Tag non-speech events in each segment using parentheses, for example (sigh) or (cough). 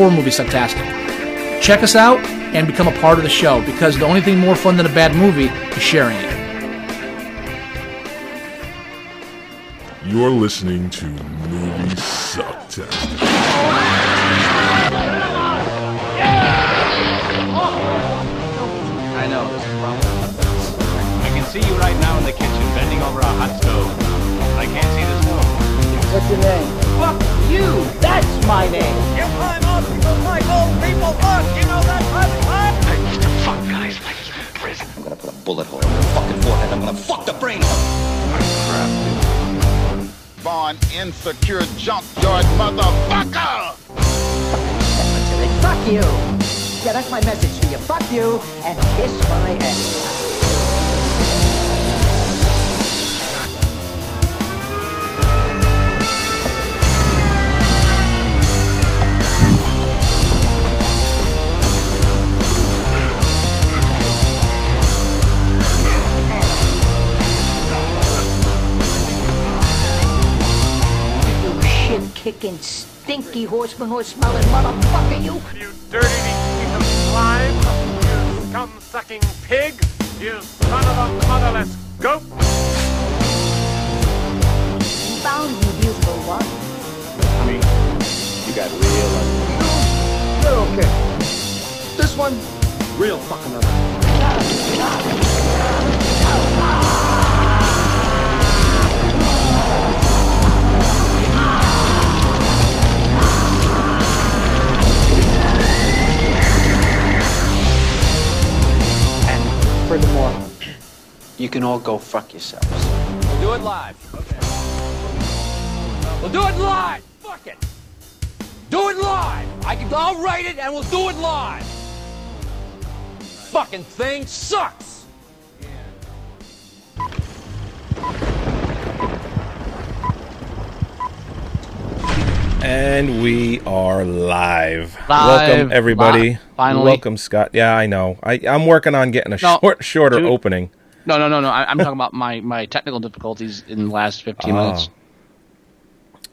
for Movie Sucktastic. Check us out and become a part of the show because the only thing more fun than a bad movie is sharing it. You're listening to Movie Sucktastic. I know. I can see you right now in the kitchen bending over a hot stove. I can't see the stove. What's your name? Fuck you! That's my name. I used to fuck guys like. I'm gonna put a bullet hole in your fucking forehead. I'm gonna fuck the brain. Born insecure junkyard motherfucker! Fuck you. Yeah, that's my message to you. Fuck you and kiss my ass. Shit-kicking, stinky horseman horse smelling motherfucker, you. You dirty piece of slime! You scum-sucking pig! You son of a motherless goat! Found you, beautiful one. You got real ugly. They're okay. This one, real fucking ugly. And furthermore, you can all go fuck yourselves. We'll do it live. Okay. We'll do it live. Fuck it. Do it live. I can. I'll write it and we'll do it live. Fucking thing sucks. And we are live. Live, Welcome everybody. live, finally. Welcome Scott. Yeah, I know. I, I'm working on getting a No, short, shorter dude. opening. No, no, no, no. I, I'm talking about my, my technical difficulties in the last 15 Oh. minutes.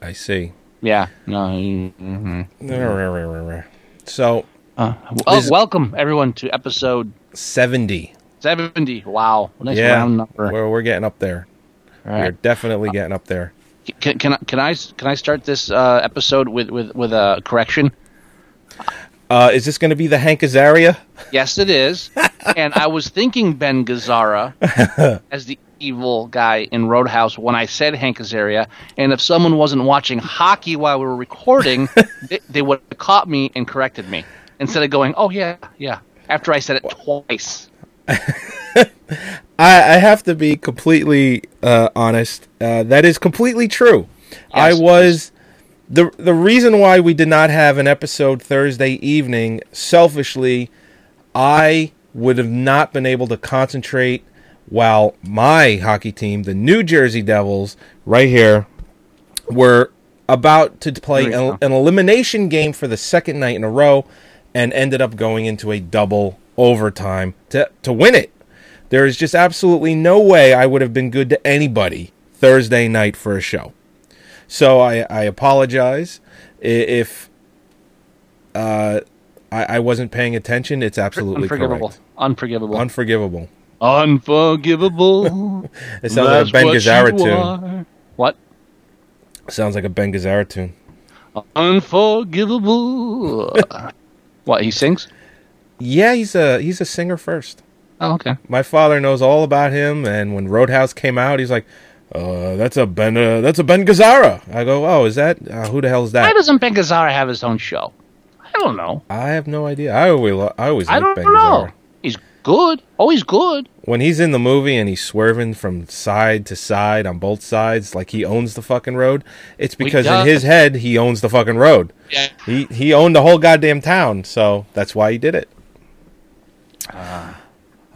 I see. Yeah. No. mhm. (laughs) So Uh, oh, welcome everyone to episode 70. 70. Wow. Nice yeah, round number. We're, we're getting up there. All We're right. definitely getting up there. Can, can I can I can I start this uh, episode with, with, with a correction? Uh, is this going to be the Hank Azaria? Yes, it is. (laughs) and I was thinking Ben Gazzara (laughs) as the evil guy in Roadhouse when I said Hank Azaria. And if someone wasn't watching hockey while we were recording, (laughs) they, they would have caught me and corrected me instead of going, "Oh yeah, yeah." After I said it twice. I, I have to be completely uh, honest. Uh, that is completely true. I Yes, it was the the reason why we did not have an episode Thursday evening. Selfishly, I would have not been able to concentrate while my hockey team, the New Jersey Devils, right here, were about to play an, an elimination game for the second night in a row, and ended up going into a double overtime to to win it. There is just absolutely no way I would have been good to anybody Thursday night for a show. So I, I apologize if uh, I, I wasn't paying attention. It's absolutely Unforgivable. correct. Unforgivable. Unforgivable. Unforgivable. (laughs) It sounds like a Ben Gazzara tune. What? Sounds like a Ben Gazzara tune. Unforgivable. (laughs) what he sings? Yeah, he's a he's a singer first. Oh, okay. My father knows all about him, and when Roadhouse came out, he's like, uh, "That's a Ben, uh, that's a Ben Gazzara." I go, "Oh, is that uh, who the hell is that? Why doesn't Ben Gazzara have his own show? I don't know. I have no idea. I always, I always I don't Ben know. Gazzara. He's good. Always good. when he's in the movie and he's swerving from side to side on both sides like he owns the fucking road, it's because in his head he owns the fucking road. Yeah. He he owned the whole goddamn town, so that's why he did it.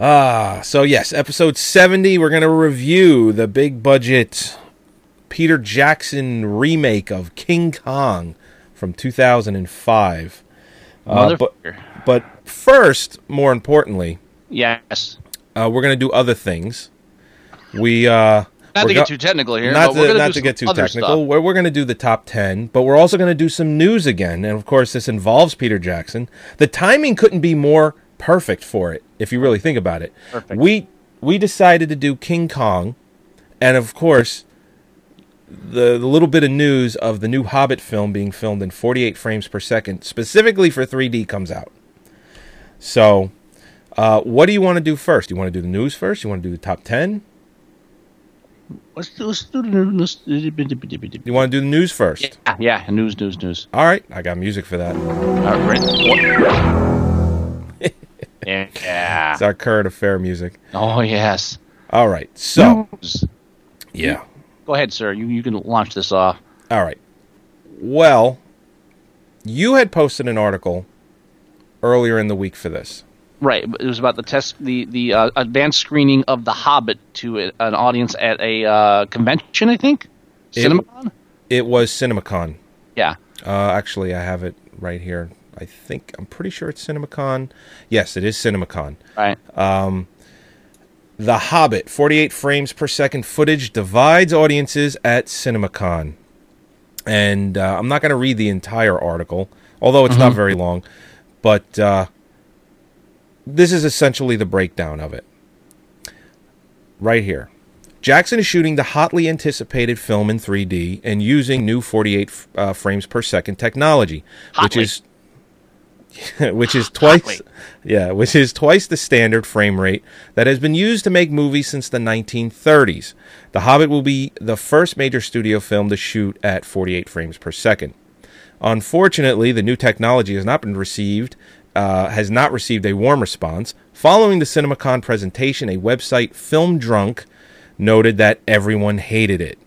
Ah, so yes, episode 70 we're going to review the big budget Peter Jackson remake of King Kong from 2005. Uh, but, but first, more importantly, Yes. uh, we're going to do other things. We uh, Not to get go- too technical here. not but we're to, not to get too technical. We're, we're going to do the top 10, but we're also going to do some news again. And of course, this involves Peter Jackson. The timing couldn't be more perfect for it, if you really think about it. Perfect. We, we decided to do King Kong, and of course, the, the little bit of news of the new Hobbit film being filmed in 48 frames per second, specifically for 3D, comes out. So, uh, what do you want to do first? You want to do the news first? You want to do the top 10? Let's do, let's do the news. You want to do the news first? Yeah, yeah, news, news, news. All right, I got music for that. All right? What? Yeah. It's our current affair music. Oh yes. All right, so News. yeah, Go ahead, sir. You you can launch this off. all right. Well, you had posted an article earlier in the week for this. Right. It was about the test, the the uh, advanced screening of The Hobbit to a, an audience at a uh, convention. I think. It- CinemaCon. It was CinemaCon. Yeah. Uh, actually, I have it right here. I think I'm pretty sure it's CinemaCon. Yes, it is CinemaCon. Right. The Hobbit, 48 frames per second footage divides audiences at CinemaCon. And uh, I'm not going to read the entire article, although it's not very long. But uh, this is essentially the breakdown of it. Right here. Jackson is shooting the hotly anticipated film in 3D and using new 48 uh, frames per second technology, which is (laughs) which is twice yeah, which is twice the standard frame rate that has been used to make movies since the 1930s. The Hobbit will be the first major studio film to shoot at 48 frames per second. Unfortunately, the new technology has not been received, uh, has not received a warm response. Following the CinemaCon presentation, a website, Film Drunk, noted that everyone hated it.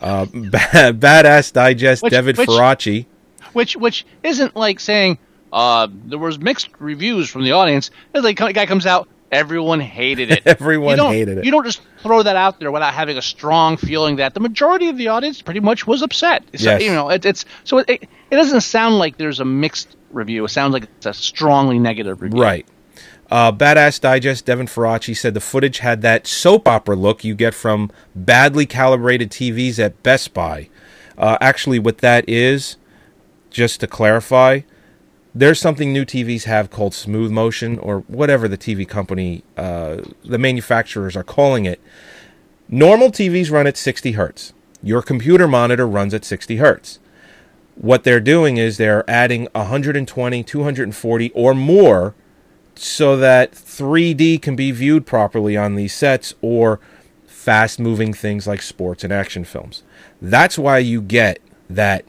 Uh, (laughs) Badass Digest, Which- David which- Faraci. Which which isn't like saying uh, there was mixed reviews from the audience. It's like a guy comes out, everyone hated it. (laughs) Everyone hated it. You don't just throw that out there without having a strong feeling that the majority of the audience pretty much was upset. So, Yes. You know, it, it's so it, it doesn't sound like there's a mixed review. It sounds like it's a strongly negative review. Right. Uh, Badass Digest, Devin Faraci said the footage had that soap opera look you get from badly calibrated TVs at Best Buy. Uh, actually, what that is, just to clarify, there's something new TVs have called smooth motion or whatever the TV company, uh, the manufacturers are calling it. Normal TVs run at 60 hertz. Your computer monitor runs at 60 hertz. What they're doing is they're adding 120, 240, or more so that 3D can be viewed properly on these sets or fast moving things like sports and action films. That's why you get that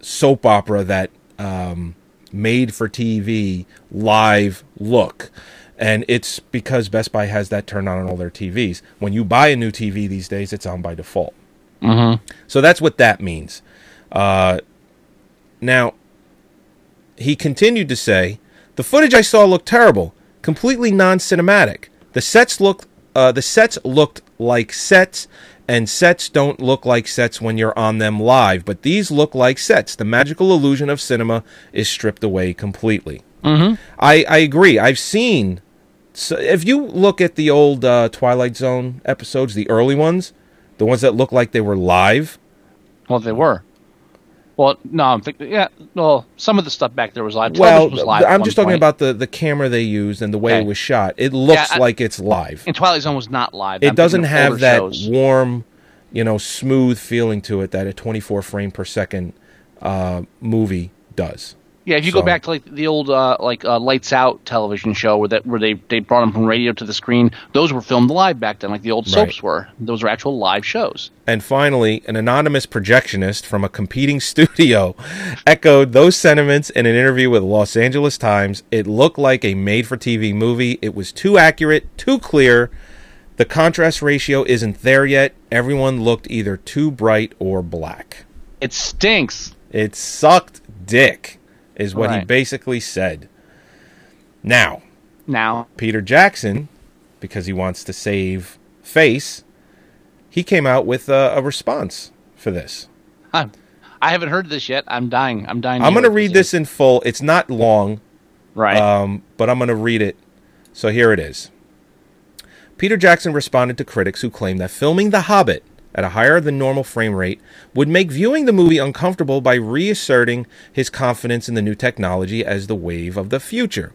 soap opera, that um, made for TV live look. And it's because Best Buy has that turned on on all their TVs. When you buy a new TV these days, it's on by default. Mm-hmm. So that's what that means. Uh, now, he continued to say, "The footage I saw looked terrible, completely non-cinematic. The sets looked, uh, the sets looked like sets, and sets don't look like sets when you're on them live. But these look like sets. The magical illusion of cinema is stripped away completely." Mm-hmm. I, I agree. I've seen. So if you look at the old uh, Twilight Zone episodes, the early ones, the ones that look like they were live, Well, they were. Well, no, I'm thinking. Yeah, well, some of the stuff back there was live. well, was live. I'm just talking point. about the, the camera they used and the way Okay. it was shot. It looks I- like it's live. And Twilight Zone was not live. It I'm doesn't have that shows. warm, you know, smooth feeling to it that a 24 frame per second uh, movie does. Yeah, if you So- go back to like the old uh, like uh, Lights Out television show where that where they they brought them from radio to the screen, those were filmed live back then, like the old soaps Right. were. Those were actual live shows. And finally, an anonymous projectionist from a competing (laughs) studio echoed those sentiments in an interview with Los Angeles Times. It looked like a made for TV movie. It was too accurate, too clear, The contrast ratio isn't there yet. Everyone looked either too bright or black. It stinks. It sucked dick, is what he basically said. Now, Now, Peter Jackson, because he wants to save face, he came out with a, a response for this. I haven't heard this yet. I'm dying. I'm dying. I'm going to read this in full. It's not long. Right. um, but I'm going to read it. So here it is. Peter Jackson responded to critics who claimed that filming The Hobbit at a higher than normal frame rate would make viewing the movie uncomfortable by reasserting his confidence in the new technology as the wave of the future.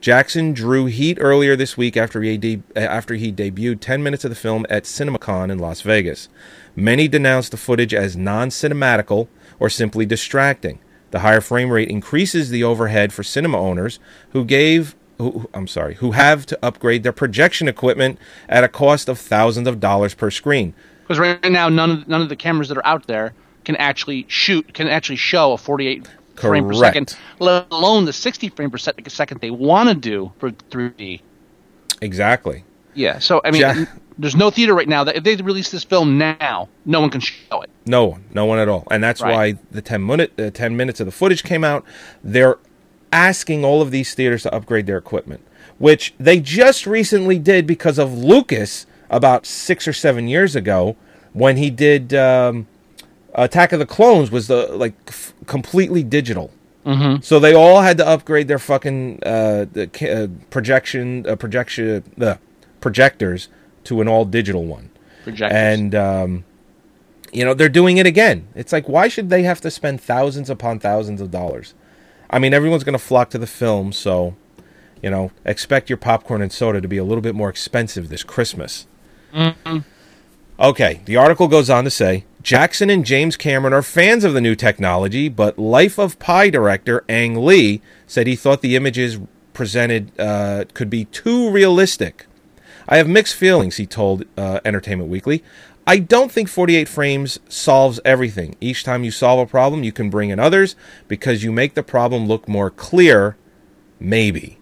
Jackson drew heat earlier this week after he, de- after he debuted 10 minutes of the film at CinemaCon in Las Vegas. Many denounced the footage as non cinematical or simply distracting. The higher frame rate increases the overhead for cinema owners who gave who, I'm sorry, who have to upgrade their projection equipment at a cost of thousands of dollars per screen. Because right now, none of none of the cameras that are out there can actually shoot, can actually show a 48 frame per Correct. second, let alone the 60 frame per second they want to do for 3D. Exactly. Yeah. So I mean, Ja- there's no theater right now that if they release this film now, no one can show it. No one, no one at all, and that's Right. why the ten minute, uh, ten minutes of the footage came out. They're asking all of these theaters to upgrade their equipment, which they just recently did because of Lucas about six or seven years ago when he did um, Attack of the Clones was the like f- completely digital. Mm-hmm. So they all had to upgrade their fucking uh, the uh, projection uh, projection the projectors to an all digital one. Projectors. And um, you know they're doing it again. It's like why should they have to spend thousands upon thousands of dollars? I mean, everyone's going to flock to the film, so you know expect your popcorn and soda to be a little bit more expensive this Christmas. Okay, the article goes on to say Jackson and James Cameron are fans of the new technology, but Life of Pi director Ang Lee said he thought the images presented uh, could be too realistic. I have mixed feelings, he told uh, Entertainment Weekly. I don't think 48 frames solves everything. Each time you solve a problem, you can bring in others because you make the problem look more clear. Maybe.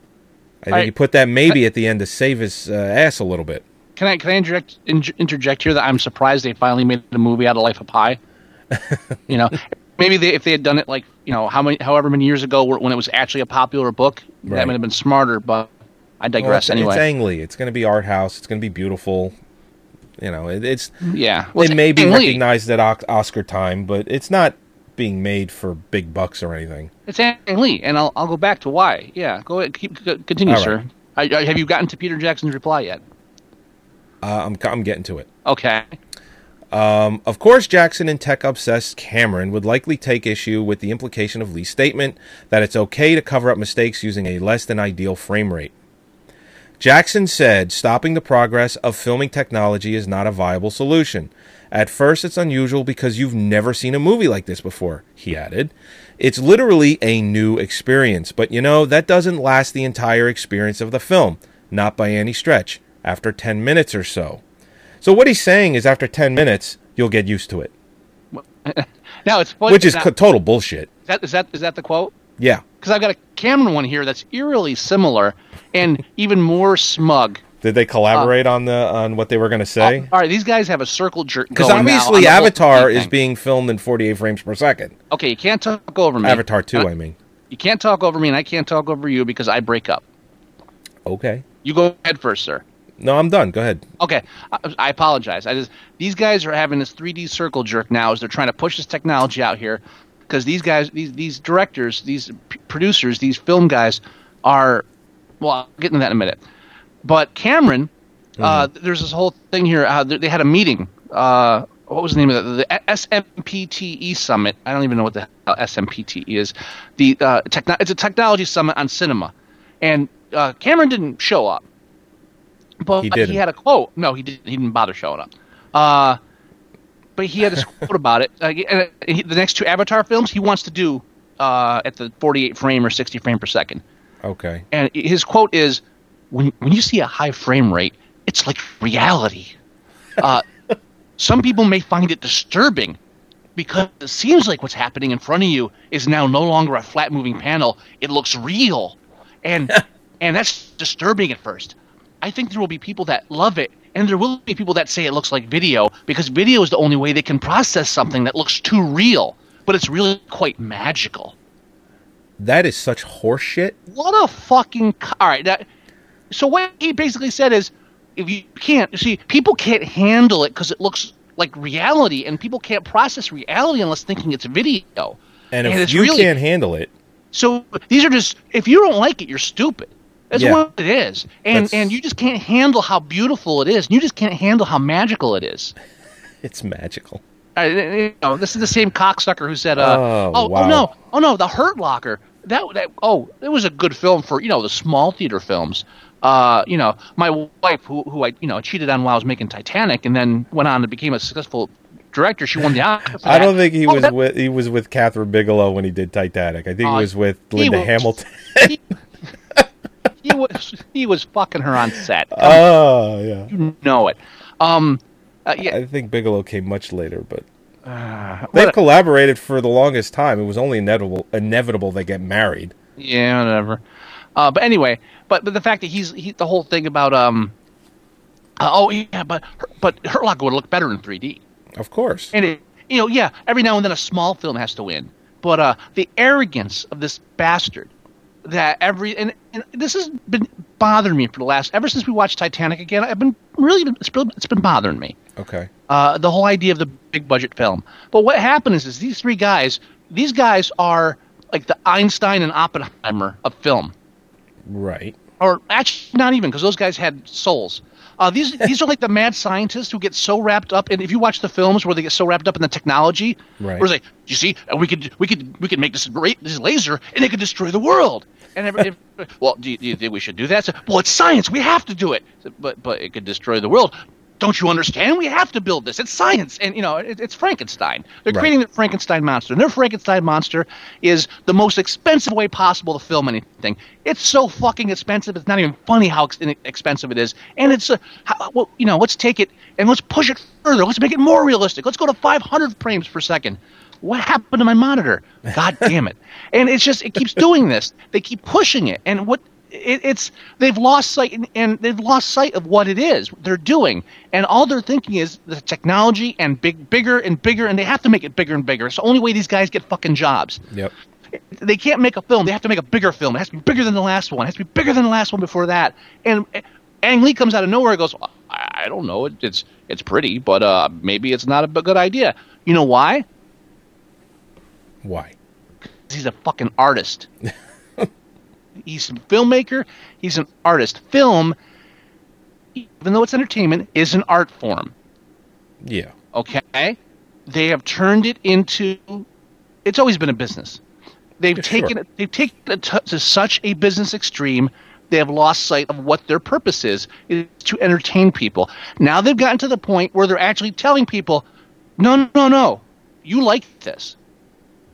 I think I- he put that maybe at the end to save his uh, ass a little bit. Can I can I interject interject here that I'm surprised they finally made a movie out of Life of Pi. (laughs) you know, maybe they, if they had done it like you know how many however many years ago when it was actually a popular book, Right. that might have been smarter. But I Well, digress it's, anyway. It's Ang Lee. It's going to be art house. It's going to be beautiful. You know, it, it's yeah, well, it may be recognized at Oscar time, but it's not being made for big bucks or anything. It's Ang Lee, and I'll I'll go back to why. Yeah, go ahead, keep continue, right. sir. I, I, have you gotten to Peter Jackson's reply yet? Uh, I'm I'm getting to it. Okay. Um, of course, Jackson and tech obsessed Cameron would likely take issue with the implication of Lee's statement that it's okay to cover up mistakes using a less than ideal frame rate. Jackson said stopping the progress of filming technology is not a viable solution. At first, it's unusual because you've never seen a movie like this before, he added. It's literally a new experience, but you know, that doesn't last the entire experience of the film, not by any stretch, after 10 minutes or so. So, what he's saying is after 10 minutes, you'll get used to it, (laughs) Now it's funny, which is now, total bullshit. is that is that is that the quote? Yeah. Because I've got a Cameron one here that's eerily similar and (laughs) even more smug. Did they collaborate on the on what they were going to say? All right, these guys have a circle jerk Because obviously, on the whole Avatar is being filmed in 48 frames per second. Okay, you can't talk over me. Avatar 2, Uh, I mean. You can't talk over me, and I can't talk over you because I break up. Okay. You go ahead first, sir. No, I'm done. Go ahead. Okay, I, I apologize. I just these guys are having this 3D circle jerk now as they're trying to push this technology out here because these guys, these these directors, these p- producers, these film guys are. Well, I'll get into that in a minute. But Cameron, uh, there's this whole thing here. Uh, they had a meeting. Uh, what was the name of that? The SMPTE summit. I don't even know what the hell SMPTE is. The uh, techno- it's a technology summit on cinema, and uh, Cameron didn't show up. But He he, had a quote. No, he didn't. He didn't bother showing up. Uh, but he had this (laughs) quote about it. Uh, and he, the next two Avatar films, he wants to do uh, at the 48 frame or 60 frame per second. Okay. And his quote is, "When when you see a high frame rate, it's like reality. Uh, (laughs) some people may find it disturbing." Because it seems like what's happening in front of you is now no longer a flat moving panel. It looks real. And (laughs) and that's disturbing at first. I think there will be people that love it And there will be people that say it looks like video because video is the only way they can process something that looks too real, but it's really quite magical. That is such horseshit. What a fucking co- all right. That, so what he basically said is, if you can't you see, people can't handle it because it looks like reality, and people can't process reality unless thinking it's video. And if it's you really- can't handle it, So these are just if you don't like it, you're stupid. That's Yeah. what it is, and That's- and you just can't handle how beautiful it is. You just can't handle how magical it is. (laughs) it's magical. Uh, you know, this is the same cocksucker who said, uh, Oh, "Oh, wow. oh no, oh no, the Hurt Locker." That, that oh, it was a good film for you know the small theater films. Uh, you know, my wife who who I you know cheated on while I was making Titanic, and then went on and became a successful director. She won the Oscar. I don't think he Oh, was that- with he was with Kathryn Bigelow when he did Titanic. I think Uh, he was with Linda was- Hamilton. he, he was he was fucking her on set. (laughs) oh yeah. you know it. Um, uh, yeah, I think Bigelow came much later, but uh, they've collaborated for the longest time. It was only inevitable inevitable they get married. Yeah, whatever. Uh, but anyway, but but the fact that he's he, the whole thing about um, uh, oh yeah, but but Hurt Locker would look better in 3D. Of course. And it, you know, yeah, every now and then a small film has to win. But uh, the arrogance of this bastard that every and, and this has been bothering me for the last ever since we watched Titanic again. I've been really it's been, it's been bothering me. Okay. Uh, the whole idea of the big budget film. But what happened is, is these three guys, these guys are like the Einstein and Oppenheimer of film Right. or actually not even because those guys had souls. Uh, these these are like the mad scientists who get so wrapped up, and if you watch the films where they get so wrapped up in the technology, Right. where it's like, you see, we could we could we could make this great this laser, and it could destroy the world. And every, if, (laughs) well, do you, do you think we should do that? So, well, it's science. We have to do it. So, but but it could destroy the world. Don't you understand? We have to build this. It's science, and you know it, it's Frankenstein. They're Right. creating the Frankenstein monster, and their Frankenstein monster is the most expensive way possible to film anything. It's so fucking expensive. It's not even funny how ex- expensive it is, and it's uh, how, well, you know, let's take it and let's push it further. Let's make it more realistic. Let's go to 500 frames per second. What happened to my monitor? God (laughs) damn it! And it's just it keeps doing this. They keep pushing it, and what it, it's they've lost sight and, and they've lost sight of what it is they're doing, and all they're thinking is the technology and big, bigger and bigger, and they have to make it bigger and bigger. It's the only way these guys get fucking jobs. Yep. They can't make a film. They have to make a bigger film. It has to be bigger than the last one. It has to be bigger than the last one before that. And Ang Lee comes out of nowhere and goes, I, I don't know. It's it's pretty, but uh, maybe it's not a good idea. You know why? Why? He's a fucking artist. (laughs) he's a filmmaker. He's an artist. Film, even though it's entertainment, is an art form. Yeah. Okay, they have turned it into. It's always been a business. They've Yeah, sure. taken it. They've taken it to, to such a business extreme. They have lost sight of what their purpose is: is to entertain people. Now they've gotten to the point where they're actually telling people, "No, no, no, you like this,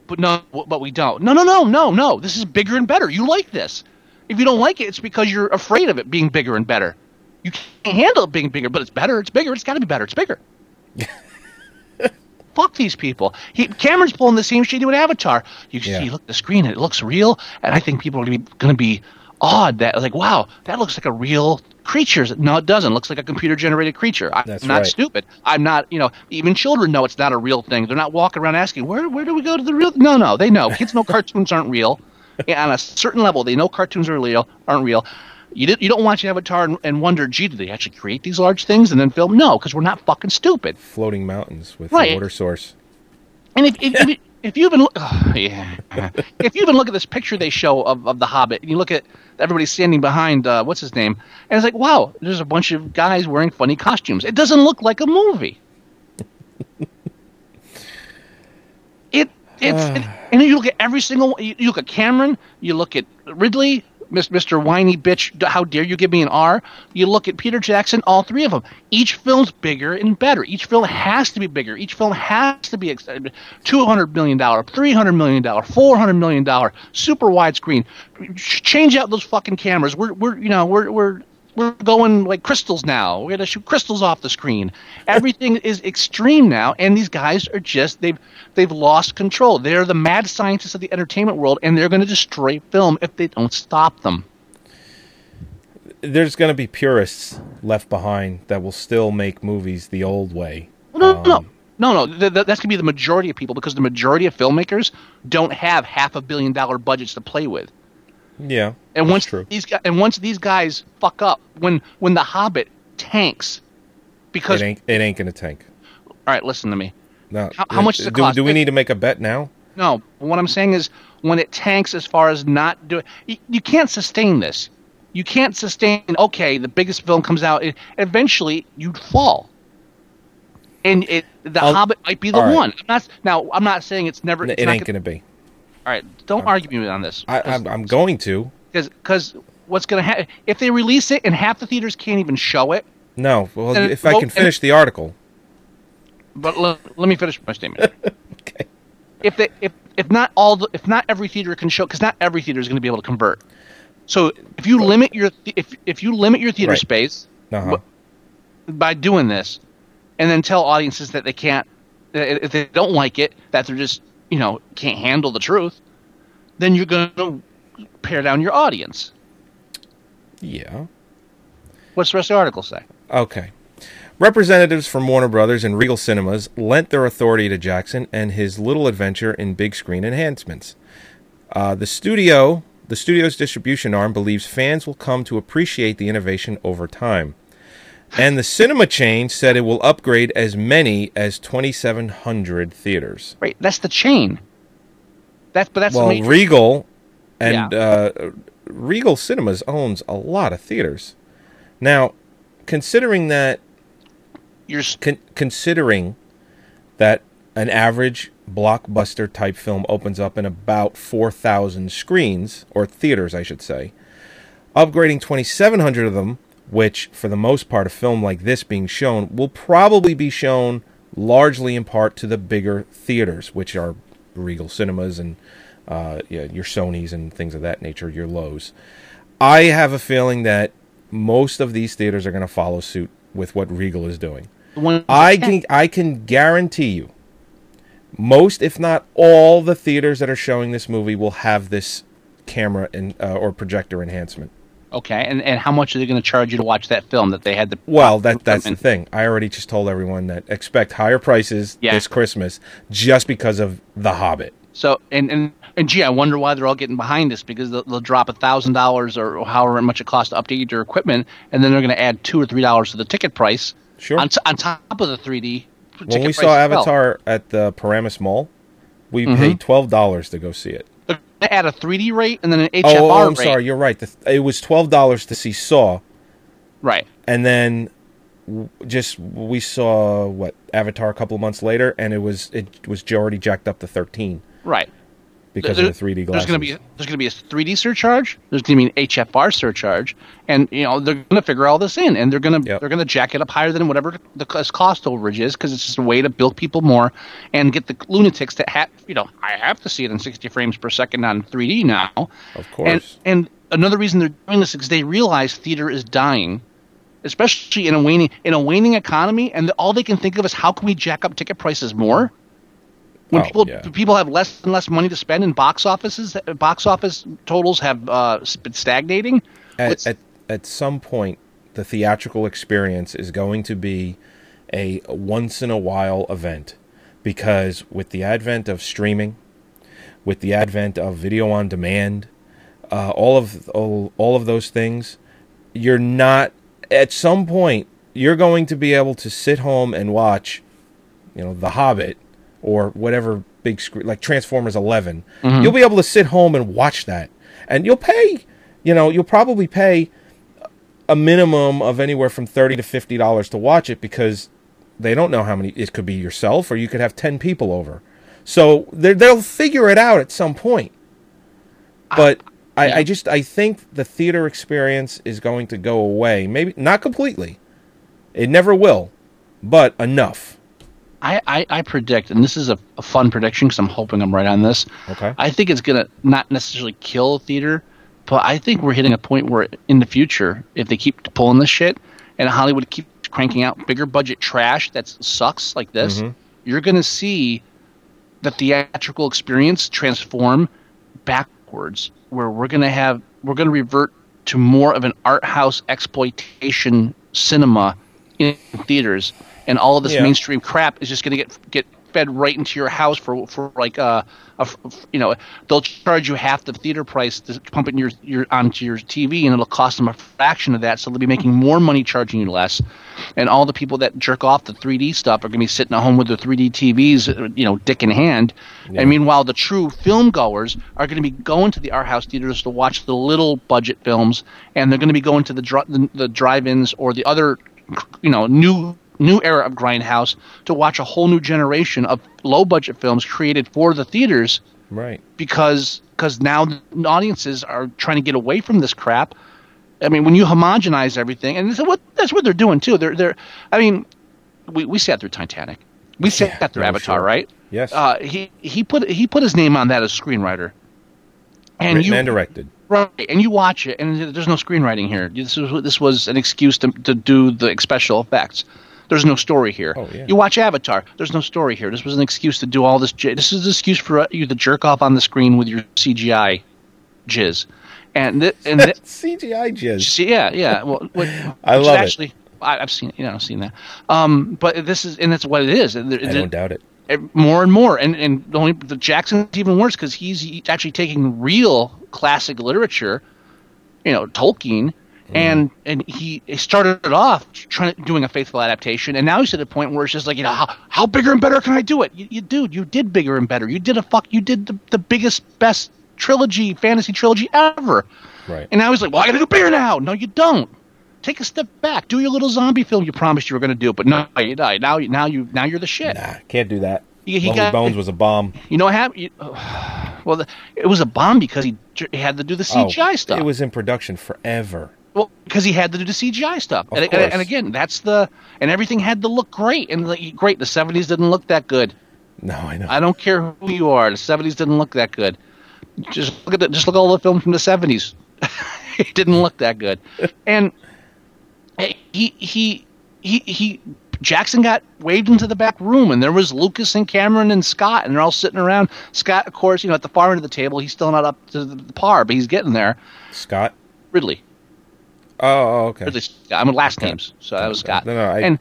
but no, but we don't. No, no, no, no, no. This is bigger and better. You like this. If you don't like it, it's because you're afraid of it being bigger and better. You can't handle it being bigger, but it's better. It's bigger. It's got to be better. It's bigger." (laughs) fuck these people. He, Cameron's pulling the same shit with Avatar. You Yeah. see, look at the screen and it looks real, and I think people are going to be awed that like, wow, that looks like a real creature. No, it doesn't. It looks like a computer generated creature. I'm That's not right. stupid. I'm not. You know, even children know it's not a real thing. They're not walking around asking where where do we go to the real? No, no, they know. Kids know (laughs) cartoons aren't real. And on a certain level, they know cartoons are real. Aren't real. You, did, you don't watch Avatar and, and wonder, gee, did they actually create these large things and then film? No, because we're not fucking stupid. Floating mountains with Right. a water source. And if if, if, if you even look, oh, yeah, if you even look at this picture they show of, of the Hobbit, and you look at everybody standing behind uh, what's his name, and it's like, wow, there's a bunch of guys wearing funny costumes. It doesn't look like a movie. it it's (sighs) and, and you look at every single. You, you look at Cameron, you look at Ridley. Mr. Whiny Bitch, how dare you give me an R? You look at Peter Jackson, all three of them. Each film's bigger and better. Each film has to be bigger. Each film has to be ex- $200 million, $300 million, $400 million, super widescreen. Ch- Change out those fucking cameras. We're, we're you know, we're, we're, we're going like crystals now. We're gonna shoot crystals off the screen. Everything (laughs) is extreme now, and these guys are just they've they've lost control. They're the mad scientists of the entertainment world, and they're going to destroy film if they don't stop them. there's going to be purists left behind that will still make movies the old way. No, no, Um, no, no. Th- th- that's gonna be the majority of people because the majority of filmmakers don't have half a billion dollar budgets to play with. Yeah. And once true. these guys, and once these guys fuck up, when when the Hobbit tanks, because It ain't it ain't to tank. all right, listen to me. No. How- how much does it do, cost? do we need to make a bet now? No, what I'm saying is when it tanks as far as not doing, you, you can't sustain this. You can't sustain. Okay, the biggest film comes out. It, eventually, you'd fall. And it, the I'll- Hobbit might be the right. one. I'm not now. I'm not saying it's never. It it's not ain't gonna- going to be. All right, don't argue me on this. I, I'm, I'm going to. because what's going to happen if they release it and half the theaters can't even show it. No. Well, if I can finish the article. But l- let me finish my statement. (laughs) okay. If they if if not all the if not every theater can show because not every theater is going to be able to convert. So if you limit your if if you limit your theater Right. space Uh-huh. by doing this, and then tell audiences that they can't if they don't like it that they're just you know can't handle the truth, then you're going to pare down your audience. Yeah. What's the rest of the article say? Okay. Representatives from Warner Brothers and Regal Cinemas lent their authority to Jackson and his little adventure in big screen enhancements. Uh, the studio, the studio's distribution arm, believes fans will come to appreciate the innovation over time. And the cinema chain said it will upgrade as many as 2,700 theaters. Right, that's the chain. That's but that's well, major- Regal and uh, Regal Cinemas owns a lot of theaters. Now, considering that you're con- considering that an average blockbuster type film opens up in about 4,000 screens or theaters, I should say, upgrading 2,700 of them, which for the most part a film like this being shown will probably be shown largely in part to the bigger theaters, which are Regal Cinemas and uh, yeah, your Sonys and things of that nature, your Loews. I have a feeling that most of these theaters are going to follow suit with what Regal is doing. I can I can guarantee you, most if not all the theaters that are showing this movie will have this camera and uh, or projector enhancement. Okay, and, and how much are they going to charge you to watch that film that they had the Well, that that's the thing. I already just told everyone that expect higher prices Yeah. this Christmas just because of The Hobbit. So and, and and gee, I wonder why they're all getting behind this because they'll, they'll drop a thousand dollars or however much it costs to update your equipment, and then they're going to add two or three dollars to the ticket price. Sure. On, t- on top of the 3D. When we price saw as well. Avatar at the Paramus Mall, we Mhm. paid twelve dollars to go see it. They're going to add a 3D rate and then an HFR Oh, oh, I'm rate. sorry. You're right. The, it was twelve dollars to see Saw, Right. and then w- just we saw what Avatar a couple of months later, and it was it was already jacked up to thirteen Right. Because There- of the 3D There's glasses. going to be there's going to be a 3D surcharge. There's going to be an HFR surcharge, and you know they're going to figure all this in, and they're going to they're going to jack it up higher than whatever the cost overage is, because it's just a way to bilk people more and get the lunatics to have you know I have to see it in 60 frames per second on 3D now. Of course. And and another reason they're doing this is because they realize theater is dying. Especially in a waning in a waning economy, and all they can think of is how can we jack up ticket prices more? When Oh, people yeah. people have less and less money to spend in box offices, box office totals have uh, been stagnating. at, at at some point the theatrical experience is going to be a once in a while event because with the advent of streaming with the advent of video on demand uh, all of all, all of those things you're not at some point you're going to be able to sit home and watch you know the hobbit or whatever big screen like transformers 11 Mhm. you'll be able to sit home and watch that. And you'll pay you know you'll probably pay a minimum of anywhere from 30 to 50 dollars to watch it because they don't know how many it could be yourself or you could have 10 people over. So they'll figure it out at some point. But I, I just i think the theater experience is going to go away. Maybe not completely. It never will but enough I, I, I predict, and this is a, a fun prediction because I'm hoping I'm right on this. Okay. I think it's gonna not necessarily kill theater, but I think we're hitting a point where in the future, if they keep pulling this shit, and Hollywood keeps cranking out bigger budget trash that sucks like this, Mhm. you're gonna see the theatrical experience transform backwards, where we're gonna have we're gonna revert to more of an art house exploitation cinema in theaters, and all of this Yeah. mainstream crap is just going to get get fed right into your house for for like uh, a you know they'll charge you half the theater price to pump it in your your onto your TV, and it'll cost them a fraction of that, so they'll be making more money charging you less, and all the people that jerk off the 3D stuff are going to be sitting at home with their 3D TVs, uh, you know, dick in hand, Yeah. and meanwhile the true film goers are going to be going to the art house theaters to watch the little budget films, and they're going to be going to the dri- the, the drive-ins or the other, you know, new new era of grindhouse to watch a whole new generation of low budget films created for the theaters Right. because because now audiences are trying to get away from this crap. I mean, when you homogenize everything, and that's what that's what they're doing too. They're they're. I mean, we, we sat through Titanic, we sat through Avatar, sure. right? Yes. Uh, he he put he put his name on that as screenwriter, and Written you and directed. right, and you watch it, and there's no screenwriting here. This was this was an excuse to to do the special effects. There's no story here. Oh, yeah. You watch Avatar. There's no story here. This was an excuse to do all this. j- This is an excuse for uh, you to jerk off on the screen with your CGI jizz, and th- and th- (laughs) CGI jizz. Yeah, yeah. Well, what, (laughs) I love it. actually, I, I've seen, you know, I've seen that. Um, but this is, and that's what it is. There- I don't doubt it. it- more and more, and and the only the Jackson's even worse because he's actually taking real classic literature, you know, Tolkien, and mm-hmm. and he, started it off trying doing a faithful adaptation, and now he's at a point where it's just like you know how how bigger and better can I do it? You, you dude, you did bigger and better. You did a fuck. You did the, the biggest best trilogy fantasy trilogy ever. Right. And now he's like, well, I got to do bigger now. No, you don't. Take a step back. Do your little zombie film you promised you were going to do. But no, you die. Now, now you, now you're the shit. Nah, can't do that. He- he got- Bones was a bomb. You know what happened? (sighs) Well, the, it was a bomb because he, he had to do the CGI Oh, stuff. It was in production forever. Well because he had to do the CGI stuff. And, and, and again, that's the and everything had to look great. And like, great, the '70s didn't look that good. No, I know. I don't care who you are. The '70s didn't look that good. Just look at the, just look at all the films from the '70s. (laughs) it didn't look that good. (laughs) And eh, he he he he Jackson got waved into the back room, and there was Lucas and Cameron and Scott, and they're all sitting around. Scott, of course, you know, at the far end of the table, he's still not up to the par, but he's getting there. Scott. Ridley, Oh, oh, okay. Ridley. Scott. I'm last names, so that was Scott. No, no, I- and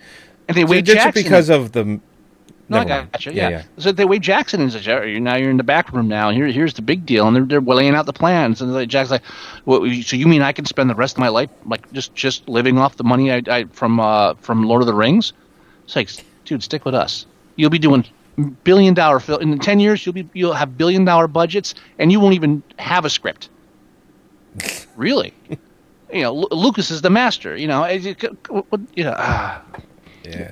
and they So waved just Jackson because of the. no, I Never mind. gotcha. Yeah, Yeah, yeah. So they wave Jackson and says, "Oh, you're now you're in the back room now. Here, here's the big deal." And they're, they're laying out the plans. And like, Jack's like, well, "So you mean I can spend the rest of my life like just just living off the money I, I from uh, from Lord of the Rings?" It's like, dude, stick with us. You'll be doing billion dollar film in ten years. You'll be you'll have billion dollar budgets, and you won't even have a script. (laughs) really? You know, Lu- Lucas is the master. You know, you know. ah. Yeah.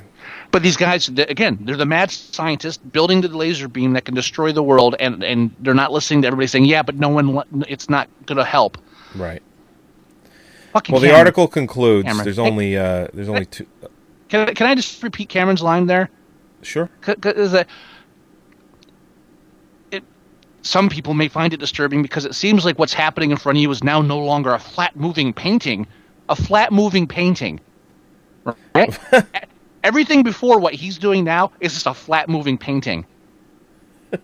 But these guys, again, they're the mad scientists building the laser beam that can destroy the world, and, and they're not listening to everybody saying, "Yeah, but no one, it's not going to help." Right. Fucking Well, the article concludes. Cameron. There's only uh, there's only two. Can I, can I just repeat Cameron's line there? Sure. Uh, it, some people may find it disturbing because it seems like what's happening in front of you is now no longer a flat moving painting, a flat moving painting. Right? (laughs) Everything before what he's doing now is just a flat moving painting.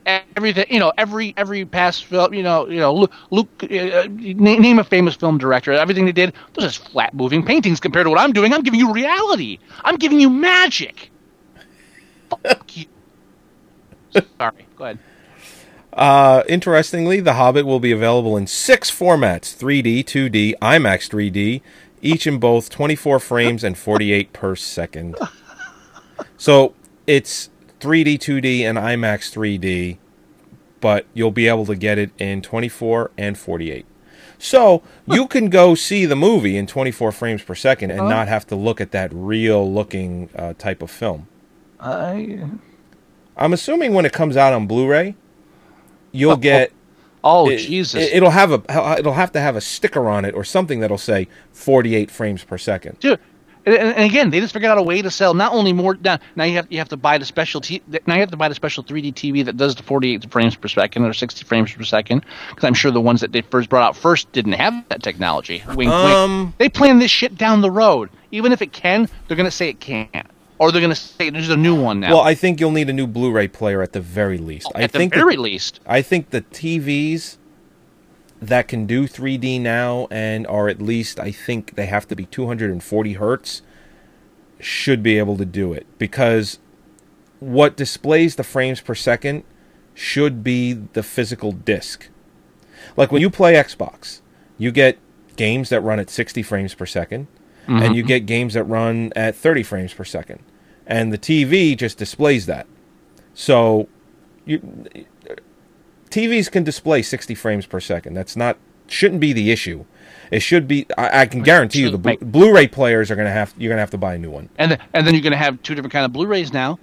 Everything, you know, every every past film, you know, you know, Luke, Luke uh, name, a famous film director. Everything they did, those are just flat moving paintings compared to what I'm doing. I'm giving you reality. I'm giving you magic. (laughs) Fuck you. Sorry. Go ahead. Uh, interestingly, The Hobbit will be available in six formats 3D, 2D, IMAX 3D, each in both 24 frames and 48 per second. So it's 3D, 2D, and IMAX 3D, but you'll be able to get it in 24 and 48. So you can go see the movie in 24 frames per second and Huh? not have to look at that real looking uh, type of film. I. I'm assuming when it comes out on Blu-ray, you'll get. Oh it- Jesus! it- It'll have a. It'll have to have a sticker on it or something that'll say 48 frames per second. Dude, and, and again, they just figured out a way to sell not only more. Now, now you have you have to buy the special. T, now you have to buy the special 3D TV that does the 48 frames per second or 60 frames per second. Because I'm sure the ones that they first brought out first didn't have that technology. Wink, Um, wink. They plan this shit down the road. Even if it can, they're gonna say it can't, or they're gonna say there's a new one now. Well, I think you'll need a new Blu-ray player at the very least. I At the think very the, least. I think the TVs that can do 3D now and are at least I think they have to be 240 hertz should be able to do it because what displays the frames per second should be the physical disc. Like when you play Xbox, you get games that run at 60 frames per 2nd and mm-hmm. you get games that run at 30 frames per second. And the TV just displays that. So you TVs can display 60 frames per second. That's not shouldn't be the issue. It should be. I, I can guarantee you, the Blu- Blu-ray players are gonna have. You're gonna have to buy a new one. And then, and then you're going to have two different kind of Blu-rays now.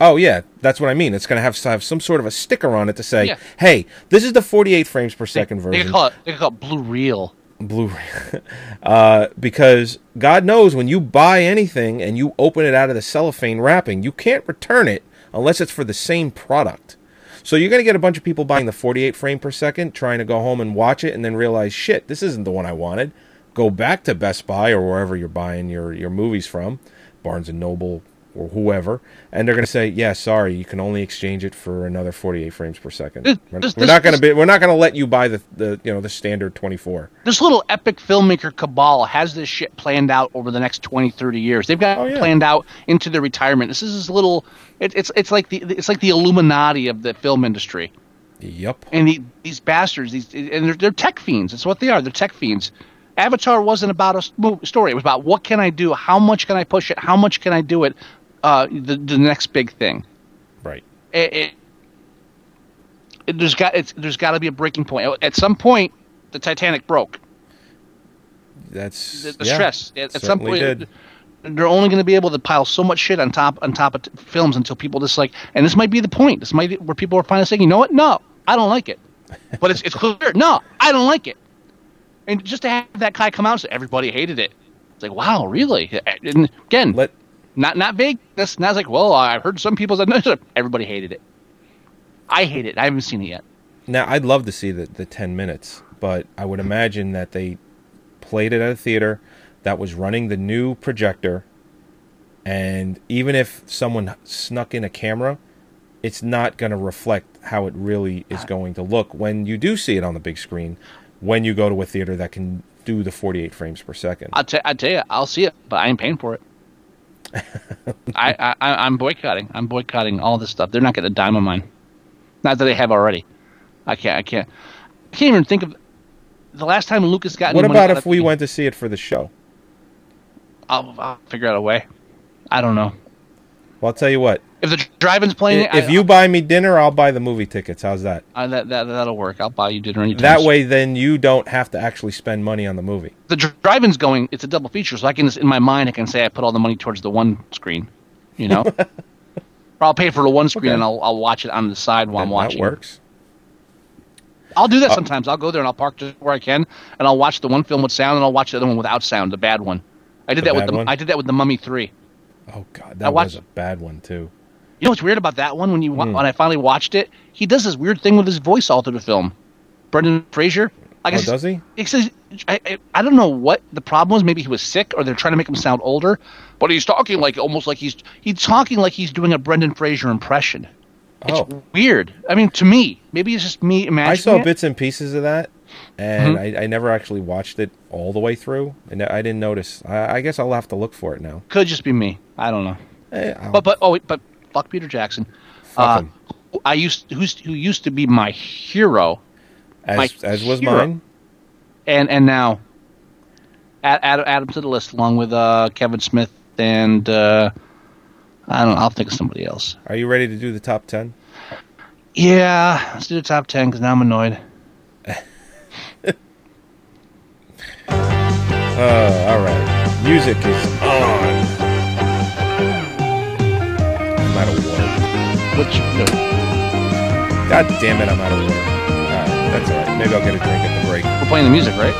Oh yeah, that's what I mean. It's gonna have to have some sort of a sticker on it to say, Yeah. "Hey, this is the 48 frames per second They version." could call it. They call it Blu-reel. Blu-ray, (laughs) uh, because God knows when you buy anything and you open it out of the cellophane wrapping, you can't return it unless it's for the same product. So you're going to get a bunch of people buying the 48 frame per second, trying to go home and watch it, and then realize, shit, this isn't the one I wanted. Go back to Best Buy or wherever you're buying your your movies from, Barnes and Noble or whoever, and they're going to say, yeah, sorry, you can only exchange it for another 48 frames per second. This- We're, this- we're not going to be, we're not going to let you buy the the you know the standard 24. This little epic filmmaker cabal has this shit planned out over the next 20, 30 years. They've got oh, it planned out into their retirement. This is this little. It, it's it's like the it's like the Illuminati of the film industry. Yep. And the, these bastards, these and they're, they're tech fiends. That's what they are. They're tech fiends. Avatar wasn't about a story. It was about what can I do? How much can I push it? How much can I do it? Uh, the the next big thing. Right. It, it, it- there's got it's, there's got to be a breaking point. At some point, the Titanic broke. That's The, the yeah, stress. At, at some point, did. they're only going to be able to pile so much shit on top on top of t- films until people just like. And this might be the point. This might be where people are finally saying, you know what? No, I don't like it. (laughs) But it's it's clear. No, I don't like it. And just to have that guy come out and say everybody hated it. It's like, wow, really? And again, Let not not vagueness. Not like, well, I've heard some people said (laughs) no, everybody hated it. I hate it. I haven't seen it yet. Now, I'd love to see the, the 10 minutes, but I would imagine that they played it at a theater that was running the new projector. And even if someone snuck in a camera, it's not going to reflect how it really is uh, going to look when you do see it on the big screen, when you go to a theater that can do the 48 frames per second. I'll, t- I'll tell you, I'll see it, but I ain't paying for it. I, I, I'm boycotting. I'm boycotting all this stuff. They're not getting a dime of mine. Not that they have already. I can't. I can't. I can't even think of the last time Lucas got. What about if we went to see it for the show? I'll, I'll figure out a way. I don't know. Well, I'll tell you what. If the drive-in's playing If I- you buy me dinner, I'll buy the movie tickets. How's that? I, that, that that'll work. I'll buy you dinner anytime. That way, then you don't have to actually spend money on the movie. the dr- drive-in's going. It's a double feature, so I can just in my mind I can say I put all the money towards the one screen. You know, (laughs) or I'll pay for the one screen Okay. and I'll I'll watch it on the side while I'm watching. That works. I'll do that Uh, sometimes. I'll go there and I'll park just where I can, and I'll watch the one film with sound, and I'll watch the other one without sound, the bad one. I did that with the one? I did that with the Mummy Three. Oh God, I that watched- was a bad one too. You know what's weird about that one? When you Hmm. when I finally watched it, he does this weird thing with his voice all through the film. Brendan Fraser. I Oh, guess does he? He says, I, I, I don't know what the problem was. Maybe he was sick, or they're trying to make him sound older. But he's talking like almost like he's he's talking like he's doing a Brendan Fraser impression. It's Oh. weird. I mean, to me, maybe it's just me imagining. I saw it. bits and pieces of that, and Mhm. I, I never actually watched it all the way through, and I didn't notice. I, I guess I'll have to look for it now. Could just be me. I don't know. Eh, I'll- But but oh wait, but fuck Peter Jackson. Fuck Uh. I used who's who used to be my hero, as my as was hero. mine. and and now add, add add him to the list along with uh, Kevin Smith and uh, I don't know. I'll think of somebody else. Are you ready to do the top ten? Yeah, let's do the top ten because now I'm annoyed. (laughs) Uh, all right. Music is on. I'm out of water. Which God damn it, I'm out of water. Alright, that's alright. Maybe I'll get a drink at the break. we're playing the music, right?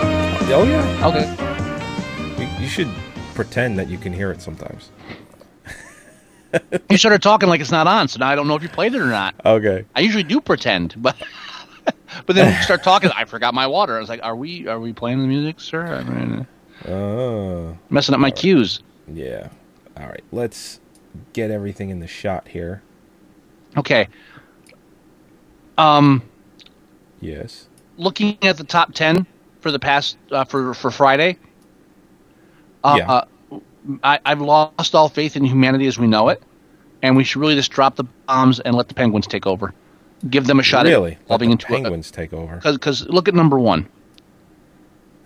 Oh yeah. Okay. You, you should pretend that you can hear it sometimes. You started talking like it's not on, so now I don't know if you played it or not. Okay. I usually do pretend, but (laughs) but then you start talking. I forgot my water. I was like, "Are we are we playing the music, sir?" I mean, Oh. messing up my cues. Yeah. All right. Let's get everything in the shot here. Okay. Um, Yes. looking at the top 10 for the past uh, for for Friday, uh, Yeah. uh, I, I've lost all faith in humanity as we know it, and we should really just drop the bombs and let the Penguins take over. Give them a shot really? at Let evolving the into Penguins take over. Because look at number one.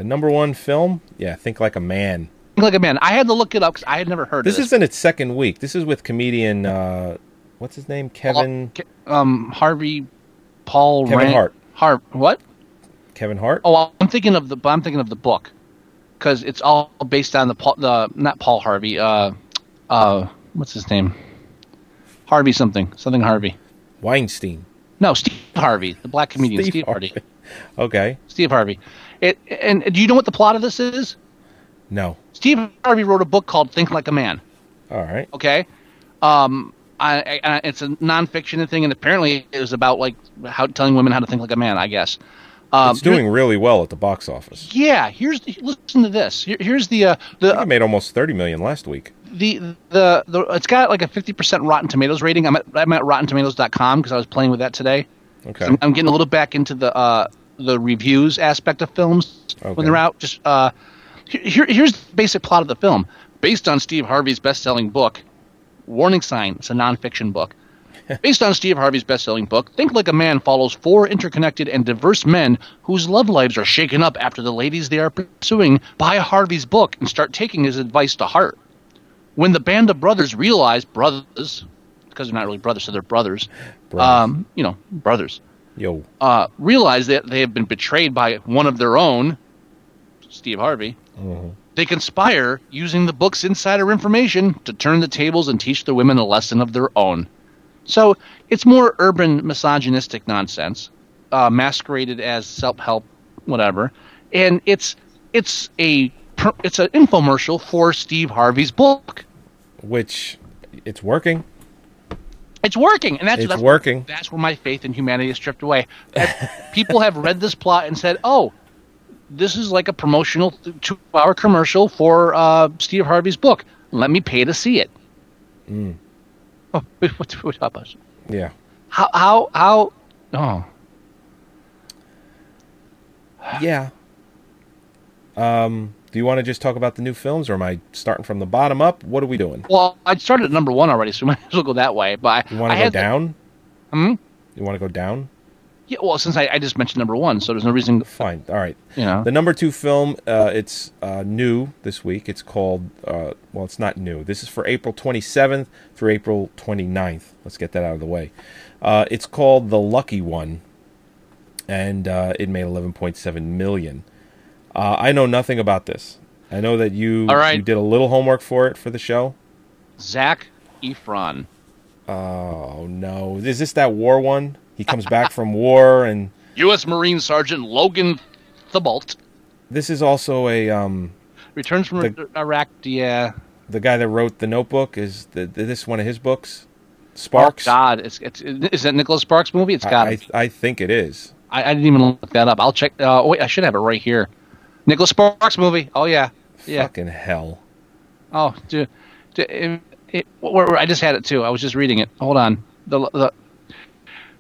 The number one film? Yeah, Think Like a Man. Think Like a Man. I had to look it up because I had never heard This of this. is in its second week. This is with comedian, uh, what's his name? Kevin um, Harvey, Paul Kevin Rand- Hart. Hart. What? Kevin Hart. Oh, I'm thinking of the. I'm thinking of the book because it's all based on the Paul, the not Paul Harvey. Uh, uh, what's his name? Harvey something something Harvey. Weinstein. No, Steve Harvey, the black comedian Steve Steve, Harvey. (laughs) Okay. Steve Harvey. It and do you know what the plot of this is? No. Steve Harvey wrote a book called Think Like a Man. All right. Okay. Um, I, I, it's a nonfiction thing, and apparently it was about like how telling women how to think like a man. I guess. Um, it's doing really well at the box office. Yeah. Here's listen to this. Here, here's the uh, the It made almost thirty million last week. the the the it's got like a 50% Rotten Tomatoes rating. I'm at I'm at RottenTomatoes.com because I was playing with that today. Okay. I'm, I'm getting a little back into the uh, the reviews aspect of films Okay. when they're out. Just uh, here here's the basic plot of the film, based on Steve Harvey's best-selling book. Warning sign: It's a nonfiction book. (laughs) Based on Steve Harvey's best-selling book, Think Like a Man follows four interconnected and diverse men whose love lives are shaken up after the ladies they are pursuing buy Harvey's book and start taking his advice to heart. When the band of brothers realize brothers, because they're not really brothers, so they're brothers. Um, you know, brothers. Yo. Uh, realize that they have been betrayed by one of their own, Steve Harvey. They conspire using the book's insider information to turn the tables and teach the women a lesson of their own. So it's more urban misogynistic nonsense, uh, masqueraded as self-help, whatever, and it's it's a it's an infomercial for Steve Harvey's book. Which it's working. It's working, and that's It's that's, working. That's where my faith in humanity is stripped away. (laughs) People have read this plot and said, "Oh, this is like a promotional two-hour commercial for uh, Steve Harvey's book. Let me pay to see it." Mm. Oh, (laughs) what, what, what Yeah. how how how? Oh, Yeah. Um, do you want to just talk about the new films, or am I starting from the bottom up? What are we doing? well, I started at number one already, so we (laughs) might as well go that way. But You want I to go down? Hmm? You want to go down? Yeah, well, since I, I just mentioned number one, so there's no reason. To... Fine. All right. You know. The number two film, uh, it's uh, new this week. It's called, uh, well, it's not new. This is for April 27th through April 29th. Let's get that out of the way. Uh, it's called The Lucky One, and uh, it made 11.7 million. Uh, I know nothing about this. I know that you, All right. you did a little homework for it for the show. Zac Efron. Oh no! Is this that war one? He comes back from (laughs) war, and U.S. Marine Sergeant Logan Thibault this is also a um, returns from The- Iraq. Yeah. the guy that wrote the Notebook. Is the, this one of his books? Sparks. Oh, God, it's, it's is that Nicholas Sparks movie? It's got. I, I, I, I think it is. I, didn't even look that up. I'll check. Uh, wait, I should have it right here. Nicholas Sparks movie. Oh yeah, yeah. Fucking hell! Oh, dude, dude, it, it, where, I just had it too. I was just reading it. Hold on. The the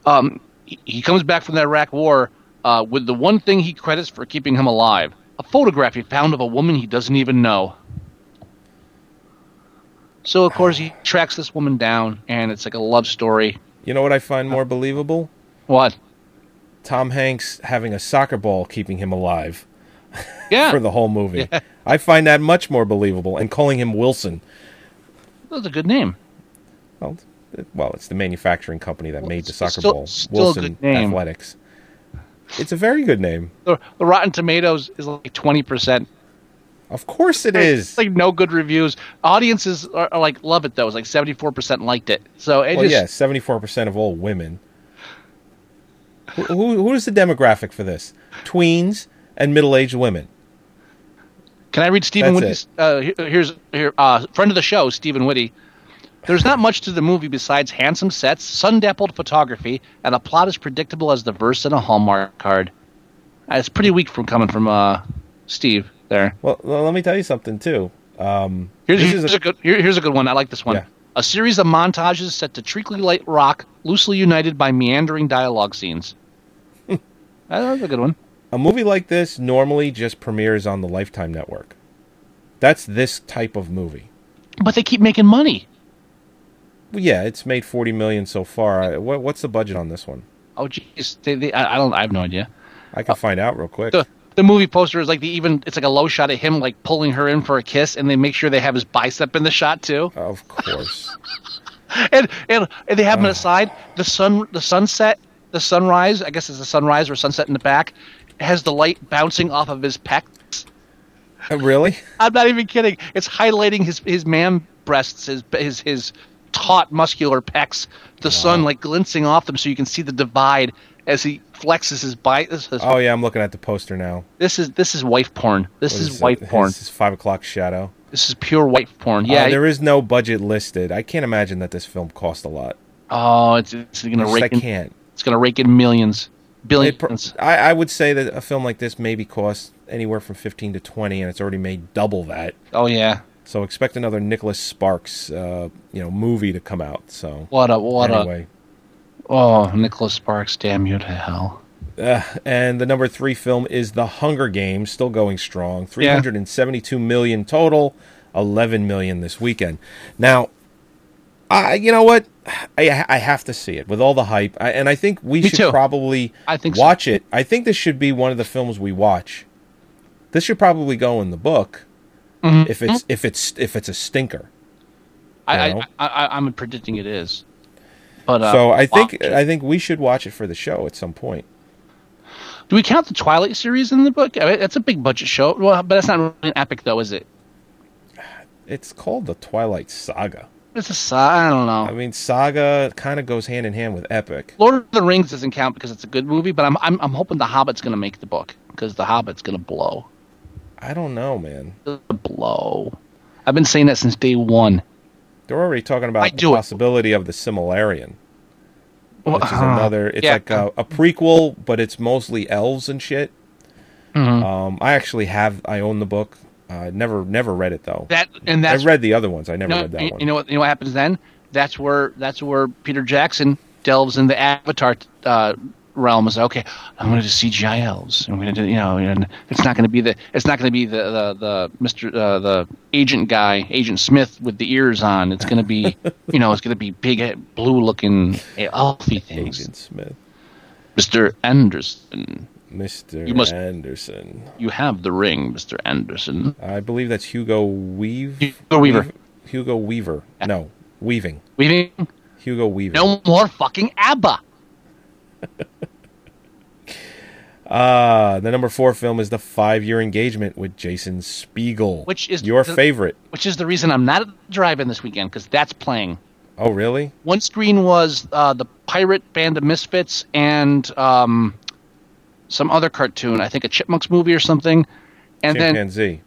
um, he, he comes back from the Iraq War uh, with the one thing he credits for keeping him alive: a photograph he found of a woman he doesn't even know. So of course he (sighs) tracks this woman down, and it's like a love story. You know what I find more believable? What? Tom Hanks having a soccer ball keeping him alive Yeah, (laughs) for the whole movie. Yeah. I find that much more believable, and calling him Wilson. that's a good name. Well, well, it's the manufacturing company that made the soccer still- ball, still Wilson. Athletics. It's a very good name. The, the Rotten Tomatoes is like twenty percent. Of course it It's like no good reviews. Audiences are, are like love it though. It's like seventy four percent liked it. So it Well, just yeah, seventy-four percent of all women. Who, who, who is the demographic for this? Tweens and middle-aged women. Can I read Stephen That's Whitty's? Uh, here's here, uh, friend of the show, Stephen Whitty. There's not much to the movie besides handsome sets, sun-dappled photography, and a plot as predictable as the verse in a Hallmark card. Uh, it's pretty weak from coming from uh, Steve there. Well, well, let me tell you something too. Um, Here's, here's is a, good. Here, here's a good one. I like this one. Yeah. A series of montages set to treacly light rock, loosely united by meandering dialogue scenes. (laughs) That's a good one. A movie like this normally just premieres on the Lifetime Network. That's this type of movie. But they keep making money. Well, yeah, it's made forty million so far. What, what's the budget on this one? Oh, jeez. They, they, I, I don't. I have no idea. I can find out real quick. The the movie poster is like the even. It's like a low shot of him like pulling her in for a kiss, and they make sure they have his bicep in the shot too. Of course. (laughs) and, and and they have him aside. The sun, the sunset, the sunrise. I guess it's a sunrise or sunset in the back. Has the light bouncing off of his pecs. Uh, really? I'm not even kidding. It's highlighting his his man breasts, his his his taut muscular pecs. The sun like glancing off them, so you can see the divide as he flexes his bite. Is, Oh yeah, I'm looking at the poster now. this is this is wife porn. This is, it? wife porn. This is five o'clock shadow. This is pure wife porn. Yeah, Yeah. there is no budget listed. I can't imagine that this film cost a lot. oh, it's it's gonna rake. I in, can't. It's gonna rake in millions, billions. I, I would say that a film like this maybe costs anywhere from fifteen to twenty, and it's already made double that. oh yeah. So expect another Nicholas Sparks, uh, you know, movie to come out. So What a what anyway, a oh Nicholas Sparks, damn you to hell. uh, and the number three film is The Hunger Games, still going strong. Three hundred and seventy-two million total, eleven million this weekend. Now, I you know what, I I have to see it with all the hype, I, and I think we Me should too. probably I think so. watch it. I think this should be one of the films we watch. This should probably go in the book Mm-hmm. if it's if it's if it's a stinker. I? I, I I'm predicting it is. But uh, so I think wow. I think we should watch it for the show at some point. do we count the Twilight series in the book? I mean, that's a big budget show. Well, but that's not really an epic though, is it? It's called the Twilight Saga. It's a sa- I don't know. I mean, saga kind of goes hand in hand with epic. Lord of the Rings doesn't count because it's a good movie, but I'm I'm, I'm hoping the Hobbit's going to make the book because the Hobbit's going to blow. I don't know, man. Blow. I've been saying that since day one. They're already talking I about the do it. possibility of the Silmarillion, Well, which is uh, another. It's yeah. like a, a prequel, but it's mostly elves and shit. Mhm. Um, I actually have. I own the book. Uh, never, never read it though. That and that's I read the other ones. I never read that you, one. you know what? You know what happens then? That's where that's where Peter Jackson delves in the Avatar uh, realm. Is okay. I'm going to do CGI elves. I'm going to do you know, and it's not going to be the it's not going to be the the the Mister uh, the agent guy, Agent Smith with the ears on. It's going to be you know, it's going to be big blue looking elfy things. Agent Smith, Mister Anderson, Mister You must- Anderson. you have the ring, Mister Anderson. I believe that's Hugo Weave. Hugo Weaver. Weave- Hugo Weaver. No, Weaving. Weaving. Hugo Weaving. No more fucking ABBA. Uh, (laughs) the number four film is the five year engagement with Jason Spiegel. Which is your the- favorite. Which is the reason I'm not at the drive-in this weekend because that's playing. Oh, really? One screen was uh, the Pirate Band of Misfits and um, some other cartoon. I think a Chipmunks movie or something. And Chimpanzee. then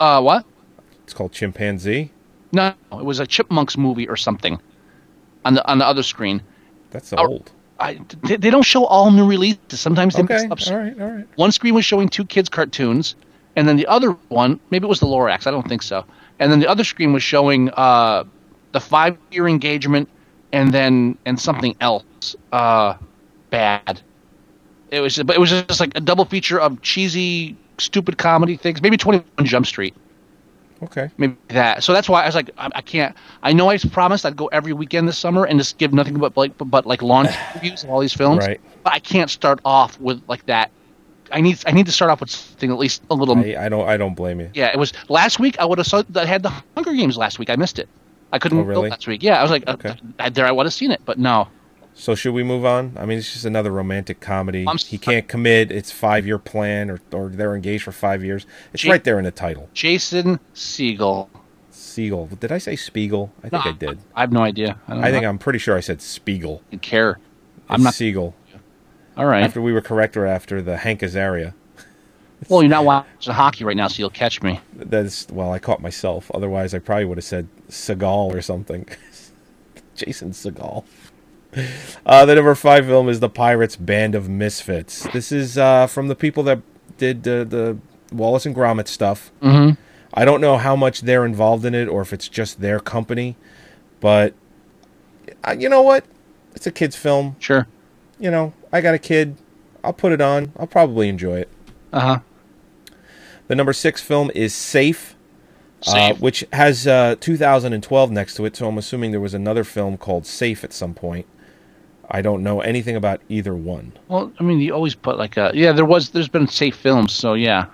uh, what? It's called Chimpanzee. No, it was a Chipmunks movie or something on the on the other screen. That's old. I, they, they don't show all new releases. Sometimes they Okay. mix up. All right. All right. One screen was showing two kids' cartoons, and then the other one, maybe it was the Lorax, I don't think so. And then the other screen was showing uh, the five-year engagement, and then and something else uh, bad. It was, but it was just like a double feature of cheesy, stupid comedy things. Maybe Twenty One Jump Street, Okay. maybe that. So that's why I was like, I, I can't. I know I promised I'd go every weekend this summer and just give nothing but like, but, but like launch (sighs) reviews of all these films. Right. But I can't start off with like that. I need I need to start off with something at least a little. I, I don't. I don't blame you. yeah, it was last week. I would have saw I had the Hunger Games last week. I missed it. I couldn't Oh, go last week. Yeah, I was like, Okay. uh, there I would have seen it, but no. So should we move on? I mean, it's just another romantic comedy. I'm he can't commit. It's five year plan, or or they're engaged for five years. It's Gee- right there in the title. Jason Segel. Segel. Did I say Spiegel? I think No, I did. I have no idea. I, don't I think. I'm pretty sure I said Spiegel. I don't care. I'm not. Segel. All right. After we were correct, or after the Hank Azaria. well, you're not watching hockey right now, so you'll catch me. That's well, I caught myself. Otherwise, I probably would have said Seagal or something. (laughs) Jason Seagal. Uh, the number five film is the Pirates Band of Misfits. This is uh, from the people that did uh, the Wallace and Gromit stuff. Mhm. I don't know how much they're involved in it or if it's just their company, but uh, you know what? It's a kids' film. Sure. You know, I got a kid. I'll put it on. I'll probably enjoy it. Uh huh. The number six film is Safe, uh, which has uh, 2012 next to it. So I'm assuming there was another film called Safe at some point. I don't know anything about either one. Well, I mean, you always put like a yeah. There was there's been safe films, so yeah.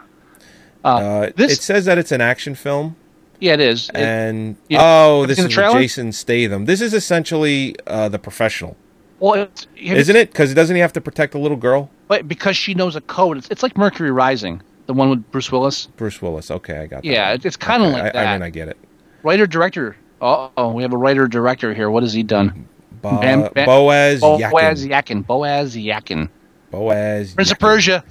Uh, this- it says that it's an action film, Yeah, it is. It- and yeah. oh, this is? Jason Statham. This is essentially uh, the professional, well, it's, isn't it? Because it doesn't he have to protect a little girl? But because she knows a code, it's, it's like Mercury Rising, the one with Bruce Willis. Bruce Willis. Okay, I got. That Yeah, it's kind of Okay, like I, that. I mean, I get it. Writer director. Oh, we have a writer director here. What has he done? Bo- Bam- Bam- Boaz Boaz Yakin. Yakin. Boaz Yakin. Boaz. Prince of Persia.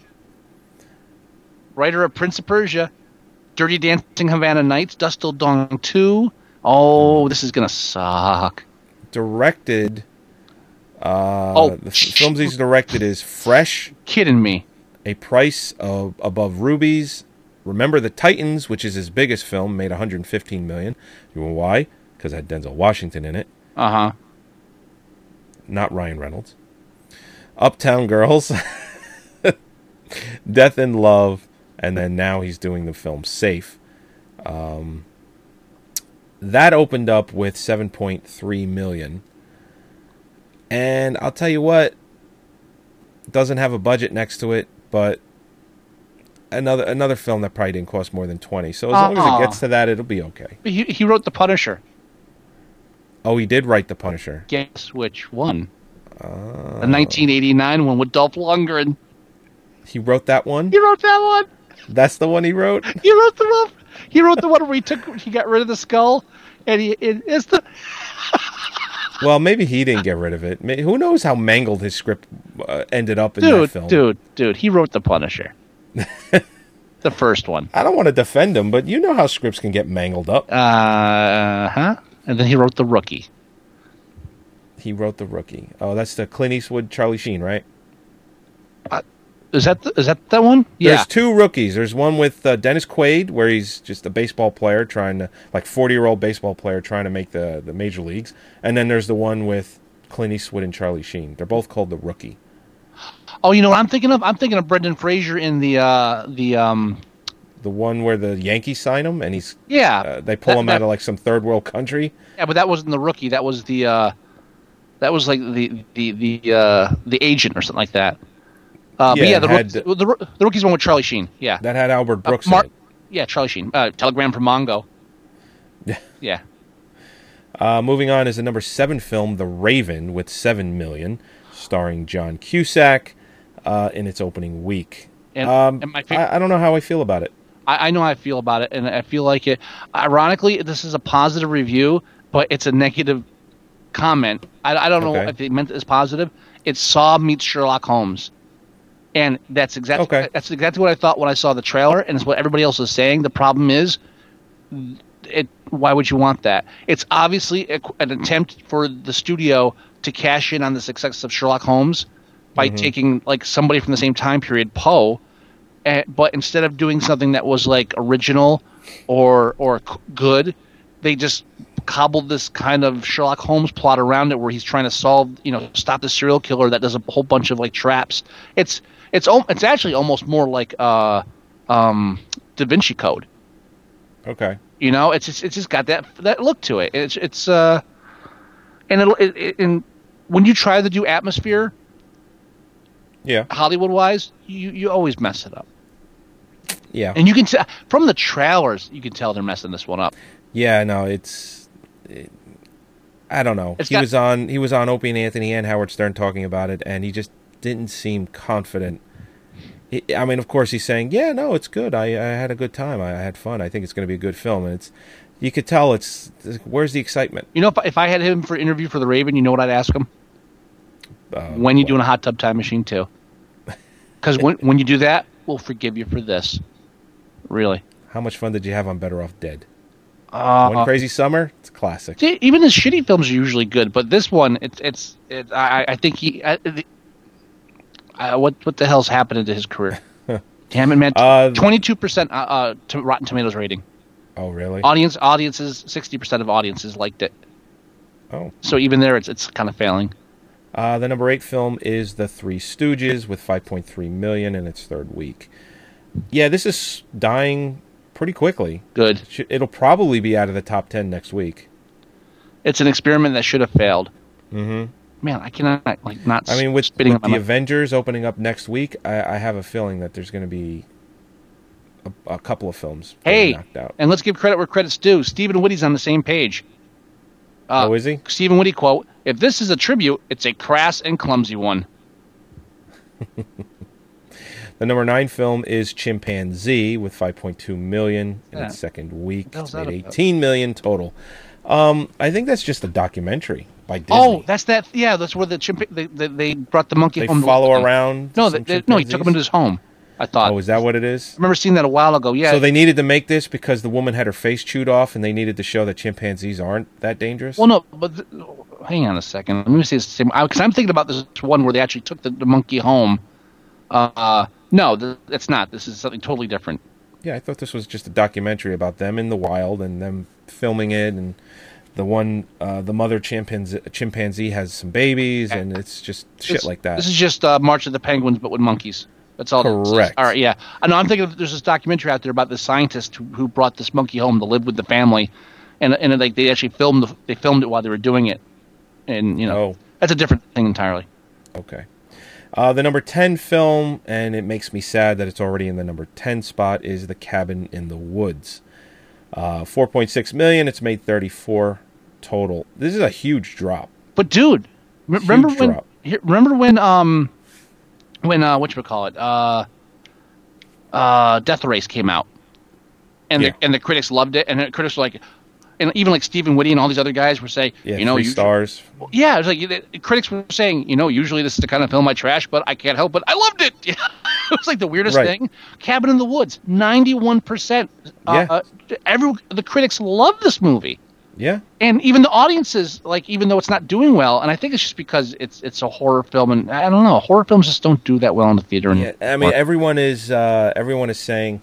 Writer of Prince of Persia. Dirty Dancing Havana Nights. Dusk Till Dawn 2. Oh, this is gonna suck. Directed. Uh, Oh, the f- films he's directed is Fresh, Kidding me? A Price of Above Rubies, Remember the Titans, which is his biggest film, made 115 million. You know why? Because it had Denzel Washington in it, Uh huh. Not Ryan Reynolds. Uptown Girls, (laughs) Death in Love, and then now he's doing the film Safe. Um, that opened up with 7.3 million. And I'll tell you what, doesn't have a budget next to it, but another another film that probably didn't cost more than 20. So as long as it gets to that, it'll be okay. He he wrote The Punisher. Oh, he did write The Punisher. Guess which one? Uh, The 1989 one with Dolph Lundgren. he wrote that one? He wrote that one. That's the one he wrote? (laughs) He wrote the one. He wrote the one where he took he got rid of the skull, and he it, it's the (laughs) Well, maybe he didn't get rid of it. Who knows how mangled his script uh, ended up in that dude film? dude dude. He wrote the Punisher. (laughs) the first one. I don't want to defend him, but you know how scripts can get mangled up. Uh huh. And then he wrote the Rookie. He wrote The Rookie. Oh, that's the Clint Eastwood, Charlie Sheen, right? Is that the, is that that one? Yeah. There's two rookies. There's one with uh, Dennis Quaid, where he's just a baseball player trying to, like, 40 year old baseball player trying to make the, the major leagues. And then there's the one with Clint Eastwood and Charlie Sheen. They're both called The Rookie. Oh, you know what I'm thinking of? I'm thinking of Brendan Fraser in the uh the um The one where the Yankees sign him and he's yeah. uh, they pull That- him that- out of like some third world country. Yeah, but that wasn't the rookie. That was the uh, that was like the the the uh, the agent or something like that. Uh, but Yeah, yeah, the, had- rookie, the, the rookie's one with Charlie Sheen. Yeah, That had Albert Uh, Brooks Mar- in it. yeah, Charlie Sheen. Uh, Telegram from Mongo. Yeah. (laughs) Yeah. Uh, moving on is the number seven film, The Raven, with seven million, starring John Cusack uh, in its opening week. And, Um, and my fa- I, I don't know how I feel about it. I, I know how I feel about it, and I feel like it. Ironically, this is a positive review, but it's a negative comment. I, I don't know Okay. if they meant it as positive. It's Saw meets Sherlock Holmes, and that's exactly Okay. that's exactly what I thought when I saw the trailer, and it's what everybody else is saying. The problem is, it. Why would you want that? It's obviously a, an attempt for the studio to cash in on the success of Sherlock Holmes by mm-hmm. taking like somebody from the same time period, Poe, but instead of doing something that was like original or or good, they just cobbled this kind of Sherlock Holmes plot around it, where he's trying to solve, you know, stop the serial killer that does a whole bunch of like traps. It's it's it's actually almost more like uh, um, Da Vinci Code. Okay. You know, it's just, it's just got that that look to it. It's it's uh, and it'll it, it, and when you try to do atmosphere Yeah. Hollywood wise, you you always mess it up. Yeah. And you can tell from the trailers, you can tell they're messing this one up. Yeah. No, it's. It, I don't know. It's he got- was on. He was on Opie and Anthony and Howard Stern talking about it, and he just didn't seem confident. He, I mean, of course, he's saying, "Yeah, no, it's good. I, I had a good time. I, I had fun. I think it's going to be a good film." And it's, you could tell it's. Where's the excitement? You know, if, if I had him for interview for the Raven, you know what I'd ask him? Uh, when you doing a hot tub time machine too? Because when when you do that, we'll forgive you for this. Really. How much fun did you have on Better Off Dead? Uh, One Crazy Summer. It's a classic. See, even his shitty films are usually good, but this one, it's it's it, I I think he. I, the, I, what what the hell's happening to his career? (laughs) Damn it, man! Uh, Twenty-two percent uh, uh, to Rotten Tomatoes rating. Oh, really? Audience audiences, sixty percent of audiences liked it. Oh. So even there, it's it's kind of failing. Uh, the number eight film is The Three Stooges with 5.3 million in its third week. Yeah, this is dying pretty quickly. Good. It'll probably be out of the top 10 next week. It's an experiment that should have failed. Mm-hmm. Man, I cannot like not. I mean, with, with the my- Avengers opening up next week, I, I have a feeling that there's going to be a, a couple of films Hey, knocked out. and let's give credit where credit's due. Stephen Whitty's on the same page. Uh, oh, is he? Stephen Whitty quote: "If this is a tribute, it's a crass and clumsy one." (laughs) The number nine film is Chimpanzee with 5.2 million in Yeah. its second week. It's made that about? 18 million total. Um, I think that's just a documentary by Disney. Oh, that's that. Yeah, that's where the chimp. They, they, they brought the monkey they home. follow at. around. No, they, no, he took him into his home. I thought. Oh, is that what it is? I remember seeing that a while ago. Yeah. So they needed to make this because the woman had her face chewed off, and they needed to show that chimpanzees aren't that dangerous. Well, no, but th- hang on a second. Let me see the same. Because I'm thinking about this one where they actually took the, the monkey home. Uh, no, th- it's not. This is something totally different. Yeah, I thought this was just a documentary about them in the wild and them filming it, and the one, uh, the mother chimpanzee, chimpanzee has some babies, and it's just shit It's- like that. This is just uh, March of the Penguins, but with monkeys. That's all. Correct. All right, yeah. I know. I'm thinking of, there's this documentary out there about the scientist who, who brought this monkey home to live with the family, and and like they actually filmed the, they filmed it while they were doing it, and you know Oh. that's a different thing entirely. Okay. Uh, the number 10 film, and it makes me sad that it's already in the number 10 spot, is The Cabin in the Woods. Uh, 4.6 million. It's made 34 total. This is a huge drop. But dude, re- remember when? drop. Remember when? Um, when uh, what you call it? Uh, uh, Death Race came out, and Yeah. the and the critics loved it, and the critics were like, and even like Stephen Whitty and all these other guys were saying, Yeah, you know, you- stars. Yeah, it was like the critics were saying, you know, usually this is the kind of film I trash, but I can't help it. I loved it. (laughs) it was like the weirdest Right. thing. Cabin in the Woods, ninety-one percent. Yeah. Uh, every the critics love this movie Yeah. and even the audiences like even though it's not doing well and i think it's just because it's it's a horror film and i don't know horror films just don't do that well in the theater Yeah, I mean, everyone is uh, everyone is saying,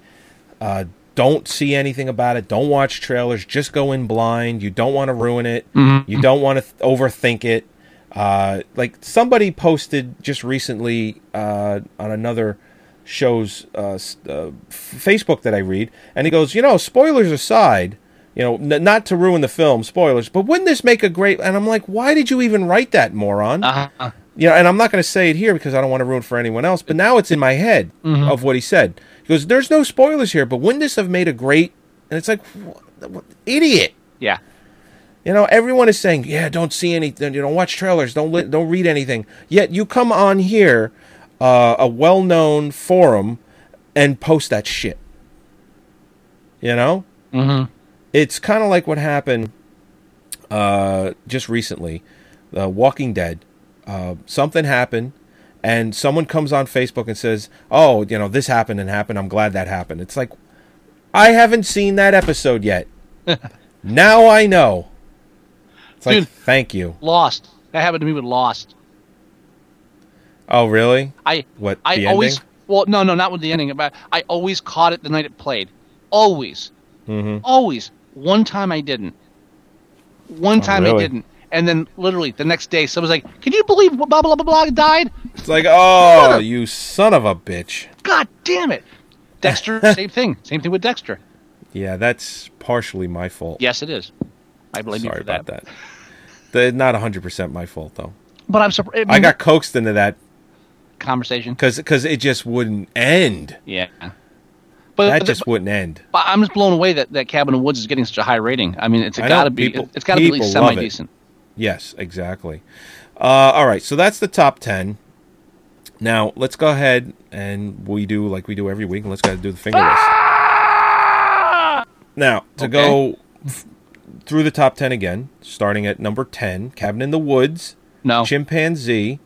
uh, don't see anything about it. Don't watch trailers. Just go in blind. You don't want to ruin it. You don't want to th- overthink it. Uh, like somebody posted just recently uh, on another show's uh, uh, Facebook that I read, and he goes, you know, spoilers aside. You know, n- not to ruin the film, spoilers, but wouldn't this make a great? And I'm like, why did you even write that, moron? uh-huh. you know, and I'm not going to say it here because I don't want to ruin it for anyone else, but now it's in my head Mm-hmm. of what he said. He goes, "There's no spoilers here, but wouldn't this have made a great?" And it's like, what, what, idiot. yeah You know, everyone is saying, "Yeah, don't see anything. You don't watch trailers. Don't li- don't read anything." Yet you come on here, uh, a well-known forum, and post that shit. You know, mm-hmm. it's kind of like what happened uh, just recently. Uh, Walking Dead. Uh, something happened, and someone comes on Facebook and says, "Oh, you know, this happened and happened. I'm glad that happened." It's like, I haven't seen that episode yet. (laughs) now I know. It's like, Dude. thank you. lost that happened to me with lost Oh, really? i What, i the always ending? well no no not with the ending but i always caught it the night it played always Mm-hmm. always one time i didn't one time i really? didn't and then literally the next day someone's like can you believe blah blah blah blah, blah died It's like, oh, you son of a bitch. god damn it dexter (laughs) same thing same thing with dexter Yeah, that's partially my fault. yes it is i blame Sorry you for that about that. The, not 100% my fault, though. but i'm surprised I got coaxed into that conversation because it just wouldn't end. Yeah. But, That just wouldn't end. but I'm just blown away that, that Cabin in the Woods is getting such a high rating. I mean, it's I got to be people- it's got to be at least semi decent. Yes, exactly. Uh, all right, so that's the top 10. Now, let's go ahead and we do like we do every week, and let's go do the finger list. Now, to Okay. go f- through the top 10 again, starting at number 10, Cabin in the Woods, No, Chimpanzee,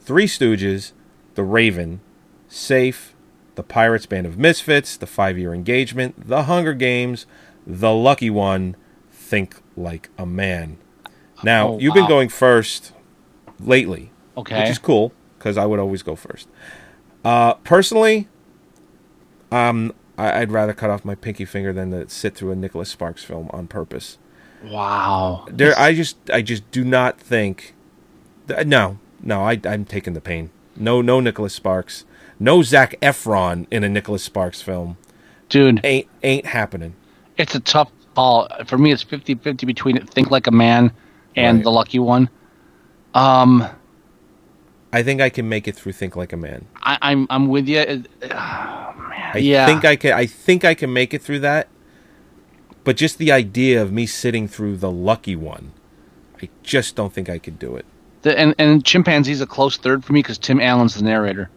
Three Stooges, The Raven, Safe, The Pirates Band of Misfits, The Five Year Engagement, The Hunger Games, The Lucky One, Think Like a Man. Now, Oh, you've been wow. going first lately, okay. which is cool because I would always go first. Uh, personally, um, I- I'd rather cut off my pinky finger than to sit through a Nicholas Sparks film on purpose wow. there i just i just do not think th- no No, I, I'm taking the pain. No, no Nicholas Sparks. No Zac Efron in a Nicholas Sparks film. Dude, ain't ain't happening. It's a tough call for me. It's 50-50 between Think Like a Man and Right. The Lucky One. Um, I think I can make it through Think Like a Man. I, I'm I'm with you. man, I yeah. think I can. I think I can make it through that. But just the idea of me sitting through the lucky one, I just don't think I could do it. The, and and Chimpanzee's a close third for me because Tim Allen's the narrator.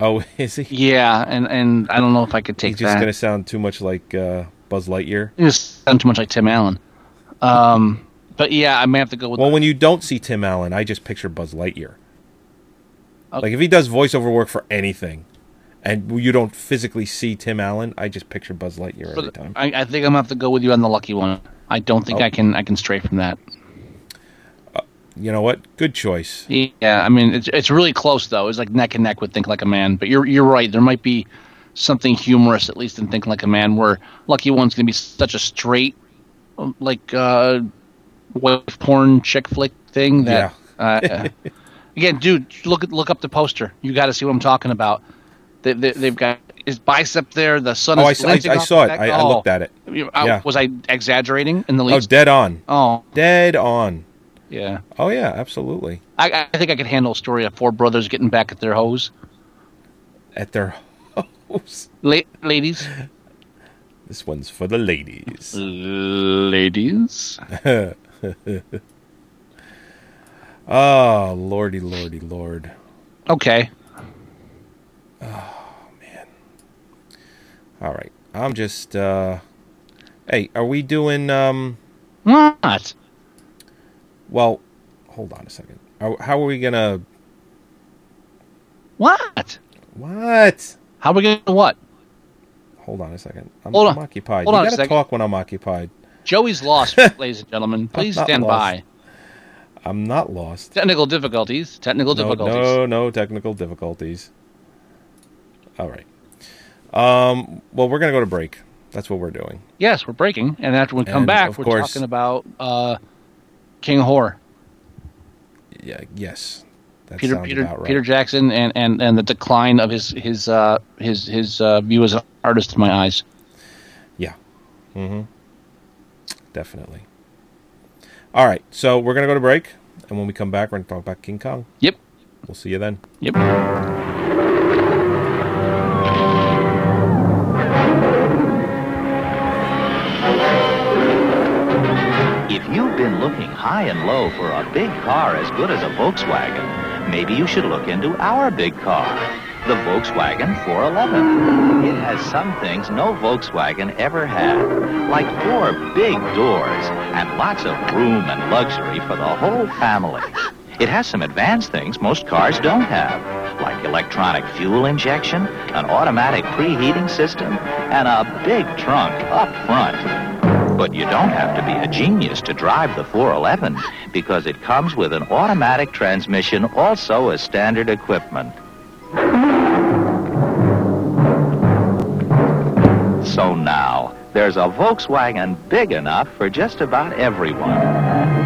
Oh, (laughs) is he? Yeah, and and I don't know if I could take He's just that. going to sound too much like uh, Buzz Lightyear. You just sound too much like Tim Allen. Um, but yeah, I may have to go with. Well, when you don't see Tim Allen, I just picture Buzz Lightyear. Okay. Like if he does voiceover work for anything, and you don't physically see Tim Allen, I just picture Buzz Lightyear every time. I, I think I'm gonna have to go with you on the lucky one. I don't think Oh. I can I can stray from that. You know what? Good choice. Yeah, I mean it's it's really close though. It's like neck and neck with Think Like a Man. But you're you're right. There might be something humorous at least in Think Like a Man, where Lucky One's gonna be such a straight, like uh, wife porn chick flick thing that. Uh, (laughs) again, dude, look look up the poster. You got to see what I'm talking about. They, they, they've got his bicep there. The sun Oh, I, I- I saw it. I, I Oh. looked at it. Yeah. Was I exaggerating in the least Oh, least? dead on. Oh, Dead on. yeah. Oh yeah, absolutely. I, I think I could handle a story of four brothers getting back at their hoes. At their house. La- ladies. This one's for the ladies. Ladies. (laughs) oh, (laughs) lordy, lordy, lord. Okay. Oh, man. All right. I'm just uh Hey, are we doing um What? well, hold on a second. How are we going to What? What? How are we going to what? Hold on a second. I'm, Hold I'm on. occupied. Hold you on a got to second. talk when I'm occupied. Joey's lost, (laughs) ladies and gentlemen. Please stand lost. by. I'm not lost. Technical difficulties. Technical No, difficulties. no, no technical difficulties. All right. Um, well, we're going to go to break. That's what we're doing. Yes, we're breaking, and after we come And, back, we're course- talking about uh, King Horror. Yeah, yes. That Peter Peter about right. Peter Jackson and, and, and the decline of his his uh, his his uh, view as an artist in my eyes. Yeah. Mm-hmm. Definitely. All right. So we're gonna go to break, and when we come back, we're gonna talk about King Kong. Yep. We'll see you then. Yep. If you've been looking high and low for a big car as good as a Volkswagen, maybe you should look into our big car, the Volkswagen 411. It has some things no Volkswagen ever had, like four big doors and lots of room and luxury for the whole family. It has some advanced things most cars don't have, like electronic fuel injection, an automatic preheating system, and a big trunk up front. But you don't have to be a genius to drive the 411 because it comes with an automatic transmission also as standard equipment. So now, there's a Volkswagen big enough for just about everyone.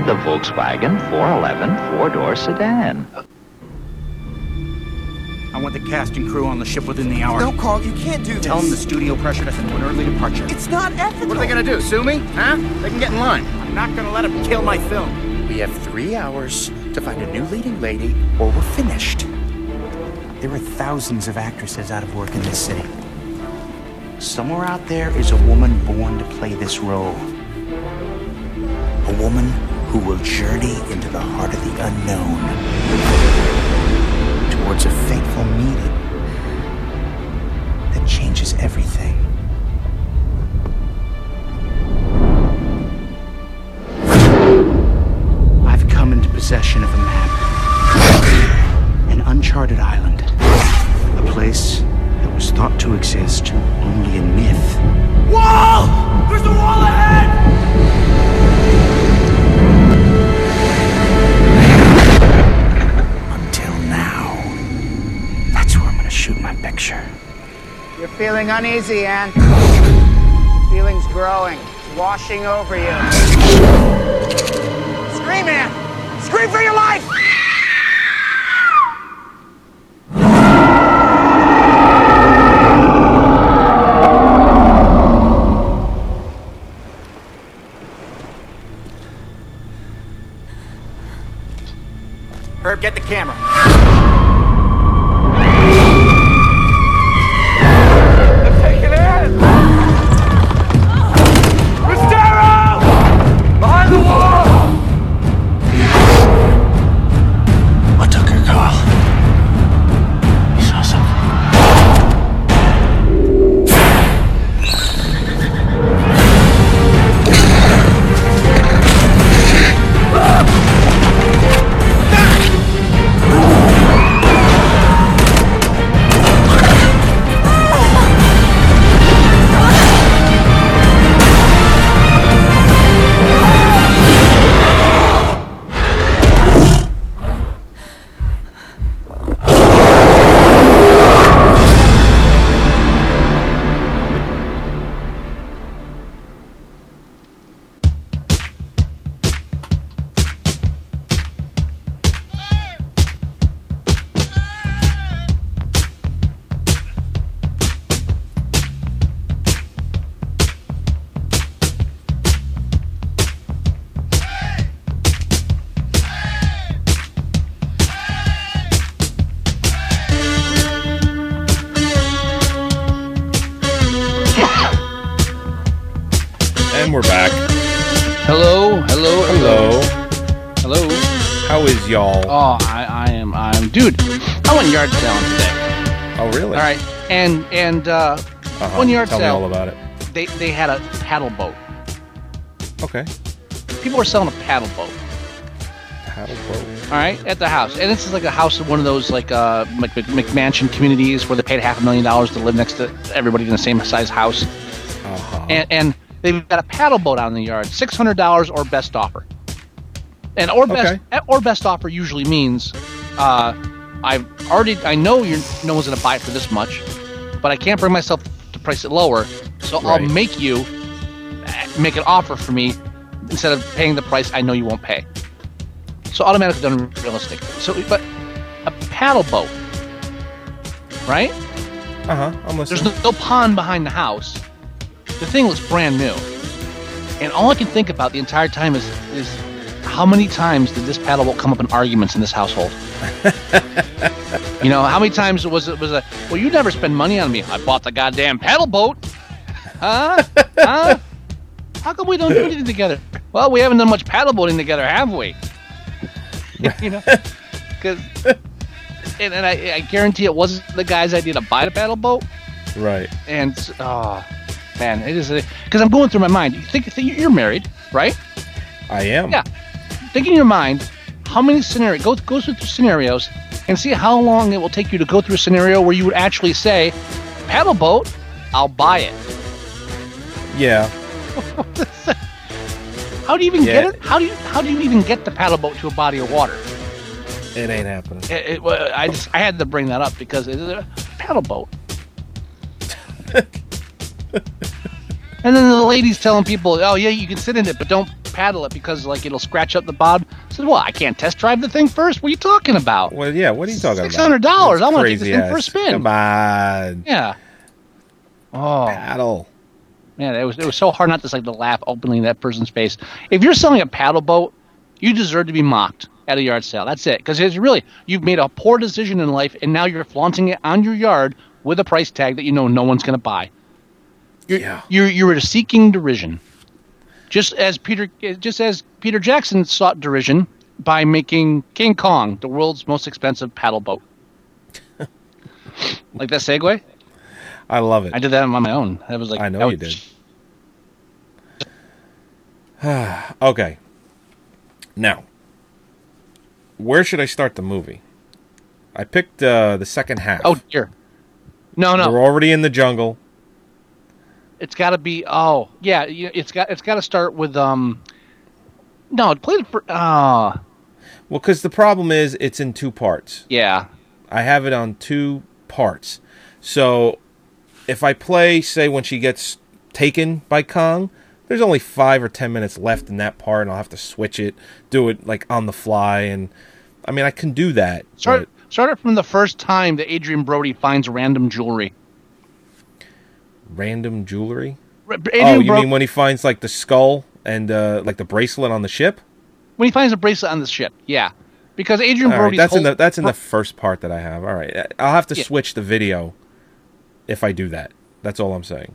The Volkswagen 411 four-door sedan. I want the cast and crew on the ship within the hour. No, Carl, you can't do this. Tell them the studio pressured us into an early departure. It's not ethical. What are they gonna do? Sue me? Huh? They can get in line. I'm not gonna let them kill my film. We have three hours to find a new leading lady, or we're finished. There are thousands of actresses out of work in this city. Somewhere out there is a woman born to play this role. A woman who will journey into the heart of the unknown towards a fateful meeting that changes everything. I've come into possession of a map. An uncharted island. A place was thought to exist only in myth. Wall! There's a wall ahead! Until now. That's where I'm gonna shoot my picture. You're feeling uneasy, Anne. Feeling's growing. It's washing over you. Scream, Anne! Scream for your life! Get the camera. Uh, Uh-huh. one yard Tell me sale. all about it. They they had a paddle boat. Okay. People were selling a paddle boat. Paddle boat. All right, at the house, and this is like a house of one of those like uh Mc, Mc, McMansion communities where they paid half a million dollars to live next to everybody in the same size house, Uh-huh. and and they've got a paddle boat out in the yard, six hundred dollars or best offer. And or best or best offer usually means, uh, I've already I know you're no one's gonna buy it for this much, but I can't bring myself to price it lower, so I'll make you uh, make an offer for me instead of paying the price I know you won't pay. So automatically unrealistic. So, but a paddle boat, right? Uh huh. I'm There's no, no pond behind the house. The thing looks brand new, and all I can think about the entire time is is how many times did this paddle boat come up in arguments in this household? (laughs) you know, how many times was it was a well, you never spend money on me. I bought the goddamn paddle boat. Huh? huh? How come we don't do anything together? Well, we haven't done much paddle boating together, have we? (laughs) you know, because and, and I, I guarantee it wasn't the guy's idea to buy the paddle boat. Right. And oh man, it is because I'm going through my mind. You think, think you're married, right? I am. Yeah. Think in your mind how many scenarios go go through scenarios and see how long it will take you to go through a scenario where you would actually say, "Paddle boat, I'll buy it." Yeah. (laughs) How do you even Yeah. get it? How do you how do you even get the paddle boat to a body of water? It ain't happening. It, it, well, I just I had to bring that up because it's a paddle boat. (laughs) and then the lady's telling people, "Oh yeah, you can sit in it, but don't paddle it because like it'll scratch up the bob." I said, "Well, I can't test drive the thing first. What are you talking about?" Well, yeah. What are you talking about? $600. I wanna take this thing for a spin. Come on. Yeah. Oh, paddle. Man, it was it was so hard not to like to laugh openly in that person's face. If you're selling a paddle boat, you deserve to be mocked at a yard sale. That's it. Because it's really you've made a poor decision in life, and now you're flaunting it on your yard with a price tag that you know no one's going to buy. You're, yeah. You're you're seeking derision, just as Peter just as Peter Jackson sought derision by making King Kong the world's most expensive paddle boat. (laughs) like that segue? I love it. I did that on my own. That was like I know you was- did. (sighs) okay. Now, where should I start the movie? I picked uh, the second half. Oh dear. No, no. We're already in the jungle. It's got to be. Oh, yeah. It's got. It's got to start with. Um. No, play the. fir- Ah. Well, because the problem is it's in two parts. Yeah. I have it on two parts. So if I play, say, when she gets taken by Kong, there's only five or ten minutes left in that part, and I'll have to switch it, do it like on the fly, and I mean I can do that. Start. Start it from the first time that Adrien Brody finds random jewelry. Random jewelry. Oh, you Bro- mean when he finds like the skull and uh, like the bracelet on the ship? when he finds a bracelet on the ship? Yeah. because Adrian All right, Brody's that's in the that's in the first part that I have. All right, I'll have to Yeah. switch the video if I do that. That's all I'm saying.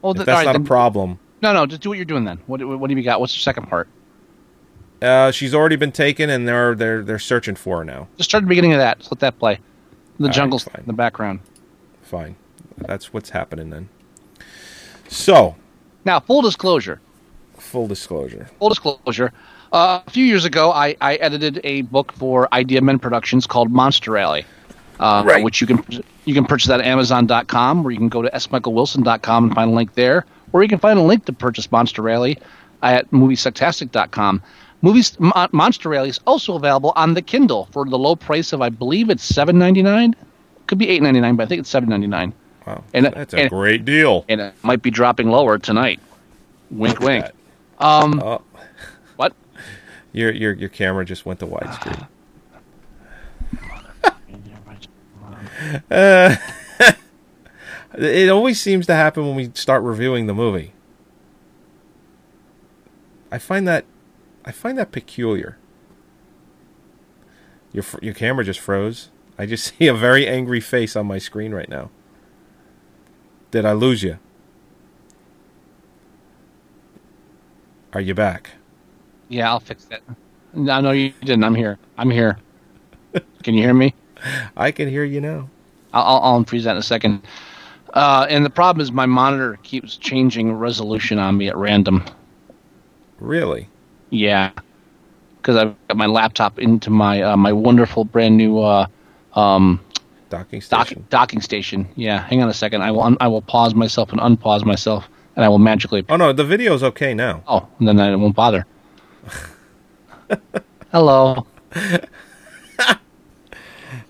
Well, if that's right, not then- a problem. No, no, just do what you're doing then. What, what, have you got? What's the second part? Uh, she's already been taken, and they're they're they're searching for her now. Just start at the beginning of that. Just let that play. The All right, jungle's fine. in the background. Fine, that's what's happening then. So, Now, full disclosure. full disclosure. Full disclosure. Uh, a few years ago, I, I edited a book for Idea Men Productions called Monster Rally, uh, Right. which you can you can purchase at Amazon.com, or you can go to smichaelwilson.com and find a link there, or you can find a link to purchase Monster Rally at moviesucktastic.com. Movies Mon- Monster Rally is also available on the Kindle for the low price of I believe it's seven ninety nine. Could be eight ninety nine, but I think it's seven ninety nine. Wow, and that's a and- great deal. and it might be dropping lower tonight. Wink, wink. Um, Oh, what? your your your camera just went to widescreen. uh, (laughs) it always seems to happen when we start reviewing the movie. I find that I find that peculiar. Your your camera just froze. I just (laughs) see a very angry face on my screen right now. Did I lose you? Are you back? Yeah, I'll fix that. No, no, you didn't. I'm here. I'm here. Can you hear me? I can hear you now. I'll, I'll, I'll unfreeze that in a second. Uh, and the problem is my monitor keeps changing resolution on me at random. Really? Yeah, because I've got my laptop into my uh, my wonderful brand new uh, um, Docking dock, station. docking station. Yeah, hang on a second. I will un- I will pause myself and unpause myself, and I will magically. Oh no, the video's okay now. Oh, and then I won't bother. (laughs) Hello. (laughs)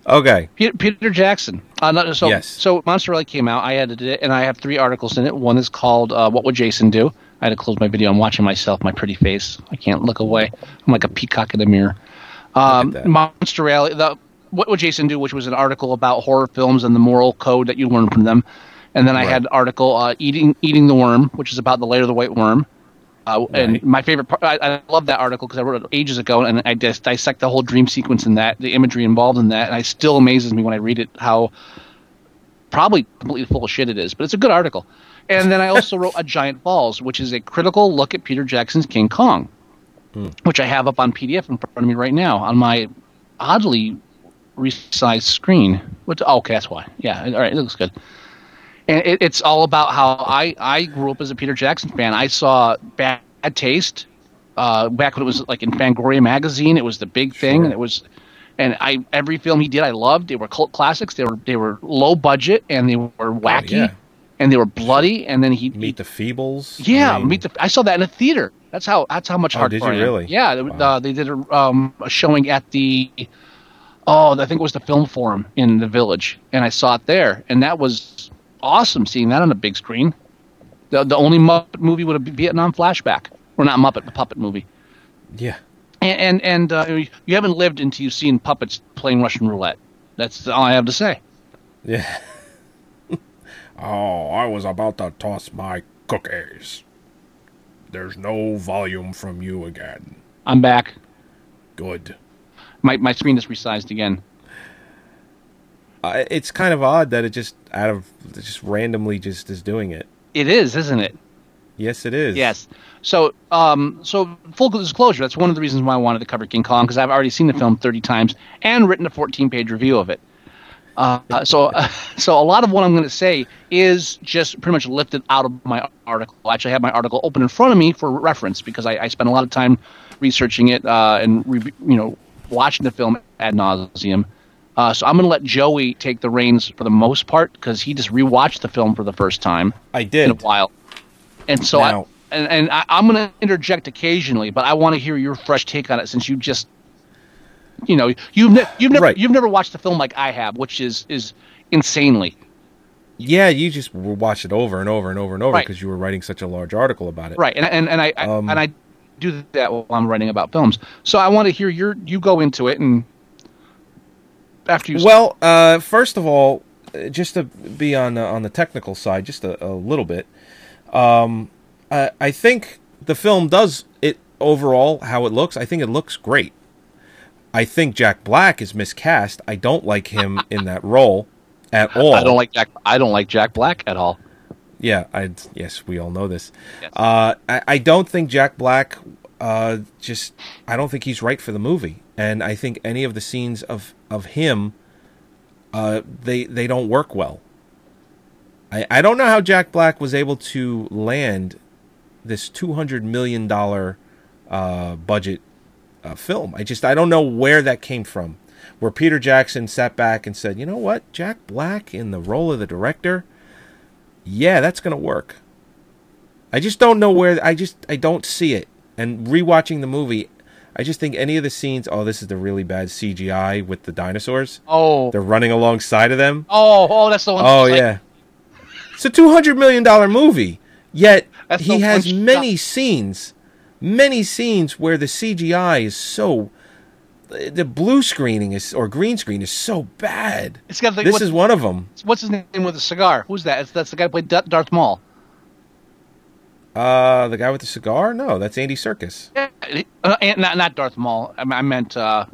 Okay. Peter, Peter Jackson. Uh, no, so, Yes. so Monster Rally came out. I edited it, and I have three articles in it. One is called uh, "What Would Jason Do." I had to close my video. I'm watching myself, my pretty face. I can't look away. I'm like a peacock in the mirror. Um, Monster Rally. The "What Would Jason Do," which was an article about horror films and the moral code that you learn from them. And then I had an article uh, "Eating Eating the Worm," which is about the Lair of the White Worm. Uh, And my favorite part, I, I love that article because I wrote it ages ago, and I just dissect the whole dream sequence in that, the imagery involved in that, and it still amazes me when I read it how probably completely full of shit it is. But it's a good article. And then I (laughs) also wrote A Giant Falls, which is a critical look at Peter Jackson's King Kong, which I have up on PDF in front of me right now on my oddly resized screen. Which, oh, okay, that's why. Yeah, all right, it looks good and it, it's all about how I, I grew up as a Peter Jackson fan. I saw Bad Taste uh, back when it was like in Fangoria magazine. It was the big thing, and it was, and I every film he did I loved. They were cult classics. They were they were low budget and they were wacky, yeah. and they were bloody. And then he Meet the Feebles. yeah, I mean, meet the. I saw that in a theater. That's how. That's how much Oh, hardcore. did you really? Yeah, they- uh, they did a, um, a showing at the. Oh, I think it was the film forum in the village, and I saw it there, and that was awesome seeing that on a big screen. The the only Muppet movie would have Vietnam flashback, or not Muppet, the puppet movie. Yeah. And and, and uh, you haven't lived until you've seen puppets playing Russian roulette. That's all I have to say. Yeah. (laughs) oh, I was about to toss my cookies. There's no volume from you again. I'm back. Good. My my screen is resized again. Uh, it's kind of odd that it just out of just randomly just is doing it. It is, isn't it? Yes, it is. Yes. So, um, so full disclosure, that's one of the reasons why I wanted to cover King Kong because I've already seen the film 30 times and written a 14-page review of it. Uh, so, uh, (laughs) so a lot of what I'm going to say is just pretty much lifted out of my article. I actually have my article open in front of me for reference because I, I spent a lot of time researching it uh, and re- you know watching the film ad nauseum. Uh, so I'm going to let Joey take the reins for the most part because he just rewatched the film for the first time. I did in a while, and so Now- I and, and I, I'm going to interject occasionally, but I want to hear your fresh take on it since you just, you know, you've ne- you've never you've never watched the film like I have, which is is insanely. Yeah, you just watched it over and over and over and over Right. because you were writing such a large article about it. Right, and and, and I, I Um, and I do that while I'm writing about films. So I want to hear your you go into it and after you Well, uh, first of all, uh, just to be on uh, on the technical side, just a, a little bit. Um, I, I think the film does it overall how it looks. I think it looks great. I think Jack Black is miscast. I don't like him in that role at (laughs) all. I don't like Jack. I don't like Jack Black at all. Yeah, I yes, we all know this. Uh, I, I don't think Jack Black. Uh, just I don't think he's right for the movie, and I think any of the scenes of of him, uh, they they don't work well. I I don't know how Jack Black was able to land this two hundred million dollar uh, budget uh, film. I just I don't know where that came from. Where Peter Jackson sat back and said, "You know what, Jack Black in the role of the director." Yeah, that's going to work. I just don't know where I just I don't see it. And rewatching the movie, I just think any of the scenes, oh, this is the really bad CGI with the dinosaurs. Oh, they're running alongside of them. Oh, oh, that's the one. Oh like- yeah, it's a two hundred million dollar movie. Yet That's he has many scenes, many scenes where the CGI is so. The blue screening is or green screen is so bad. It's got the- this is one of them. What's his name with the cigar? Who's that? It's, that's the guy who played Darth Maul. Uh, the guy with the cigar? No, that's Andy Serkis. Uh, and not not Darth Maul. I, I meant uh,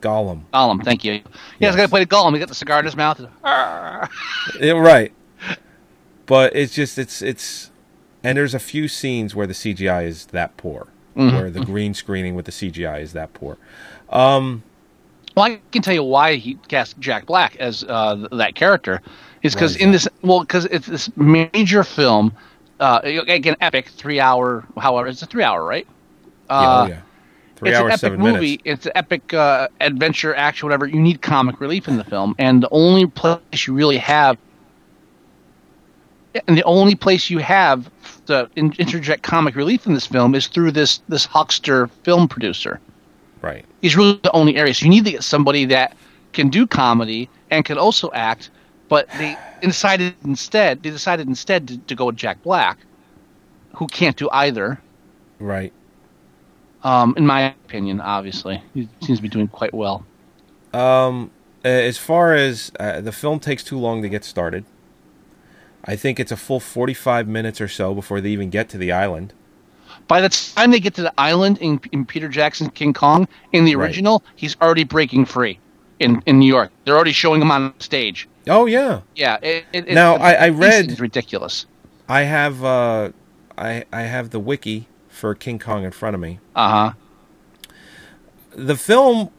Gollum. Gollum. Thank you. Yeah, the guy who played Gollum. He got the cigar in his mouth. Yeah, right. But it's just it's it's and there's a few scenes where the CGI is that poor, Mhm. where the green screening with the CGI is that poor. Um, Well, I can tell you why he cast Jack Black as uh, th- that character. Is because in this, well, because it's this major film, uh, again, epic, three hour, however, it's a three hour, right? yeah, Uh, oh yeah, three it's hours an epic seven movie. minutes. It's an epic uh, adventure, action, whatever. You need comic relief in the film, and the only place you really have, and the only place you have to interject comic relief in this film is through this this huckster film producer. Right. He's really the only area. So you need to get somebody that can do comedy and can also act. But they decided instead they decided instead to, to go with Jack Black, who can't do either. Right. Um, in my opinion, obviously, he seems to be doing quite well. Um, as far as uh, the film takes too long to get started, I think it's a full forty-five minutes or so before they even get to the island. By the time they get to the island in, in Peter Jackson's King Kong, in the Right. original, he's already breaking free in, in New York. They're already showing him on stage. Oh yeah. Yeah. It, it, it- Now, I- I read- things ridiculous. I have uh, I I have the wiki for King Kong in front of me. Uh huh. the film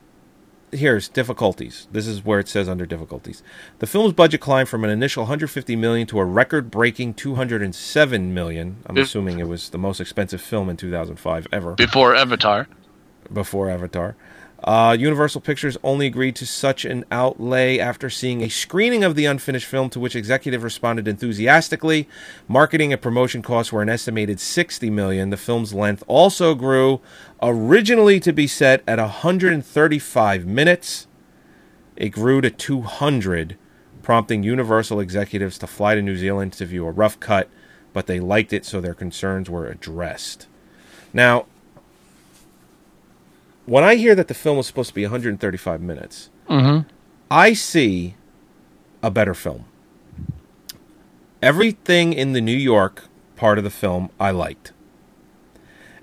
here's difficulties. This is where it says under difficulties. The film's budget climbed from an initial 150 million to a record-breaking 207 million. I'm assuming it was the most expensive film in 2005 ever. Before Avatar. before avatar uh, universal pictures only agreed to such an outlay after seeing a screening of the unfinished film to which executive responded enthusiastically. Marketing and promotion costs were an estimated 60 million. The film's length also grew originally to be set at 135 minutes. It grew to 200 prompting universal executives to fly to new zealand to view a rough cut but they liked it so their concerns were addressed. Now when I hear that the film was supposed to be 135 minutes, Mm-hmm. I see a better film. Everything in the New York part of the film I liked.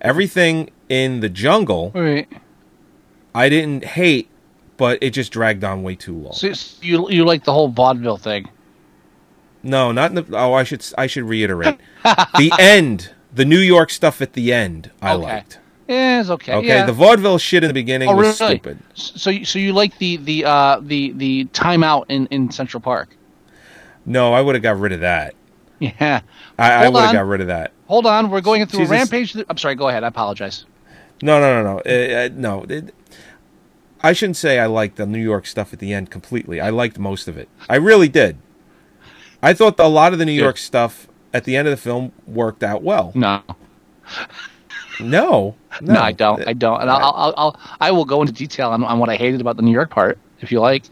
Everything in the jungle Right. I didn't hate, but it just dragged on way too long. So you you like the whole vaudeville thing? No, not in the. Oh, I should I should reiterate. the (laughs) end, the New York stuff at the end, I Okay. liked. Yeah, it's okay. Okay, yeah. the vaudeville shit in the beginning oh, was really? stupid. So you so you like the the uh the the timeout in in Central Park? No, I would have got rid of that. (laughs) Yeah. I, I would have got rid of that. Hold on, we're going through See, a rampage. I'm sorry. Go ahead. I apologize. No, no, no, no. Uh, no. It- I shouldn't say I liked the New York stuff at the end completely. I liked most of it. I really did. I thought a lot of the New. York stuff at the end of the film worked out well. No. No. No, I don't. I don't. And I'll, I'll, I'll I will go into detail on, on what I hated about the New York part if you like.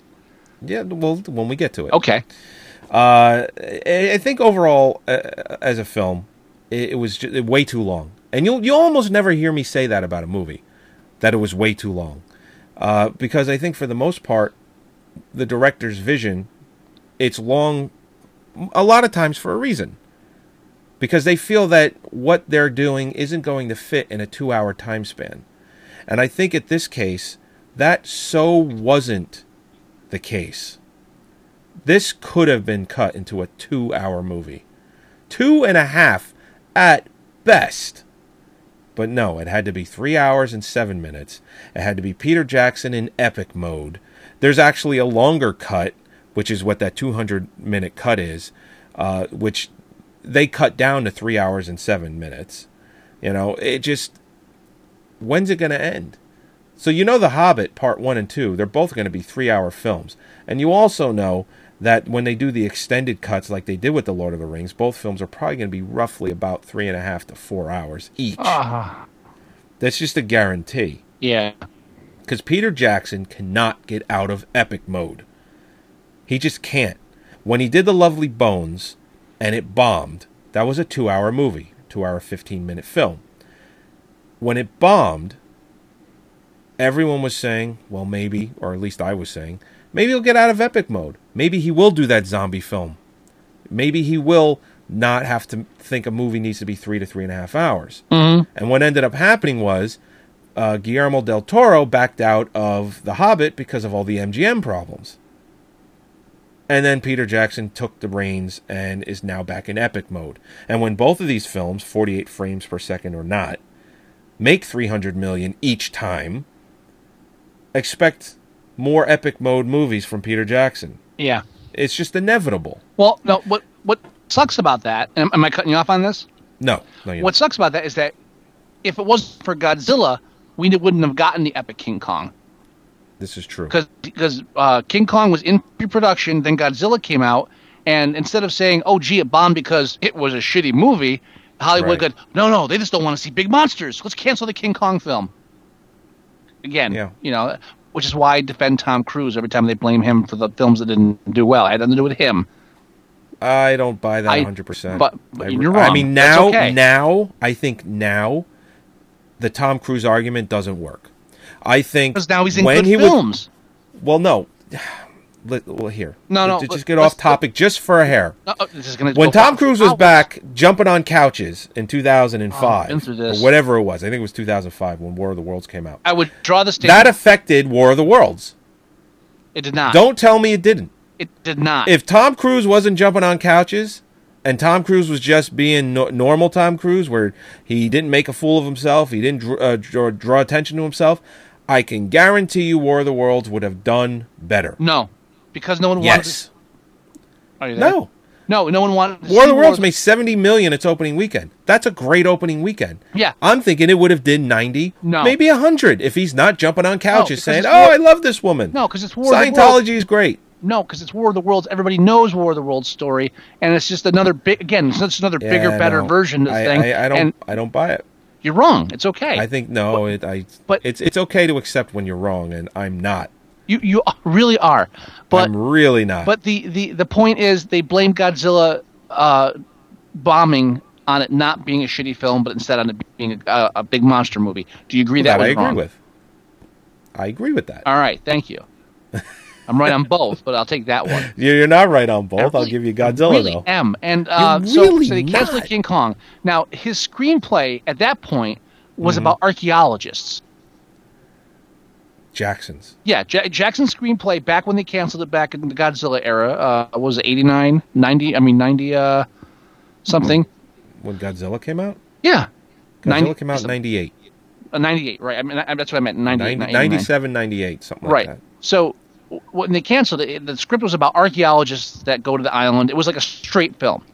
Yeah, well, when we get to it. Okay. Uh, I I think overall, uh, as a film, it, it was ju- way too long, and you'll you almost never hear me say that about a movie, that it was way too long, uh, because I think for the most part, the director's vision, it's long, a lot of times for a reason, because they feel that what they're doing isn't going to fit in a two-hour time span, and I think at this case, That so wasn't the case. This could have been cut into a two hour movie. Two and a half at best. But no, it had to be three hours and seven minutes. It had to be Peter Jackson in epic mode. There's actually a longer cut, which is what that 200 minute cut is, uh, which they cut down to three hours and seven minutes. You know, it just. When's it going to end? So you know The Hobbit Part 1 and 2, they're both going to be three hour films. And you also know that when they do the extended cuts like they did with The Lord of the Rings, both films are probably going to be roughly about three and a half to four hours each. Ah. That's just a guarantee. Yeah. Because Peter Jackson cannot get out of epic mode. He just can't. When he did The Lovely Bones and it bombed, that was a two hour movie, two hour, 15 minute film. When it bombed, everyone was saying, well, maybe, or at least I was saying, maybe he'll get out of epic mode. Maybe he will do that zombie film. Maybe he will not have to think a movie needs to be three to three and a half hours. Mhm. And what ended up happening was uh, Guillermo del Toro backed out of The Hobbit because of all the MGM problems. And then Peter Jackson took the reins and is now back in epic mode. And when both of these films, 48 frames per second or not, make 300 million each time, expect more epic mode movies from Peter Jackson. Yeah. It's just inevitable. Well, no. What what sucks about that? Am, am I cutting you off on this? No, no, What sucks about that is that if it wasn't for Godzilla, we wouldn't have gotten the epic King Kong This is true. because because uh, King Kong was in pre-production, then Godzilla came out, and instead of saying, "Oh, gee, it bombed because it was a shitty movie," Hollywood Right. said, "No, no, they just don't want to see big monsters. Let's cancel the King Kong film." Again, you know, which is why I defend Tom Cruise every time they blame him for the films that didn't do well. It had nothing to do with him. I don't buy that 100%. but- but I, you're I mean, now, okay. now, I think now, the Tom Cruise argument doesn't work. I think Because now he's in when good he films. Would, well, no. (sighs) Well, here. No, no, Just, get off topic just for a hair. Gonna When Tom. Cruise was back jumping on couches in 2005, Oh, been through this. or whatever it was, I think it was 2005 when War of the Worlds came out. I would draw the stage. That affected War of the Worlds. it did not. Don't tell me it didn't. It did not. If Tom Cruise wasn't jumping on couches and Tom Cruise was just being no- normal Tom Cruise, where he didn't make a fool of himself, he didn't dr- uh, draw, draw attention to himself, I can guarantee you War of the Worlds would have done better. No, because no one wanted. Yes. You there? No. no, no one wanted. To War of the Worlds War- made 70 million its opening weekend. That's a great opening weekend. Yeah. I'm thinking it would have did 90, No. maybe 100 if he's not jumping on couches because saying, "Oh, War- I love this woman." No, because it's War of the Worlds. Scientology is great. No, because it's War of the Worlds. Everybody knows War of the Worlds story, and it's just another big. Again, it's just another bigger, Yeah, better version of the I, thing. I, I don't. And I don't buy it. You're wrong. It's okay. I think no. It, I. but- it's it's okay to accept when you're wrong, and I'm not. you you really are. But I'm really not. But the, the, the point is, they blame Godzilla uh, bombing on it not being a shitty film, but instead on it being a, a big monster movie. Do you agree that, that I agree wrong? with. I agree with that. All right, thank you. (laughs) I'm right on both, but I'll take that one. (laughs) You're not right on both. I'll give you Godzilla really though. am. And uh, You're so, really so they canceled not. King Kong. Now his screenplay at that point was Mhm. about archaeologists. Jackson's. Yeah, Ja Jackson's screenplay back when they canceled it back in the Godzilla era uh, was it 89, 90, I mean 90 uh, something. When Godzilla came out. Yeah. Godzilla 90 came out in '98. Uh, 98, right. I mean I, that's what I meant, 98, 90, 97, 98, something Right. like that. So when they canceled it, the script was about archaeologists that go to the island. It was like a straight film.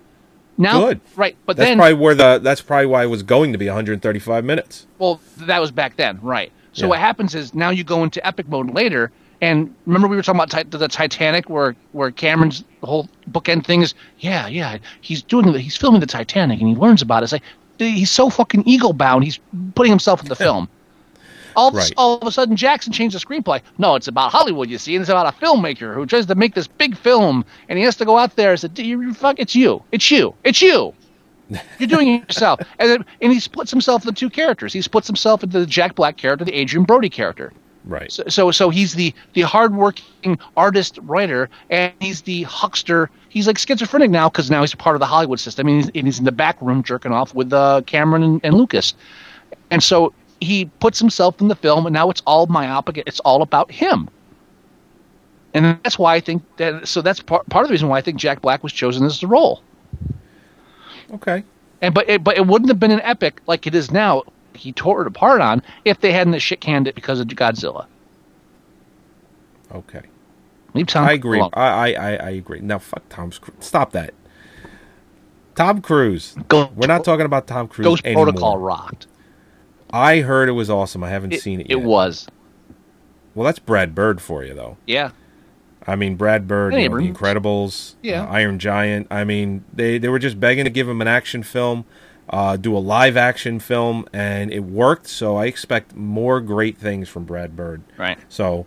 Now, Good. right, but that's then probably where the that's probably why it was going to be 135 minutes. Well, that was back then, right? So Yeah. what happens is now you go into epic mode later, and remember we were talking about the Titanic, where where Cameron's whole bookend thing is, yeah, yeah, he's doing the, he's filming the Titanic, and he learns about it. It's like he's so fucking ego bound, he's putting himself in the (laughs) film. All, of, a- all of a sudden, Jackson changed the screenplay. No, it's about Hollywood, you see, and it's about a filmmaker who tries to make this big film, and he has to go out there and say, "You you fuck, it's you, it's you, it's you." (laughs) You're doing it yourself. And, then, and he splits himself into two characters. He splits himself into the Jack Black character, the Adrien Brody character. Right. So, so, so he's the the hardworking artist writer, and he's the huckster. He's like schizophrenic now because now he's part of the Hollywood system. And he's, and he's in the back room jerking off with uh, Cameron and, and Lucas. And so he puts himself in the film, and now it's all myopic. It's all about him, and that's why I think that. So that's part part of the reason why I think Jack Black was chosen as the role. Okay. And but it, but it wouldn't have been an epic like it is now. He tore it apart on if they hadn't shit canned it because of Godzilla. Okay. Leave Tom I agree. alone. I, I, I, I agree. Now, fuck Tom. Stop that. Tom Cruise. We're not talking about Tom Cruise Ghost anymore. Protocol rocked. I heard it was awesome. I haven't It- seen it yet. it was. Well, that's Brad Bird for you, though. Yeah. I mean, Brad Bird, you know, The Incredibles, Yeah. uh, Iron Giant. I mean, they, they were just begging to give him an action film, uh, do a live action film, and it worked. So I expect more great things from Brad Bird. Right. So,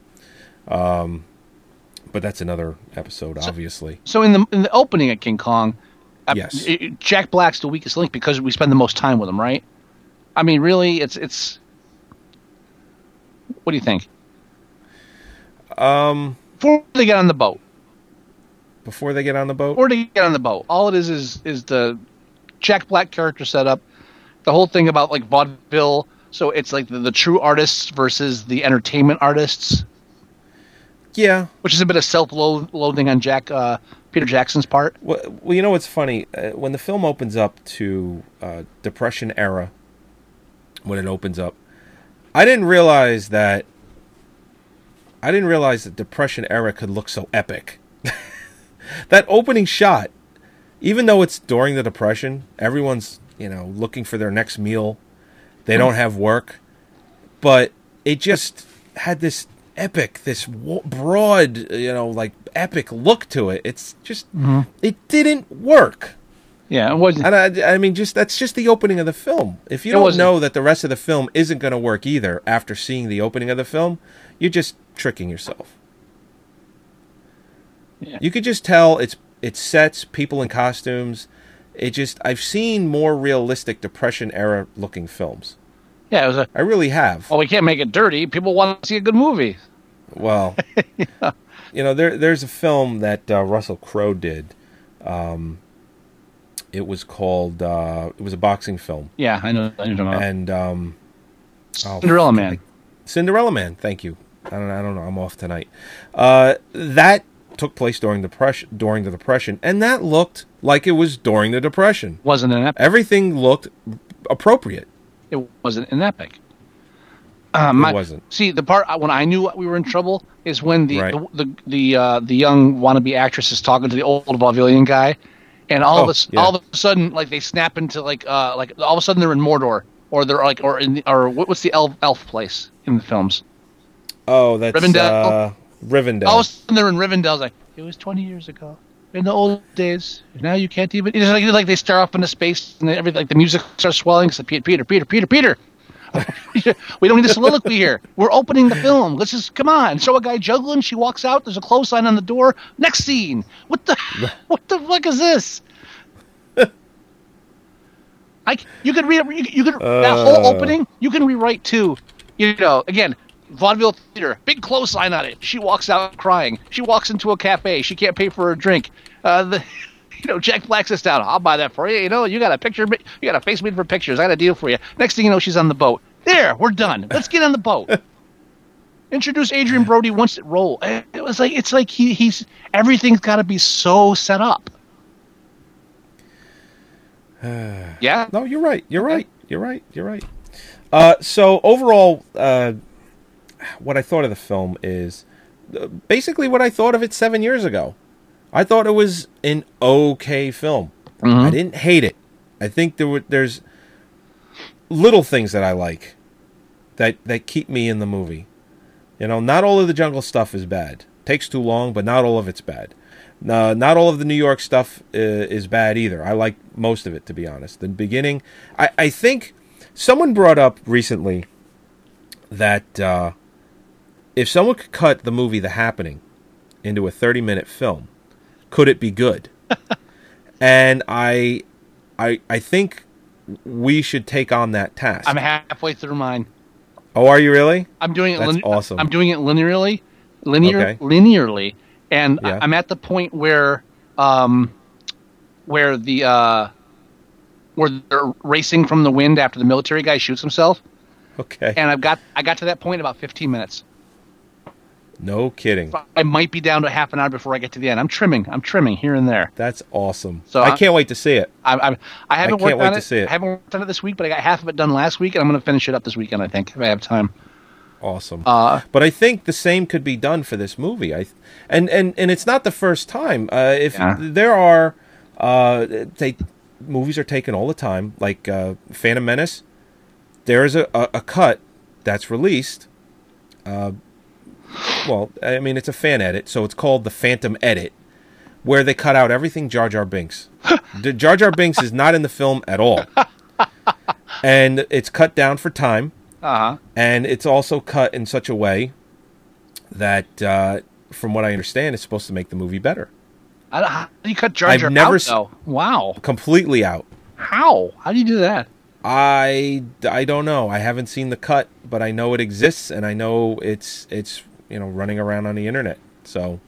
um, but that's another episode, obviously. So in the in the opening of King Kong, uh, Yes. i- Jack Black's the weakest link because we spend the most time with him, right? I mean, really, it's it's. What do you think? Um, Before they get on the boat, before they get on the boat, before they get on the boat, all it is is is the Jack Black character setup, the whole thing about like vaudeville. So it's like the, the true artists versus the entertainment artists. Yeah, which is a bit of self-loathing on Jack uh, Peter Jackson's part. Well, well, you know what's funny? Uh, when the film opens up to uh, Depression era, when it opens up, I didn't realize that. I didn't realize that Depression era could look so epic. (laughs) that opening shot, even though it's during the Depression, everyone's you know looking for their next meal. They don't have work, but it just had this epic, this broad, you know, like epic look to it. It's just mm-hmm. it didn't work. Yeah, it wasn't. And I, I mean, just that's just the opening of the film. If you don't know that the rest of the film isn't going to work either after seeing the opening of the film, you're just tricking yourself. Yeah. You could just tell it's it's sets, people in costumes. It just I've seen more realistic Depression era looking films. Yeah, it was a. I really have. Oh, we can't make it dirty. People want to see a good movie. Well, (laughs) you know, there there's a film that uh, Russell Crowe did. Um, it was called. Uh, it was a boxing film. Yeah, I know. I know what you're talking about. And um, oh, Cinderella Man. Cinderella Man. Thank you. I don't. I don't know. I'm off tonight. Uh, that took place during the depression. During the depression, and that looked like it was during the depression. Wasn't an epic. Everything looked appropriate. It wasn't an epic. Um, It wasn't. See, the part when I knew we were in trouble is when the Right. the the, the, uh, the young wannabe actress is talking to the old vaudevillian guy, and all of Oh, a s yeah. all of a sudden, like they snap into like uh like all of a sudden they're in Mordor or they're like or in the, or what, what's the elf elf place in the films? Oh, that's Rivendell? Uh, Rivendell. All of a sudden they're in Rivendell. It's like it was twenty years ago. In the old days, now you can't even. It's like, like they start off into space and everything. Like the music starts swelling. It's like Peter, Peter, Peter, Peter, Peter. (laughs) we don't need a soliloquy here. We're opening the film. Let's just come on. Show a guy juggling. She walks out. There's a close sign on the door. Next scene. What the? (laughs) What the fuck is this? I you could read you, you could that whole Uh. opening you can rewrite too. You know, again, vaudeville theater, big close sign on it. She walks out crying. She walks into a cafe. She can't pay for her drink. Uh, the, (laughs) you know, Jack Black's sits down. I'll buy that for you. You know, you got a picture. You got a face made for pictures. I got a deal for you. Next thing you know, she's on the boat. There, we're done. Let's get on the boat. (laughs) Introduce Adrien Brody once it roll. It was like it's like he he's everything's got to be so set up. (sighs) yeah. No, you're right. You're right. You're right. You're right. Uh, so overall, uh, what I thought of the film is uh, basically what I thought of it seven years ago. I thought it was an okay film. I didn't hate it. I think there were there's little things that I like that that keep me in the movie. You know, not all of the jungle stuff is bad. Takes too long, but not all of it's bad. Uh, not all of the New York stuff uh, is bad either. I like most of it, to be honest. The beginning, I, I think someone brought up recently that uh, if someone could cut the movie The Happening into a 30 minute film, could it be good? (laughs) and I, I, I think we should take on that task. I'm halfway through mine. oh, are you really? I'm doing it. That's lin- awesome. I'm doing it linearly, linear, Okay. linearly, and Yeah. I'm at the point where, um, where the uh, where they're racing from the wind after the military guy shoots himself. Okay. And I've got I got to that point in about 15 minutes. No kidding. I might be down to half an hour before I get to the end. I'm trimming. I'm trimming here and there. That's awesome. So I I- can't wait to see it. I, I, I haven't can't worked wait on to it. see it. I haven't worked on it this week, but I got half of it done last week, and I'm going to finish it up this weekend. I think if I have time. Awesome. Uh, but I think the same could be done for this movie. I and and and it's not the first time. Uh, if Yeah. there are uh, they movies are taken all the time, like uh, Phantom Menace. There is a, a, a cut that's released. Uh, well, I mean, it's a fan edit, so it's called the Phantom Edit, where they cut out everything Jar Jar Binks. (laughs) Jar Jar Binks is not in the film at all, (laughs) and it's cut down for time Uh huh. and it's also cut in such a way that, uh, from what I understand, it's supposed to make the movie better. I, how do you cut Jar I've Jar never out though? Wow. Completely out. How? How do you do that? I, I don't know. I haven't seen the cut, but I know it exists, and I know it's it's you know running around on the internet. So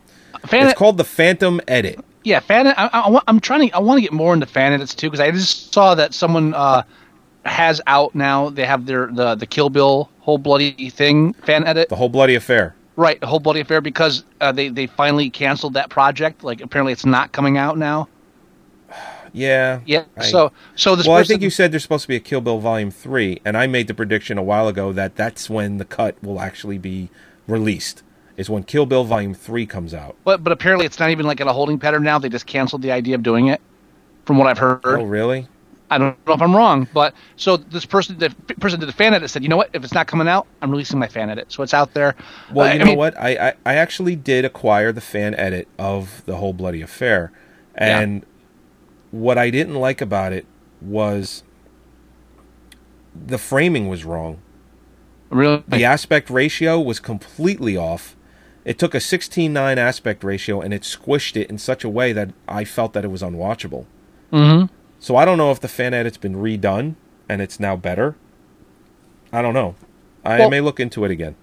Fan- it's called the Phantom Edit. Yeah, fan. I, I, I'm trying to. I want to get more into fan edits too because I just saw that someone uh, has out now. They have their the the Kill Bill whole bloody thing fan edit. The whole bloody affair. Right, the whole bloody affair because uh, they they finally canceled that project. Like apparently it's not coming out now. (sighs) Yeah. Yeah. I- so so this well, I think you said there's supposed to be a Kill Bill Volume Three, and I made the prediction a while ago that that's when the cut will actually be released. Is when Kill Bill Volume Three comes out. But but apparently it's not even like in a holding pattern now. They just canceled the idea of doing it. From what I've heard. Oh, really? I don't know if I'm wrong, but so this person, the person did the fan edit said, you know what? If it's not coming out, I'm releasing my fan edit, so it's out there. Well, Uh, you I know mean- what? I, I I actually did acquire the fan edit of the whole bloody affair, and what I didn't like about it was the framing was wrong. Really, the aspect ratio was completely off. It took a 16:9 aspect ratio and it squished it in such a way that I felt that it was unwatchable. Mhm. So I don't know if the fan edit's been redone and it's now better. I don't know. I Well- may look into it again.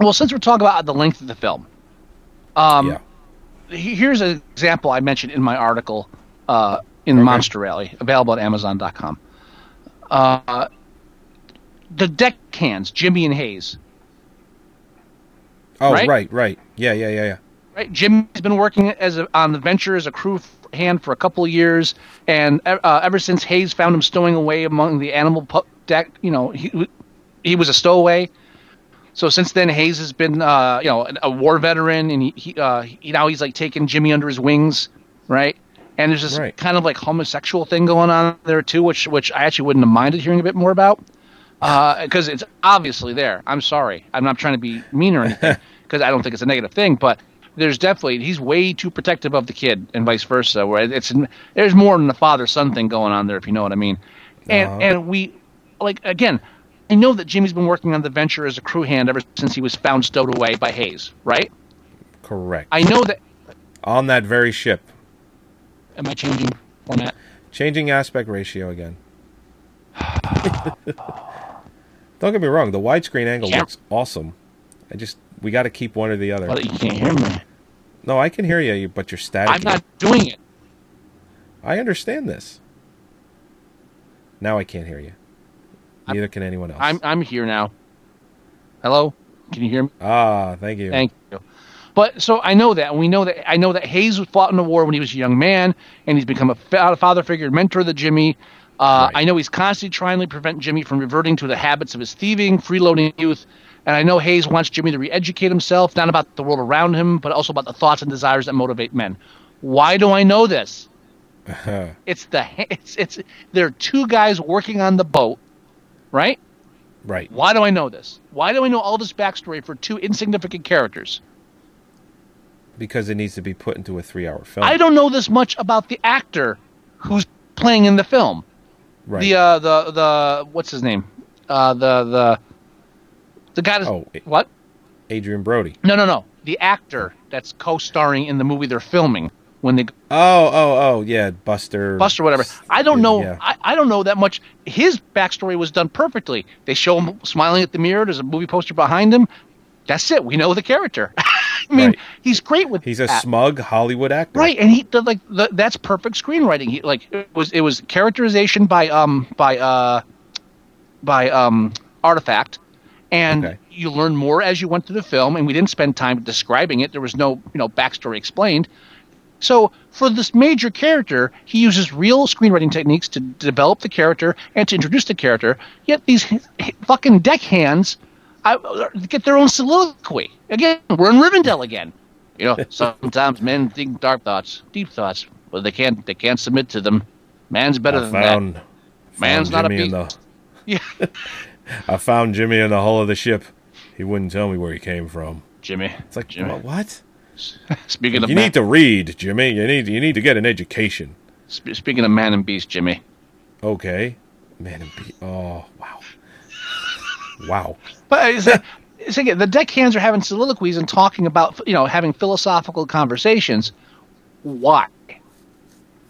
Well, since we're talking about the length of the film, um, he- here's an example I mentioned in my article uh, in Monster Rally, available at Amazon.com. Uh, the deck cans, Jimmy and Hayes. Oh, Right? right, right. Yeah, yeah, yeah, yeah. Right, Jimmy's been working as a, on the venture as a crew hand for a couple of years, and uh, ever since Hayes found him stowing away among the animal pu- deck, you know, he he was a stowaway. So since then, Hayes has been, uh, you know, a war veteran, and he, he, uh, he now he's like taking Jimmy under his wings, right? And there's this kind of like homosexual thing going on there too, which which I actually wouldn't have minded hearing a bit more about, because it's obviously there. I'm sorry, I'm not trying to be mean or anything, (laughs) because I don't think it's a negative thing, but there's definitely he's way too protective of the kid, and vice versa. Where it's there's more than the father son thing going on there, if you know what I mean. And Uh-huh. and we like again, I know that Jimmy's been working on the venture as a crew hand ever since he was found stowed away by Hayes, right? Correct. I know that. On that very ship. Am I changing format? Changing aspect ratio again. (sighs) (laughs) Don't get me wrong, the widescreen angle Yeah. looks awesome. I just we got to keep one or the other. Well, you can't hear me. No, I can hear you, but you're static. I'm not doing it. I understand this. Now I can't hear you. Neither can anyone else. I'm I'm here now. Hello, can you hear me? Ah, thank you. Thank you. But so I know that, and we know that I know that Hayes was fought in the war when he was a young man, and he's become a father figure, mentor to Jimmy. Uh, I know he's constantly trying to prevent Jimmy from reverting to the habits of his thieving, freeloading youth. And I know Hayes wants Jimmy to re-educate himself, not about the world around him, but also about the thoughts and desires that motivate men. Why do I know this? (laughs) It's the it's it's there are two guys working on the boat, right? Right. Why do I know this? Why do I know all this backstory for two insignificant characters? because it needs to be put into a three-hour film. I don't know this much about the actor who's playing in the film. Right. The uh the the what's his name? Uh the the the guy that's, Oh, what? Adrien Brody. No, no, no. The actor that's co-starring in the movie they're filming when they Oh, oh, oh, yeah, Buster. Buster whatever. I don't know. Yeah. I, I don't know that much. His backstory was done perfectly. They show him smiling at the mirror. There's a movie poster behind him. That's it. We know the character. (laughs) I mean, Right. he's great with He's a that. smug Hollywood actor. Right, and he the, like the, that's perfect screenwriting. He like it was it was characterization by um by uh by um artifact, and you learn more as you went through the film. And we didn't spend time describing it. There was no you know backstory explained. So for this major character, he uses real screenwriting techniques to develop the character and to introduce the character. Yet these fucking deckhands I, get their own soliloquy. Again, we're in Rivendell again. You know, (laughs) sometimes men think dark thoughts, deep thoughts, but they can't. They can't submit to them. Man's better I than found, that. Man's found not a Jimmy beast. the- Yeah. (laughs) I found Jimmy in the hull of the ship. He wouldn't tell me where he came from. Jimmy. It's like Jimmy. what? (laughs) Speaking of you man, need to read, Jimmy. You need you need to get an education. sp- speaking of man and beast, Jimmy. Okay, man and beast. Oh wow, wow. But it's, it's again, the deckhands are having soliloquies and talking about, you know, having philosophical conversations. Why?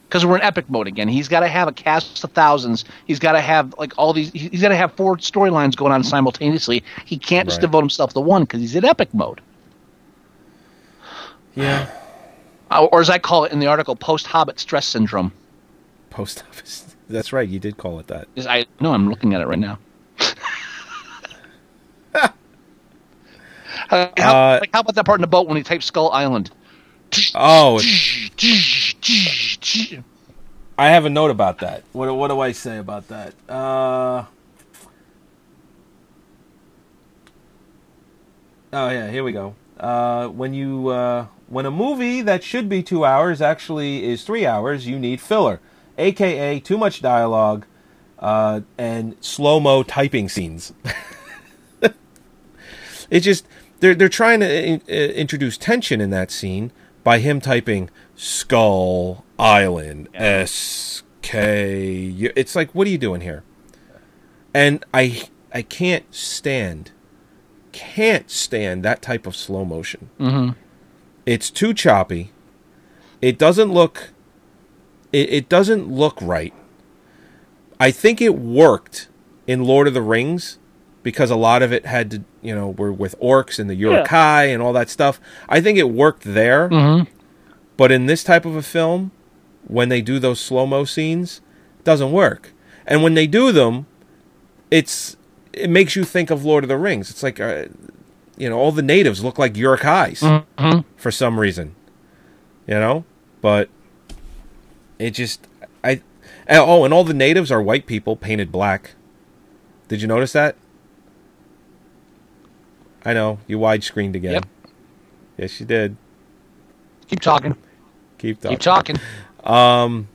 Because we're in epic mode again. He's got to have a cast of thousands. He's got to have like all these. He's got to have four storylines going on simultaneously. He can't just Right. devote himself to one because he's in epic mode. Yeah. Uh, or as I call it in the article, post-Hobbit stress syndrome. Post office. (laughs) That's right. You did call it that. I no, I'm looking at it right now. Uh, how, Uh, like, how about that part in the boat when he types Skull Island? Oh, I have a note about that. What what do I say about that? Uh, oh yeah, here we go. Uh, when you uh, when a movie that should be two hours actually is three hours, you need filler, aka too much dialogue, uh, and slow mo typing scenes. (laughs) It's just they're they're trying to in, uh, introduce tension in that scene by him typing Skull Island S K. It's like, what are you doing here? And I I can't stand can't stand that type of slow motion. Mm-hmm. It's too choppy. It doesn't look. It, it doesn't look right. I think it worked in Lord of the Rings because a lot of it had to, you know, were with orcs and the Yeah. Uruk-hai and all that stuff. I think it worked there. Mhm. But in this type of a film, when they do those slow mo scenes, it doesn't work. And when they do them, it's it makes you think of Lord of the Rings. It's like, uh, you know, all the natives look like Uruk-hais Mhm. for some reason, you know. But it just, I, oh, and all the natives are white people painted black. Did you notice that? I know you widescreened again. Yep. Yes, you did. Keep talking. Keep talking. Keep talking. Um,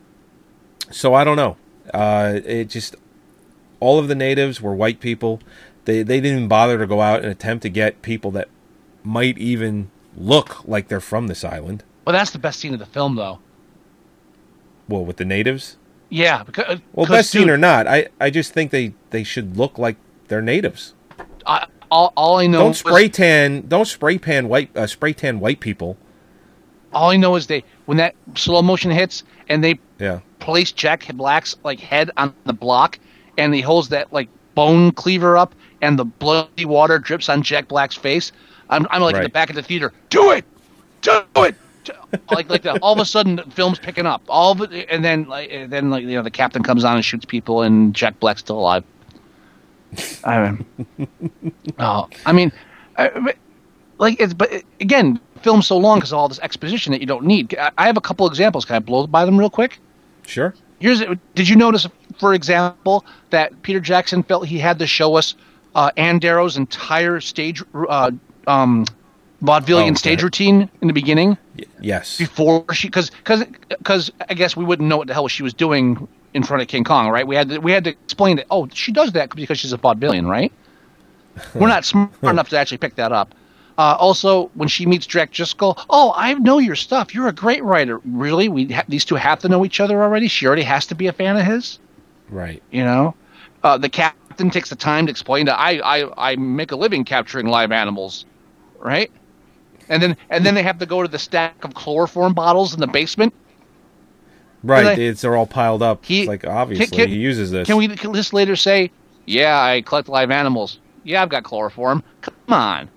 so I don't know. Uh, it just all of the natives were white people. They they didn't even bother to go out and attempt to get people that might even look like they're from this island. Well, that's the best scene of the film, though. Well, with the natives. Yeah, because Well, best scene or not, I I just think they they should look like they're natives. I, all, all I know Don't was- spray tan. Don't spray pan white. Uh, spray tan white people. all I know is they when that slow motion hits and they Yeah. place Jack Black's like head on the block and he holds that like bone cleaver up and the bloody water drips on Jack Black's face. I'm, I'm like in the back of the theater. Do it, do it. (laughs) Like like that. All of a sudden, the film's picking up. All of it, and then like and then like you know the captain comes on and shoots people, and Jack Black's still alive. I mean, (laughs) oh, I mean, I, like it's but again, film so long because of all this exposition that you don't need. I, I have a couple examples. Can I blow by them real quick? Sure. Here's did you notice, for example, that Peter Jackson felt he had to show us uh, Ann Darrow's entire stage uh, um, vaudevillian Oh, stage routine in the beginning Yes. before she because because because I guess we wouldn't know what the hell she was doing in front of King Kong, right? We had to we had to explain that. Oh, she does that because she's a vaudevillian, right? (laughs) We're not smart enough to actually pick that up. Uh, also, when she meets Jack Driscoll, oh, I know your stuff. You're a great writer. Really? We ha- these two have to know each other already. She already has to be a fan of his. Right. You know, uh, the captain takes the time to explain that I, I I make a living capturing live animals, right? And then and then they have to go to the stack of chloroform bottles in the basement. Right. Like- it's they're all piled up. He- it's like obviously can- he uses this. Can we just later say, yeah, I collect live animals. Yeah, I've got chloroform. Come on,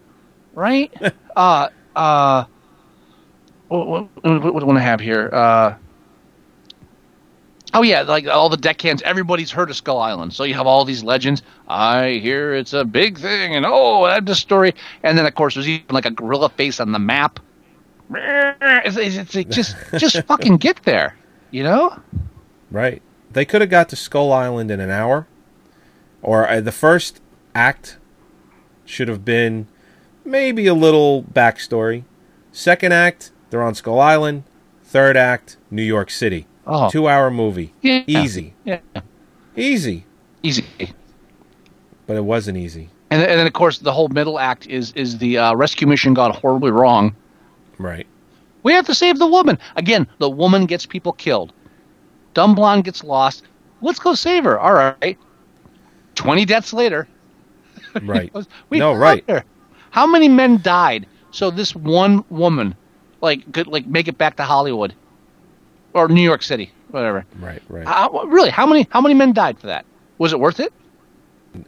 right? (laughs) uh, uh, what, what, what, what do I want to have here? Uh, Oh yeah, like all the deckhands, everybody's heard of Skull Island. So you have all these legends. I hear it's a big thing, and oh, that's a story. And then of course there's even like a gorilla face on the map. It's, it's, it's just just (laughs) fucking get there, you know? Right. They could have got to Skull Island in an hour, or uh, the first act should have been maybe a little backstory. Second act, they're on Skull Island. Third act, New York City. Oh. Two hour movie. Yeah. Easy. Yeah, Easy. easy. But it wasn't easy. And, and then of course the whole middle act is is the uh, rescue mission got horribly wrong. Right. We have to save the woman. Again, the woman gets people killed. Dumb blonde gets lost. Let's go save her. All right. 20 deaths later. (laughs) Right. We no, right. her. How many men died so this one woman like could like make it back to Hollywood or New York City, whatever. Right, right. How, really? How many how many men died for that? Was it worth it?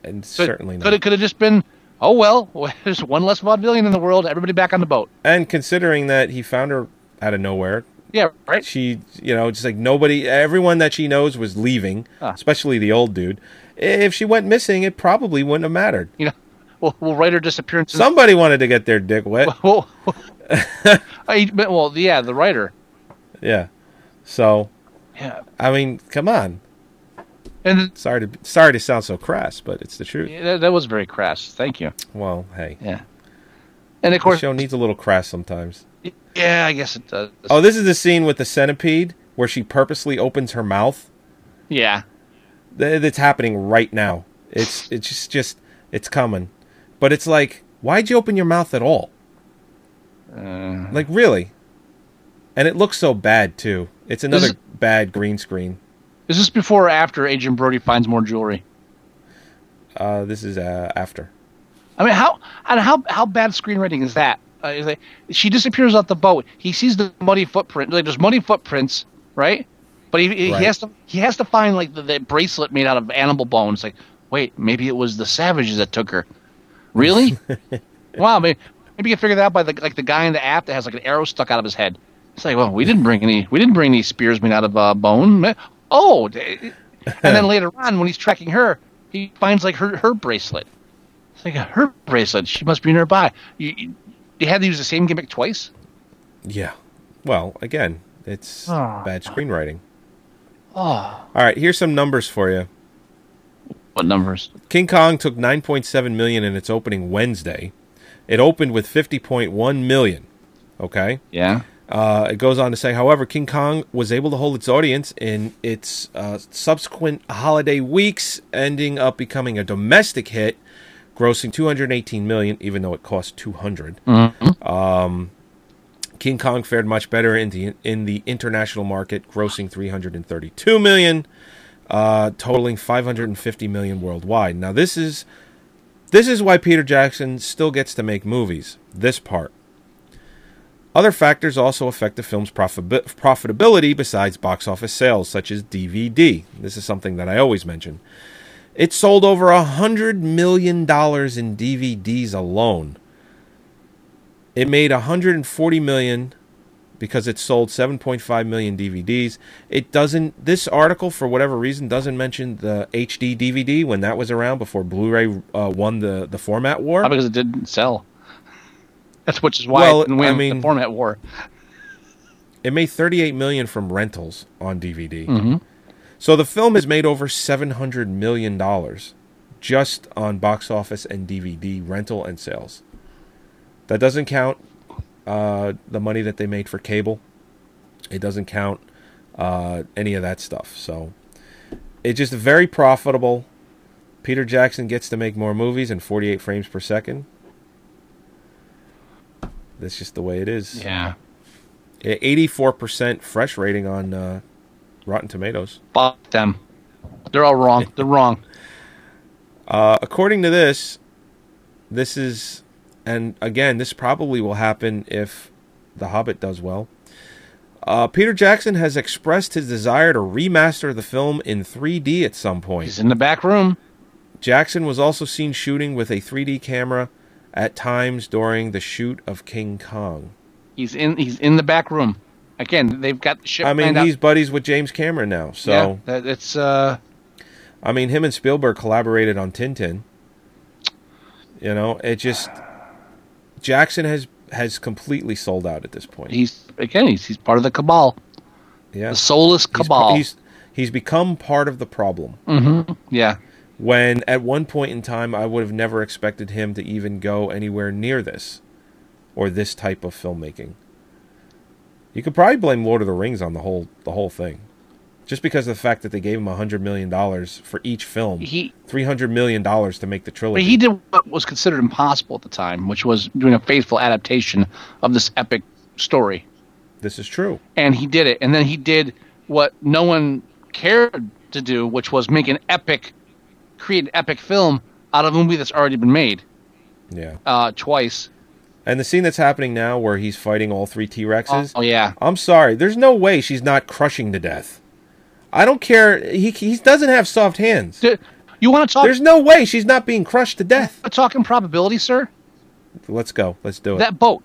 And certainly Could not. Could it could have just been oh well, (laughs) there's one less vaudevillian in the world, everybody back on the boat. And considering that he found her out of nowhere, Yeah, right. she, you know, just like nobody, everyone that she knows was leaving, Ah. especially the old dude. If she went missing, it probably wouldn't have mattered. You know, (laughs) we'll, we'll write her disappearance. Somebody wanted to get their dick wet. (laughs) Well, I, well, yeah, the writer. Yeah. So, Yeah. I mean, come on. And (laughs) sorry to sorry to sound so crass, but it's the truth. Yeah, that, that was very crass. Thank you. Well, hey. Yeah. And of course, the show needs a little crass sometimes. yeah, I guess it does. Oh, this is the scene with the centipede where she purposely opens her mouth. Yeah. Th- That's happening right now. It's it's just just it's coming, but it's like, why'd you open your mouth at all? Uh, Like really? And it looks so bad too. It's another Is bad green screen. Is this before or after Agent Brody finds more jewelry? Uh, this is uh, after. I mean, how and how how bad screenwriting is that? Uh, is she disappears off the boat. He sees the muddy footprint. Like there's muddy footprints, right? But he, he has to he has to find like the, the bracelet made out of animal bones. Like, wait, maybe it was the savages that took her. Really? (laughs) wow. Maybe, maybe you figure that out by the like the guy in the app that has like an arrow stuck out of his head. It's like, well, we didn't bring any we didn't bring any spears made out of uh, bone. Oh, and then (laughs) later on when he's tracking her, he finds like her her bracelet. It's like uh, her bracelet. She must be nearby. You, you, you had to use the same gimmick twice. Yeah. Well, again, it's Ah. bad screenwriting. Oh, All right, here's some numbers for you. what numbers? King Kong took 9.7 million in its opening Wednesday. It opened with 50.1 million. Okay. Yeah. Uh, it goes on to say, however, King Kong was able to hold its audience in its uh, subsequent holiday weeks, ending up becoming a domestic hit, grossing 218 million, even though it cost 200. Mhm. Um, King Kong fared much better in the in the international market, grossing 332 million, uh, totaling 550 million worldwide. Now this is this is why Peter Jackson still gets to make movies. This part. Other factors also affect the film's profit- profitability besides box office sales, such as DVD. This is something that I always mention. It sold over a hundred million dollars in DVDs alone. It made 140 million because it sold 7.5 million DVDs. It doesn't. This article, for whatever reason, doesn't mention the HD DVD when that was around before Blu-ray uh, won the the format war. Probably because it didn't sell. That's which is why Well, it I mean- the format war. It made 38 million from rentals on DVD. Mhm. So the film has made over 700 million dollars just on box office and DVD rental and sales. That doesn't count uh, the money that they made for cable. It doesn't count uh, any of that stuff. So it's just very profitable. Peter Jackson gets to make more movies in 48 frames per second. That's just the way it is. Yeah. Eighty-four percent fresh rating on uh, Rotten Tomatoes. Fuck them. They're all wrong. (laughs) They're wrong. Uh, according to this, this is, and again, this probably will happen if The Hobbit does well. Uh, Peter Jackson has expressed his desire to remaster the film in 3D at some point. He's in the back room. Jackson was also seen shooting with a 3D camera at times during the shoot of King Kong. He's in. He's in the back room. Again, they've got the ship. I mean, out- he's buddies with James Cameron now, so yeah, that, it's uh, I mean, him and Spielberg collaborated on Tintin. You know, it just Jackson has has completely sold out at this point. he's again he's he's part of the cabal. yeah, the soulless cabal. He's he's become part of the problem. hmm Yeah. When at one point in time, I would have never expected him to even go anywhere near this, or this type of filmmaking. You could probably blame Lord of the Rings on the whole the whole thing, just because of the fact that they gave him a hundred million dollars for each film. He- three hundred million dollars to make the trilogy. he did what was considered impossible at the time, which was doing a faithful adaptation of this epic story. This is true. And he did it. And then he did what no one cared to do, which was make an epic, create an epic film out of a movie that's already been made Yeah. uh, twice. And the scene that's happening now, where he's fighting all three T Rexes. Oh, yeah. I'm sorry. There's no way she's not crushing to death. I don't care. He he doesn't have soft hands. You want to talk? There's no way she's not being crushed to death. Talking probability, sir. Let's go. Let's do it. That boat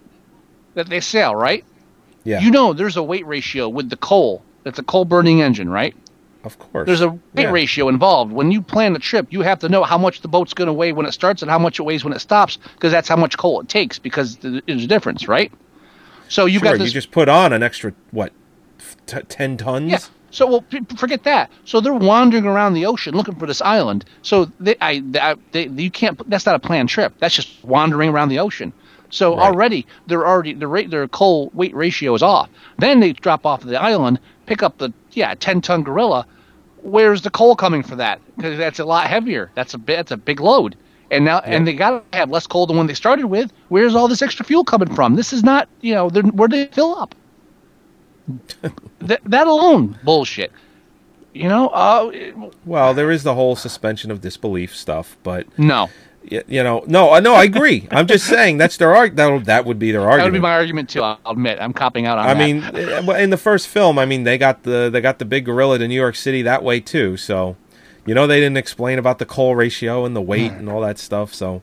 that they sail, right? yeah. You know, there's a weight ratio with the coal. It's a coal burning engine, right? Of course. There's a weight Yeah. ratio involved. When you plan the trip, you have to know how much the boat's going to weigh when it starts and how much it weighs when it stops, because that's how much coal it takes. Because there's a difference, right? So you've sure, got this. you just put on an extra what, t- ten tons? Yeah. So well, p- forget that. So they're wandering around the ocean looking for this island. So they, I, I they, you can't. That's not a planned trip. That's just wandering around the ocean. So Right. already they're already the rate their coal weight ratio is off. Then they drop off the island, pick up the yeah ten ton gorilla. Where's the coal coming for that? Because that's a lot heavier. That's a that's a big load. And now and they got to have less coal than when they started with. Where's all this extra fuel coming from? This is not you know where they fill up. (laughs) that, that alone bullshit. You know, uh, Well, there is the whole suspension of disbelief stuff, but no, y- you know, no, no, I agree. I'm just saying that's their arg. That that would be their argument. that would be my argument too. I'll admit I'm copping out on I that. mean, uh, in the first film, I mean, they got the they got the big gorilla to New York City that way too. So, you know, they didn't explain about the coal ratio and the weight and all that stuff. So,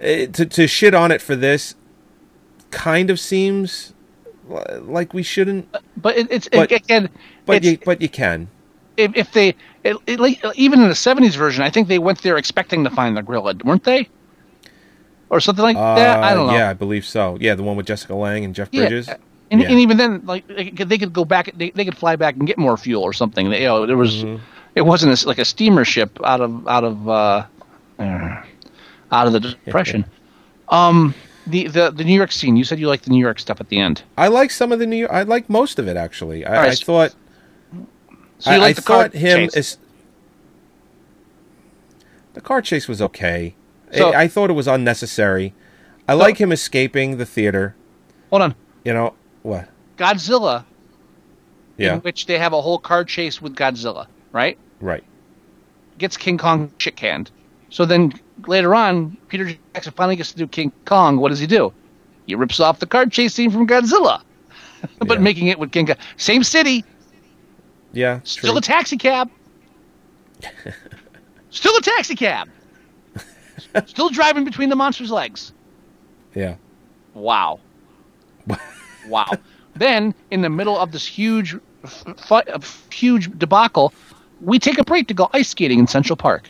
eh, to to shit on it for this, kind of seems like we shouldn't. but it's But- again, But it's, you but you can. If, if they it, it, even in the '70s version, I think they went there expecting to find the gorilla, weren't they? Or something like that. I Uh, don't know. Yeah, I believe so. Yeah, the one with Jessica Lange and Jeff Bridges. Yeah. And, Yeah. and even then, like they could, go back, they, they could fly back and get more fuel or something. They, you know, there was, Mm-hmm. it wasn't a like a steamer ship out of out of uh, uh, out of the depression. (laughs) um, the, the the New York scene. You said you liked the New York stuff at the end. I like some of the New. York, I like most of it actually. I, right, I thought. So you I, like I the car thought him chase? is. The car chase was okay. So- I, I thought it was unnecessary. I like him escaping the theater. Hold on, You know what? Godzilla, Yeah. in which they have a whole car chase with Godzilla, right? Right. Gets King Kong shit canned. So then later on, Peter Jackson finally gets to do King Kong. What does he do? He rips off the car chase scene from Godzilla, (laughs) but making it with King Kong. Same city, Yeah. still true. a taxi cab. (laughs) still a taxi cab. still driving between the monster's legs. yeah. Wow. (laughs) wow. Then, in the middle of this huge, f- uh, huge debacle, we take a break to go ice skating in Central Park.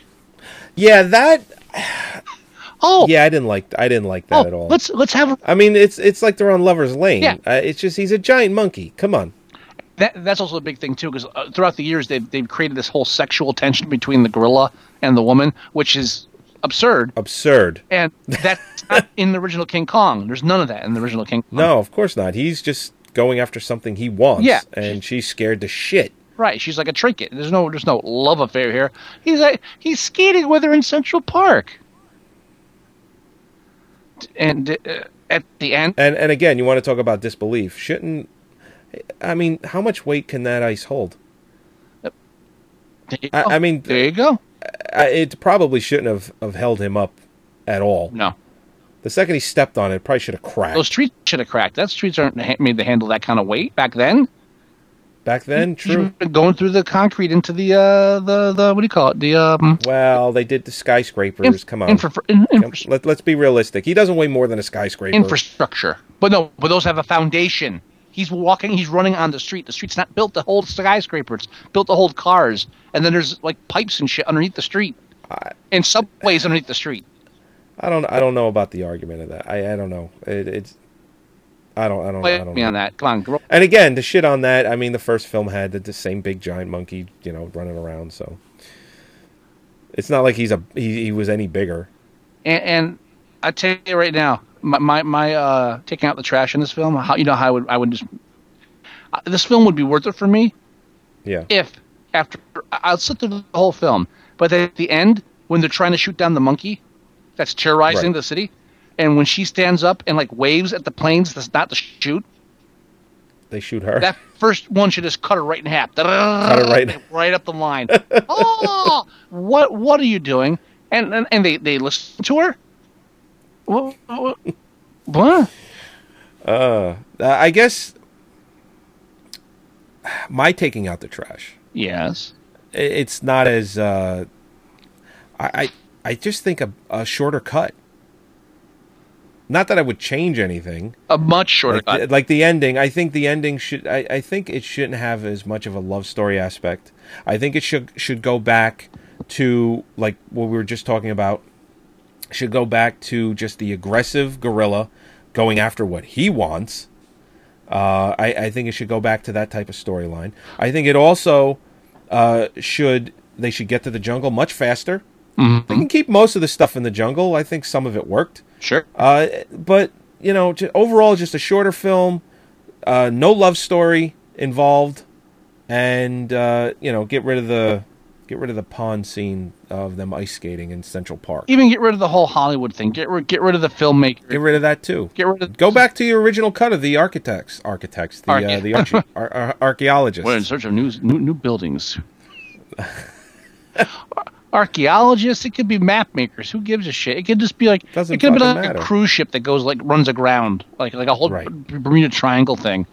Yeah. That. (sighs) Oh. Yeah, I didn't like. I didn't like that Oh, at all. let's let's have. A, I mean, it's it's like they're on lovers lane. Yeah. Uh, it's just he's a giant monkey. Come on. That that's also a big thing too, because uh, throughout the years they've they've created this whole sexual tension between the gorilla and the woman, which is absurd. Absurd. And that's (laughs) not in the original King Kong. There's none of that in the original King. Kong. No, of course not. He's just going after something he wants. Yeah. And she's scared to shit. Right, she's like a trinket. There's no there's no love affair here. He's like he's skating with her in Central Park. And uh, at the end, And and again, you want to talk about disbelief? Shouldn't I mean, how much weight can that ice hold? I, I mean, there you go. It probably shouldn't have, have held him up at all. No. The second he stepped on it, it probably should have cracked. those streets should have cracked. That streets aren't made to handle that kind of weight back then. Back then, true. Going through the concrete into the uh the the what do you call it? The um Well, they did the skyscrapers. Come on. infra- in- Come- Let, let's be realistic. He doesn't weigh more than a skyscraper. infrastructure. But no, but those have a foundation. He's walking. He's running on the street. The street's not built to hold skyscrapers. Built to hold cars. And then there's like pipes and shit underneath the street, and subways underneath the street. I don't. I don't know about the argument of that. I. I don't know. It, it's. I don't. I don't. I don't me know. on that. Come on, grow. And again, to shit on that, I mean, the first film had the, the same big giant monkey, you know, running around. So it's not like he's a he, he was any bigger. And, and I tell you right now, my my, my uh, taking out the trash in this film. How you know how I would I would just uh, this film would be worth it for me Yeah. if after I'll sit through the whole film, but at the end when they're trying to shoot down the monkey that's terrorizing Right. the city, and when she stands up and like waves at the planes that's not to shoot, They shoot her. that first one should just cut her right in half. Cut her right- (laughs) right up the line. oh, (laughs) what what are you doing? And and, and they they listen to her. What? What? what? Uh, I guess my taking out the trash. Yes. It's not as. Uh, I, I I just think a, a shorter cut. Not that I would change anything. A much shorter like, cut. The, like the ending, I think the ending should. I, I think it shouldn't have as much of a love story aspect. I think it should should go back to like what we were just talking about. Should go back to just the aggressive gorilla going after what he wants. Uh, I, I think it should go back to that type of storyline. I think it also uh, should they should get to the jungle much faster. Mhm. They can keep most of the stuff in the jungle. I think some of it worked. Sure. Uh, but you know, overall, just a shorter film. Uh, no love story involved, and uh, you know, get rid of the get rid of the pond scene of them ice skating in Central Park. Even get rid of the whole Hollywood thing. Get rid get rid of the filmmaker. Get rid of that too. Get rid of Go back to your original cut of the architects, architects, the uh, the arche- (laughs) ar- ar- archaeologists. We're in search of new new, new buildings. (laughs) Archaeologists. It could be map makers. Who gives a shit? It could just be like Doesn't it could be like matter. a cruise ship that goes like runs aground, like like a whole Bermuda Triangle thing.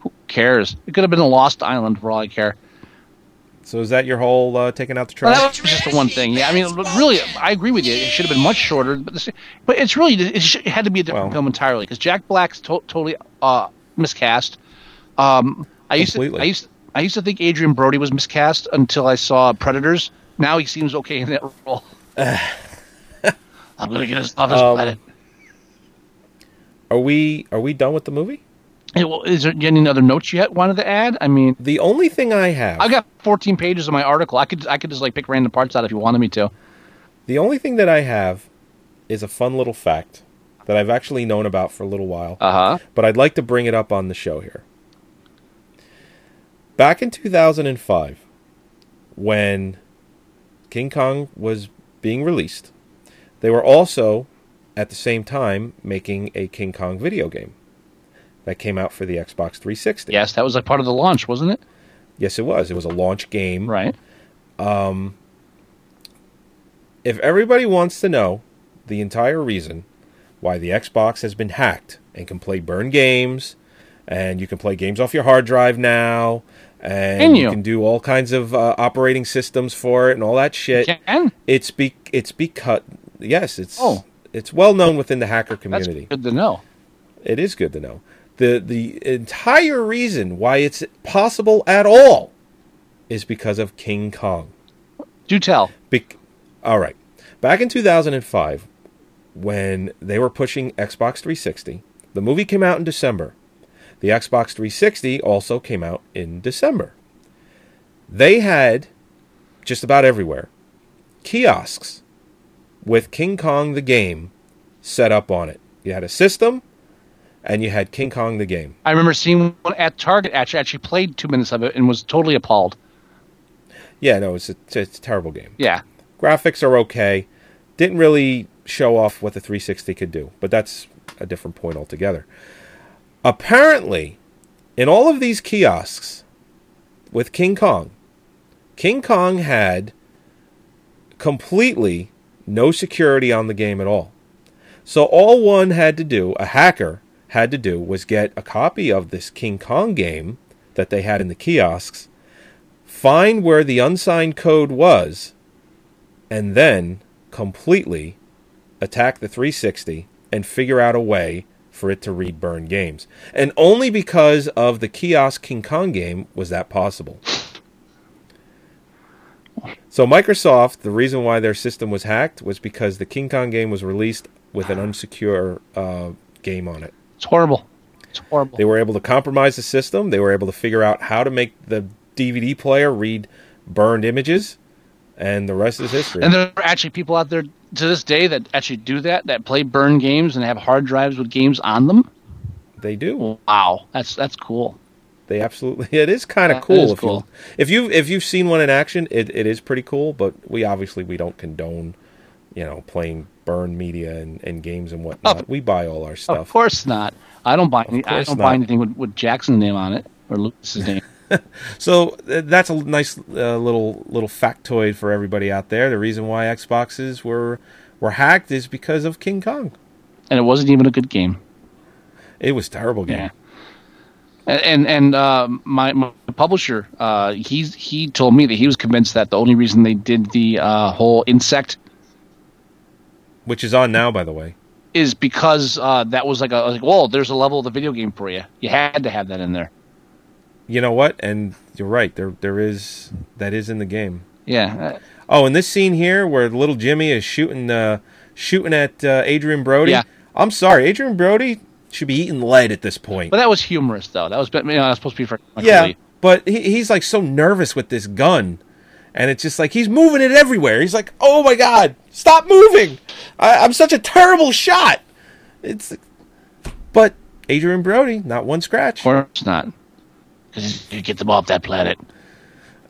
Who cares? It could have been a lost island for all I care. So is that your whole uh, taking out the Well, trash? that was just the one thing. Yeah, I mean, really, I agree with you. It should have been much shorter, but this, but it's really it, should, it had to be a different film entirely because Jack Black's to- totally uh, miscast. Um, I used to, I used I used to think Adrien Brody was miscast until I saw Predators. Now he seems okay in that role. (sighs) I'm gonna get us off this Um, planet. Are we are we done with the movie? Is there any other notes you wanted to add? I mean, the only thing I have, I got 14 pages of my article. I could I could just like pick random parts out if you wanted me to. The only thing that I have is a fun little fact that I've actually known about for a little while. Uh huh. But I'd like to bring it up on the show here. Back in 2005, when King Kong was being released, they were also at the same time making a King Kong video game that came out for the Xbox 360. Yes, that was like part of the launch, wasn't it? Yes, it was. It was a launch game. Right. Um, if everybody wants to know the entire reason why the Xbox has been hacked and can play burn games, and you can play games off your hard drive now, and you? you? can do all kinds of uh, operating systems for it and all that shit. can? It's be it's because yes, it's Oh. it's well known within the hacker That's community. good to know. It is good to know. The the entire reason why it's possible at all is because of King Kong. Do tell. Bec- all right. Back in 2005 when they were pushing Xbox 360, the movie came out in December. The Xbox 360 also came out in December. They had just about everywhere kiosks with King Kong the game set up on it. You had a system and you had King Kong the game. I remember seeing one at Target. Actually, actually played two minutes of it and was totally appalled. Yeah, no, it's a, it's a terrible game. Yeah. Graphics are okay. Didn't really show off what the 360 could do, but that's a different point altogether. Apparently, in all of these kiosks with King Kong, King Kong had completely no security on the game at all. So all one had to do, a hacker had to do, was get a copy of this King Kong game that they had in the kiosks, find where the unsigned code was, and then completely attack the 360 and figure out a way for it to read burn games. And only because of the kiosk King Kong game was that possible. So Microsoft, the reason why their system was hacked was because the King Kong game was released with an unsecure uh, game on it. It's horrible. It's horrible. They were able to compromise the system. They were able to figure out how to make the DVD player read burned images, and the rest is history. And there are actually people out there to this day that actually do that, that play burn games and have hard drives with games on them. They do. Wow, that's that's cool. They absolutely. (laughs) It is kind of cool. is if cool. You, if you if you've seen one in action, it, it is pretty cool. But we obviously we don't condone, you know, playing burn media and, and games and whatnot. we buy all our stuff. Of course not. I don't buy. Any, I don't not. buy anything with, with Jackson's name on it or Lucas's name. (laughs) So uh, that's a nice uh, little little factoid for everybody out there. The reason why Xboxes were were hacked is because of King Kong. and it wasn't even a good game. It was a terrible game. Yeah. And and, and uh, my, my publisher, uh, he's he told me that he was convinced that the only reason they did the uh, whole insect Which is on now, by the way. is because uh, that was like a like, whoa, there's a level of the video game for you. You had to have that in there. You know what? And you're right. There there is that is in the game. Yeah. Oh, and this scene here where little Jimmy is shooting uh, shooting at uh, Adrien Brody. Yeah. I'm sorry, Adrien Brody should be eating lead at this point. But that was humorous though. That was you know, that was supposed to be for yeah, but he, he's like so nervous with this gun, and it's just like he's moving it everywhere. He's like, "Oh my god, stop moving! I, I'm such a terrible shot." It's, but Adrien Brody, not one scratch. Of course not. Because you get them off that planet.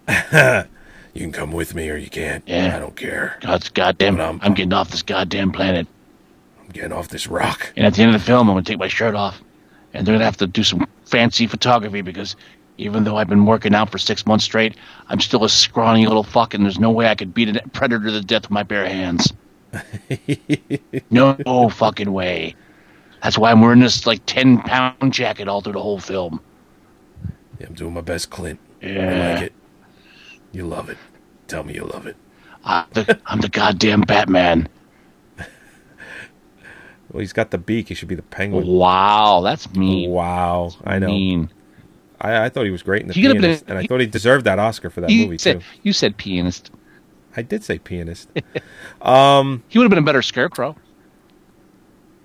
(laughs) you can come with me or you can't. Yeah. I don't care. God's goddamn. I'm, I'm getting off this goddamn planet. I'm getting off this rock. And at the end of the film, I'm gonna take my shirt off, and they're gonna have to do some fancy photography because even though I've been working out for six months straight, I'm still a scrawny little fuck, and there's no way I could beat a predator to death with my bare hands. (laughs) no fucking way. That's why I'm wearing this like ten pound jacket all through the whole film. Yeah, I'm doing my best, Clint. I Yeah. like it. You love it. Tell me you love it. I'm the, I'm the goddamn Batman. (laughs) Well, he's got the beak. He should be the penguin. Wow, that's mean. Wow, I know. Mean. I, I thought he was great in the He pianist, been- and I thought he deserved that Oscar for that movie said too. you said pianist. I did say pianist. (laughs) um, He would have been a better scarecrow.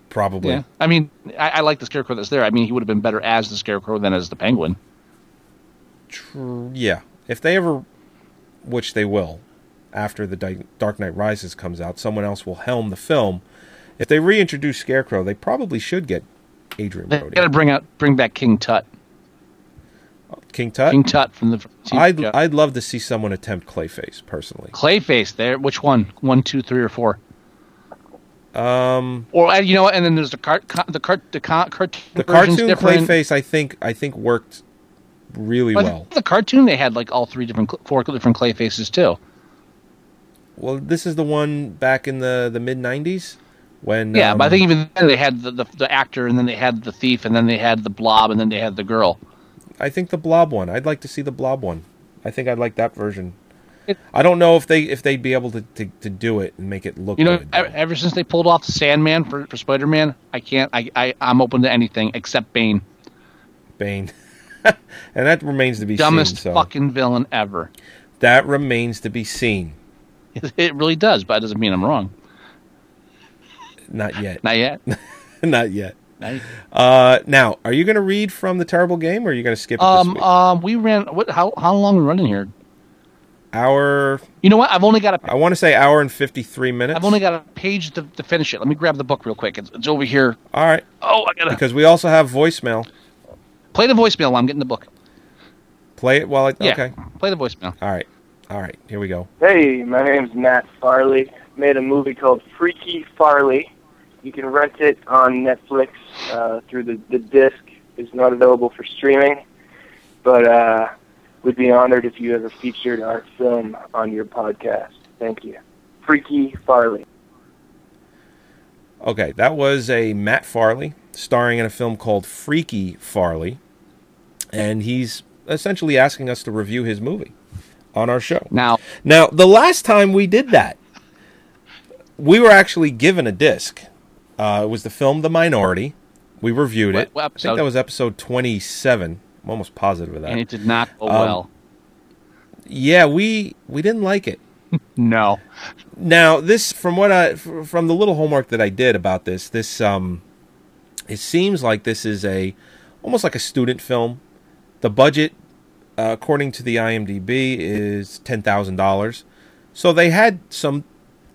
probably. Yeah, I mean, I, I like the scarecrow that's there. I mean, he would have been better as the scarecrow than as the penguin. True. Yeah, if they ever, which they will, after the Dark Knight Rises comes out, someone else will helm the film. If they reintroduce Scarecrow, they probably should get Adrien They Brody. got to bring out, bring back King Tut. King Tut. King Tut from the I'd I'd love to see someone attempt Clayface personally. Clayface. There, which one? One, two, three, or four? Um, Or uh, you know what? And then there's the cart, the cart, the con, cartoon. the cartoon different. Clayface, I think, I think worked really But well. The cartoon they had like all three different, four different Clayfaces too. Well, this is the one back in the the mid '90s when. Yeah, but I um, think even then they had the, the the actor, and then they had the thief, and then they had the blob, and then they had the girl. I think the Blob one. I'd like to see the Blob one. I think I'd like that version. I don't know if they if they'd be able to, to, to do it and make it look You know, good. ever, ever since they pulled off the Sandman for, for Spider Man, I can't. I, I I'm open to anything except Bane. Bane, (laughs) and that remains to be Dumbest seen. So fucking villain ever. that remains to be seen. It really does, but that doesn't mean I'm wrong. Not yet. Not yet. (laughs) Not yet. Not. Uh, now, are you going to read from the terrible game, or are you going to skip it this Um, week? um, we ran. What? How how long are we running here? hour. You know what? I've only got a. I want to say hour and fifty three minutes. I've only got a page to, to finish it. Let me grab the book real quick. It's, it's over here. All right. Oh, I gotta Because we also have voicemail. play the voicemail while I'm getting the book. Play it while I. Yeah, Okay. play the voicemail. All right. All right. Here we go. Hey, my name's Matt Farley. Made a movie called Freaky Farley. You can rent it on Netflix uh, through the the disc. It's not available for streaming, but uh, we'd be honored if you ever featured our film on your podcast. Thank you. Freaky Farley. Okay, that was a Matt Farley starring in a film called Freaky Farley, and he's essentially asking us to review his movie on our show. Now, now the last time we did that, we were actually given a disc. Uh, it was the film The Minority, We reviewed it. What- what I think that was episode 27. I'm almost positive of that. and it did not go Um, well. Yeah, we we didn't like it. (laughs) no. Now, this from what I from the little homework that I did about this, this um it seems like this is a almost like a student film. The budget uh, according to the IMDb is $10,000. So they had some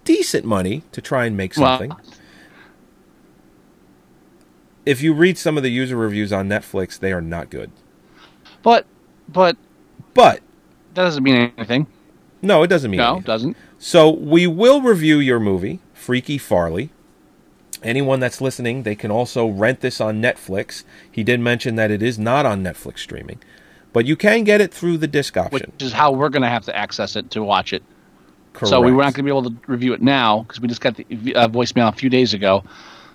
decent money to try and make Well- something. If you read some of the user reviews on Netflix, they are not good. But but but that doesn't mean anything. No, it doesn't mean No, anything. it doesn't. So we will review your movie, Freaky Farley. Anyone that's listening, they can also rent this on Netflix. He did mention that it is not on Netflix streaming, but you can get it through the disc option. Which is how we're going to have to access it to watch it. Correct. So we were not going to be able to review it now because we just got the uh, voicemail a few days ago.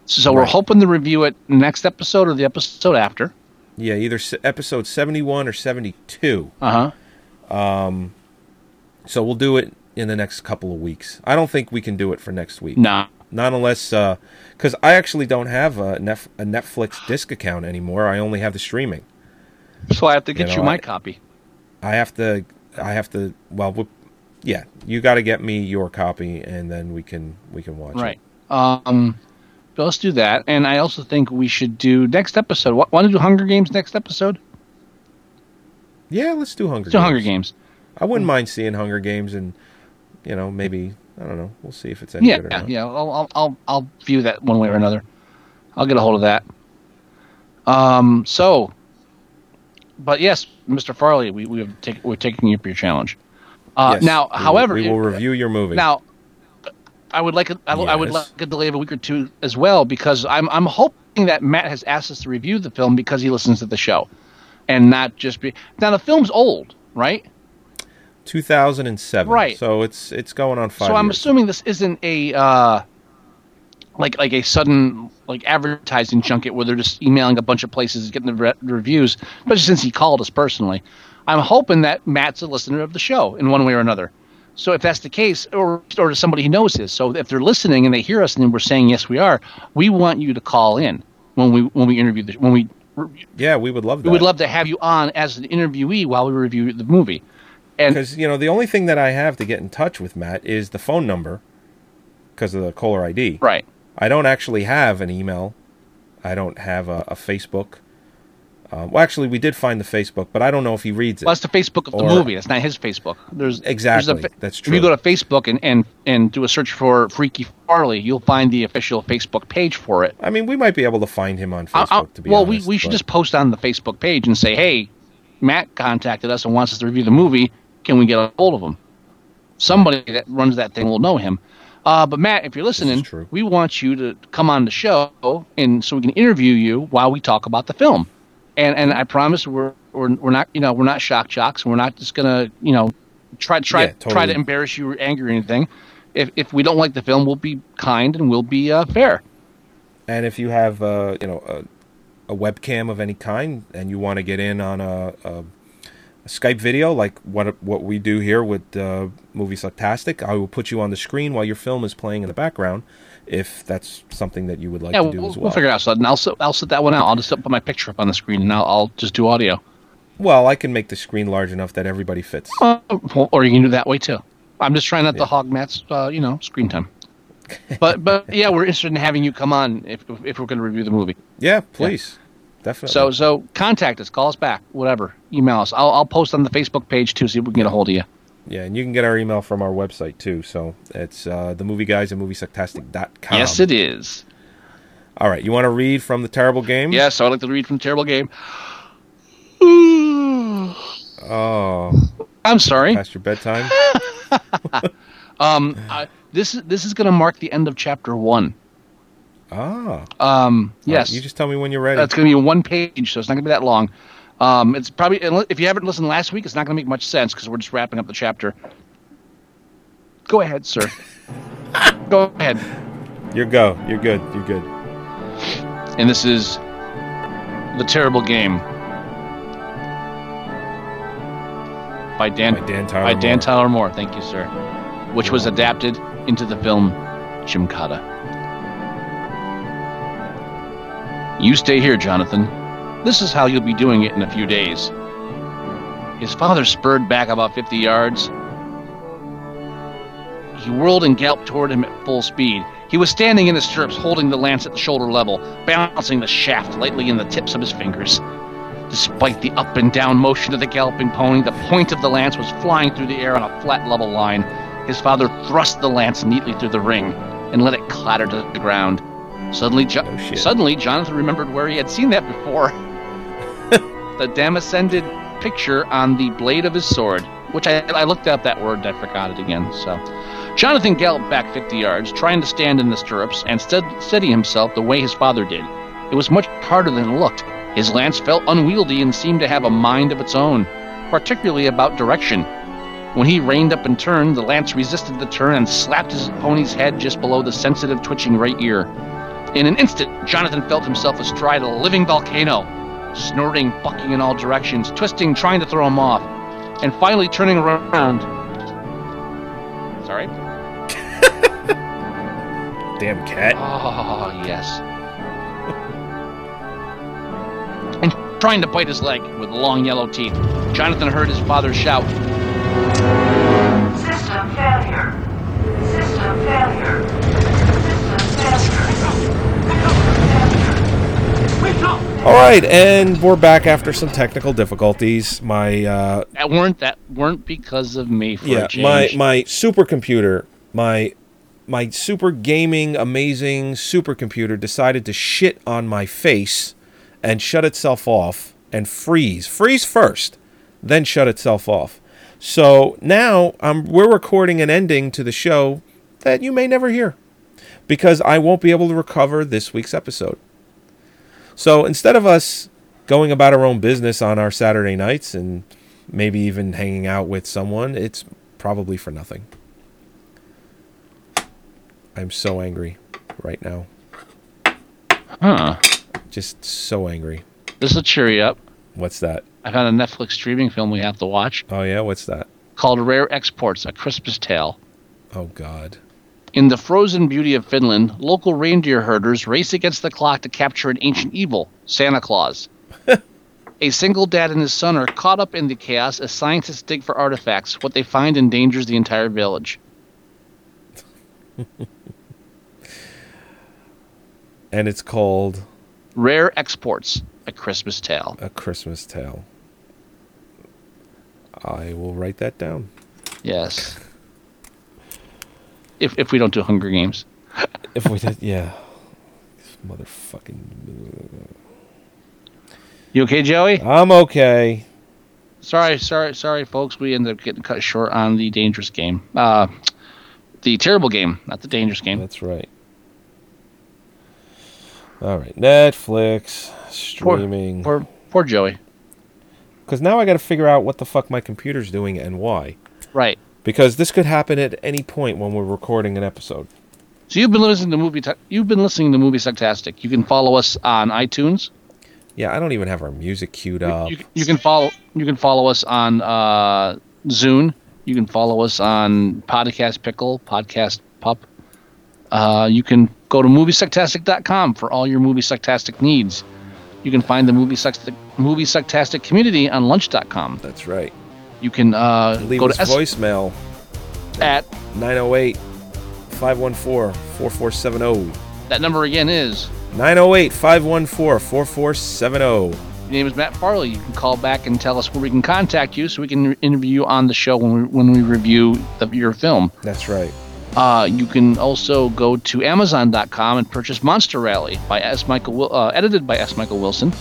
So we're hoping to review it next episode or the episode after. Yeah, either episode 71 or 72. Uh huh. Um, so we'll do it in the next couple of weeks. I don't think we can do it for next week. No. Not unless, because I actually don't have a, Nef- a Netflix disc account anymore. I only have the streaming. So I have to get you, know, my I- copy. I have to, I have to, well, we- yeah, you got to get me your copy and then we can, we can watch Right. it. Right. Um, let's do that. And I also think we should do next episode. Want to do Hunger Games next episode? Yeah, let's do Hunger Let's do Hunger Games. I wouldn't mind seeing Hunger Games and, you know, maybe, I don't know, we'll see if it's any Yeah, good or yeah, not. yeah. I'll, I'll, I'll, view that one way or another. I'll get a hold of that. Um, so, but yes, Mr. Farley, we we have take, we're taking you up your challenge. Uh, Yes, now, we however, we will review your movie. Now, I would like a, I, I would like a delay of a week or two as well because I'm I'm hoping that Matt has asked us to review the film because he listens to the show, and not just be now the film's old, right? 2007. Right. So it's it's going on five so I'm years. assuming this isn't a uh, like like a sudden like advertising junket where they're just emailing a bunch of places getting the re- reviews. Especially since he called us personally, I'm hoping that Matt's a listener of the show in one way or another. So if that's the case, or or to somebody who knows is, so if they're listening and they hear us and we're saying yes we are, we want you to call in when we when we interview the when we yeah we would love that. we would love to have you on as an interviewee while we review the movie. And because you know the only thing that I have to get in touch with Matt is the phone number because of the caller ID. Right. I don't actually have an email. I don't have a, a Facebook. Um, well, actually, we did find the Facebook, but I don't know if he reads it. Well, that's the Facebook of the movie. That's not his Facebook. There's Exactly. there's a That's If you go to Facebook and, and, and do a search for Freaky Farley, you'll find the official Facebook page for it. I mean, we might be able to find him on Facebook. I'll- to be well, honest, we, we should but- just post on the Facebook page and say, "Hey, Matt contacted us and wants us to review the movie. Can we get a hold of him?" Somebody that runs that thing will know him. Uh, but Matt, if you're listening, we want you to come on the show and so we can interview you while we talk about the film. And and I promise we're we're, we're not you know we're not shock jocks. and We're not just gonna you know try try Yeah, try to embarrass you or anger or anything. If if we don't like the film, we'll be kind and we'll be uh, fair. And if you have, uh, you know, a, a webcam of any kind, and you want to get in on a, a, a Skype video like what what we do here with uh, Movie Sucktastic, I will put you on the screen while your film is playing in the background, if that's something that you would like yeah, to do we'll, as we'll well. figure it out. So I'll I'll set that one out. I'll just put my picture up on the screen and I'll, I'll just do audio. Well, I can make the screen large enough that everybody fits. Uh, or you can do that way too. I'm just trying not to hog Matt's, uh, you know, screen time. But but (laughs) yeah, we're interested in having you come on if if we're going to review the movie. Yeah, please, definitely. So so contact us, call us back, whatever, email us. I'll I'll post on the Facebook page too, see if we can get a hold of you. Yeah, and you can get our email from our website too. So it's uh, the movie guys at moviesucktastic.com. Yes, it is. All right, you want to read from the terrible game? Yes, I would like to read from Terrible Game. (sighs) Oh, I'm sorry. Past your bedtime. (laughs) Um, I, this is this is going to mark the end of chapter one. Ah. Um, yes. you just tell me when you're ready. That's going to be one page, so it's not going to be that long. Um, it's probably if you haven't listened last week, it's not going to make much sense because we're just wrapping up the chapter. Go ahead, sir. (laughs) Go ahead. You're go. You're good. You're good. And this is the terrible game by Dan By Dan Tyler by Dan Moore. Tyler Moore. Thank you, sir. Which was adapted into the film Jim Cotta. You stay here, Jonathan. This is how you'll be doing it in a few days. His father spurred back about 50 yards. He whirled and galloped toward him at full speed. He was standing in his stirrups, holding the lance at the shoulder level, balancing the shaft lightly in the tips of his fingers. Despite the up and down motion of the galloping pony, the point of the lance was flying through the air on a flat, level line. His father thrust the lance neatly through the ring and let it clatter to the ground. Suddenly, jo- oh, suddenly, Jonathan remembered where he had seen that before. (laughs) the Damascended picture on the blade of his sword, which I, I looked up that word and I forgot it again. So, Jonathan galloped back 50 yards, trying to stand in the stirrups and stead- steady himself the way his father did. It was much harder than it looked. His lance felt unwieldy and seemed to have a mind of its own, particularly about direction. When he reined up and turned, the lance resisted the turn and slapped his pony's head just below the sensitive, twitching right ear. In an instant, Jonathan felt himself astride a living volcano, snorting, bucking in all directions, twisting, trying to throw him off, and finally turning around. Sorry? (laughs) Damn cat. Oh, yes. and trying to bite his leg with long yellow teeth. Jonathan heard his father shout, System failure. System failure. All right, and we're back after some technical difficulties. My uh, That weren't that weren't because of me for yeah, a change. my my supercomputer, my my super gaming amazing supercomputer decided to shit on my face and shut itself off and freeze. Freeze first, then shut itself off. So now um, we're recording an ending to the show that you may never hear because I won't be able to recover this week's episode. So instead of us going about our own business on our Saturday nights and maybe even hanging out with someone, it's probably for nothing. I'm so angry right now. Huh. Just so angry. This will cheer you up. What's that? I found a Netflix streaming film we have to watch Oh yeah, what's that? called Rare Exports: A Christmas Tale. Oh god. In the frozen beauty of Finland, local reindeer herders race against the clock to capture an ancient evil, Santa Claus. (laughs) a single dad and his son are caught up in the chaos as scientists dig for artifacts. What they find endangers the entire village. (laughs) And it's called Rare Exports: A Christmas Tale. A Christmas Tale. I will write that down. Yes. If if we don't do Hunger Games. If we did, yeah. Motherfucking. You okay, Joey? I'm okay. Sorry, sorry, sorry, folks. We ended up getting cut short on the dangerous game. Uh, the terrible game, not the dangerous game. That's right. All right, Netflix streaming. Poor, poor, poor Joey. Because now I got to figure out what the fuck my computer's doing and why. Right. Because this could happen at any point when we're recording an episode. So you've been listening to movie. you've been listening to movie Sucktastic. You can follow us on iTunes. Yeah, I don't even have our music queued up. You, you can follow. You can follow us on uh, Zune. You can follow us on Podcast Pickle, Podcast Pup. Uh, you can go to moviesucktastic.com for all your movie sucktastic needs. You can find the movie sucktastic, movie sucktastic community on lunch.com. That's right. You can uh, Leave go us to S- voicemail at 908 514 4470. that number again is 908 514 4470. Your name is Matt Farley. You can call back and tell us where we can contact you so we can interview you on the show when we, when we review the, your film. That's right. Uh, you can also go to Amazon.com and purchase Monster Rally by S. Michael, uh, edited by S. Michael Wilson.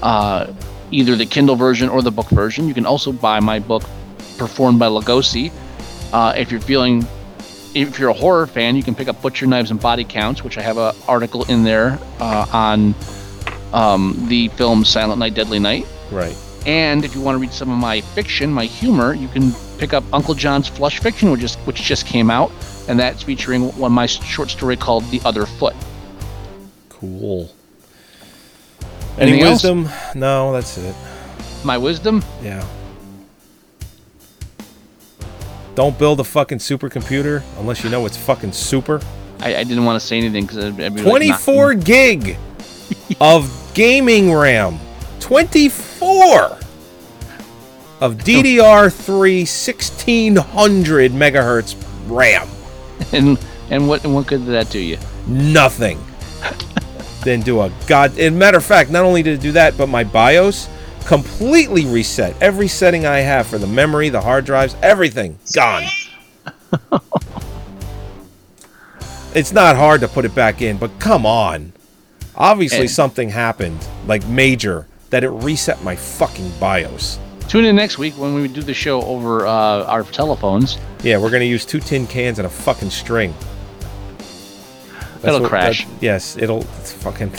Uh, either the Kindle version or the book version. You can also buy my book, performed by Lugosi. Uh, if you're feeling, if you're a horror fan, you can pick up Butcher Knives and Body Counts, which I have an article in there uh, on um, the film Silent Night, Deadly Night. Right. And if you want to read some of my fiction, my humor, you can pick up Uncle John's Flush Fiction, which just which just came out, and that's featuring one of my short story called The Other Foot. Cool. Any Anything else? wisdom? No, that's it. My wisdom? Yeah. Don't build a fucking supercomputer unless you know it's fucking super. I, I didn't want to say anything because I'd, I'd like, 24 gig. (laughs) of gaming RAM. 24 of DDR3 1600 megahertz RAM. (laughs) And and what and what good did that do you? Nothing. (laughs) Didn't do a god. And matter of fact, not only did it do that, but my BIOS completely reset. Every setting I have for the memory, the hard drives, everything gone. (laughs) it's not hard to put it back in, but come on. Obviously, And- something happened, like major, that it reset my fucking BIOS. Tune in next week when we do the show over uh, our telephones. Yeah, we're gonna use two tin cans and a fucking string. That's It'll crash. that- yes, it'll. It's fucking.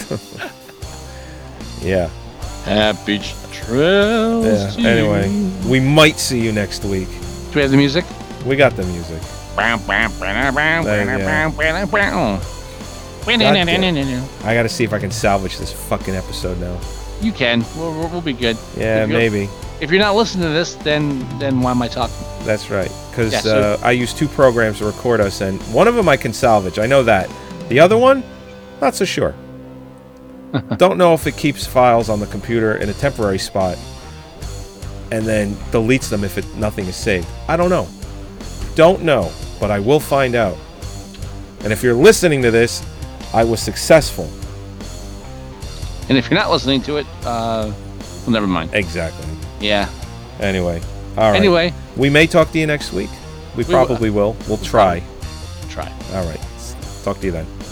(laughs) yeah. Happy trails. Yeah. to Anyway, you. we might see you next week. Do we have the music? We got the music. I gotta see if I can salvage this fucking episode now. You can. We'll, we'll, we'll be good. Yeah, If maybe. If you're not listening to this, then then why am I talking? That's right. Because Yeah, so- uh, I use two programs to record us, and one of them I can salvage. I know that. The other one, not so sure. (laughs) Don't know if it keeps files on the computer in a temporary spot and then deletes them if it nothing is saved. I don't know. Don't know, but I will find out. And if you're listening to this, I was successful. And if you're not listening to it, uh, well, never mind. Exactly. Yeah. Anyway, all right. Anyway. we may talk to you next week. We, We will. probably will. We'll try. Try. All right. Talk to you then.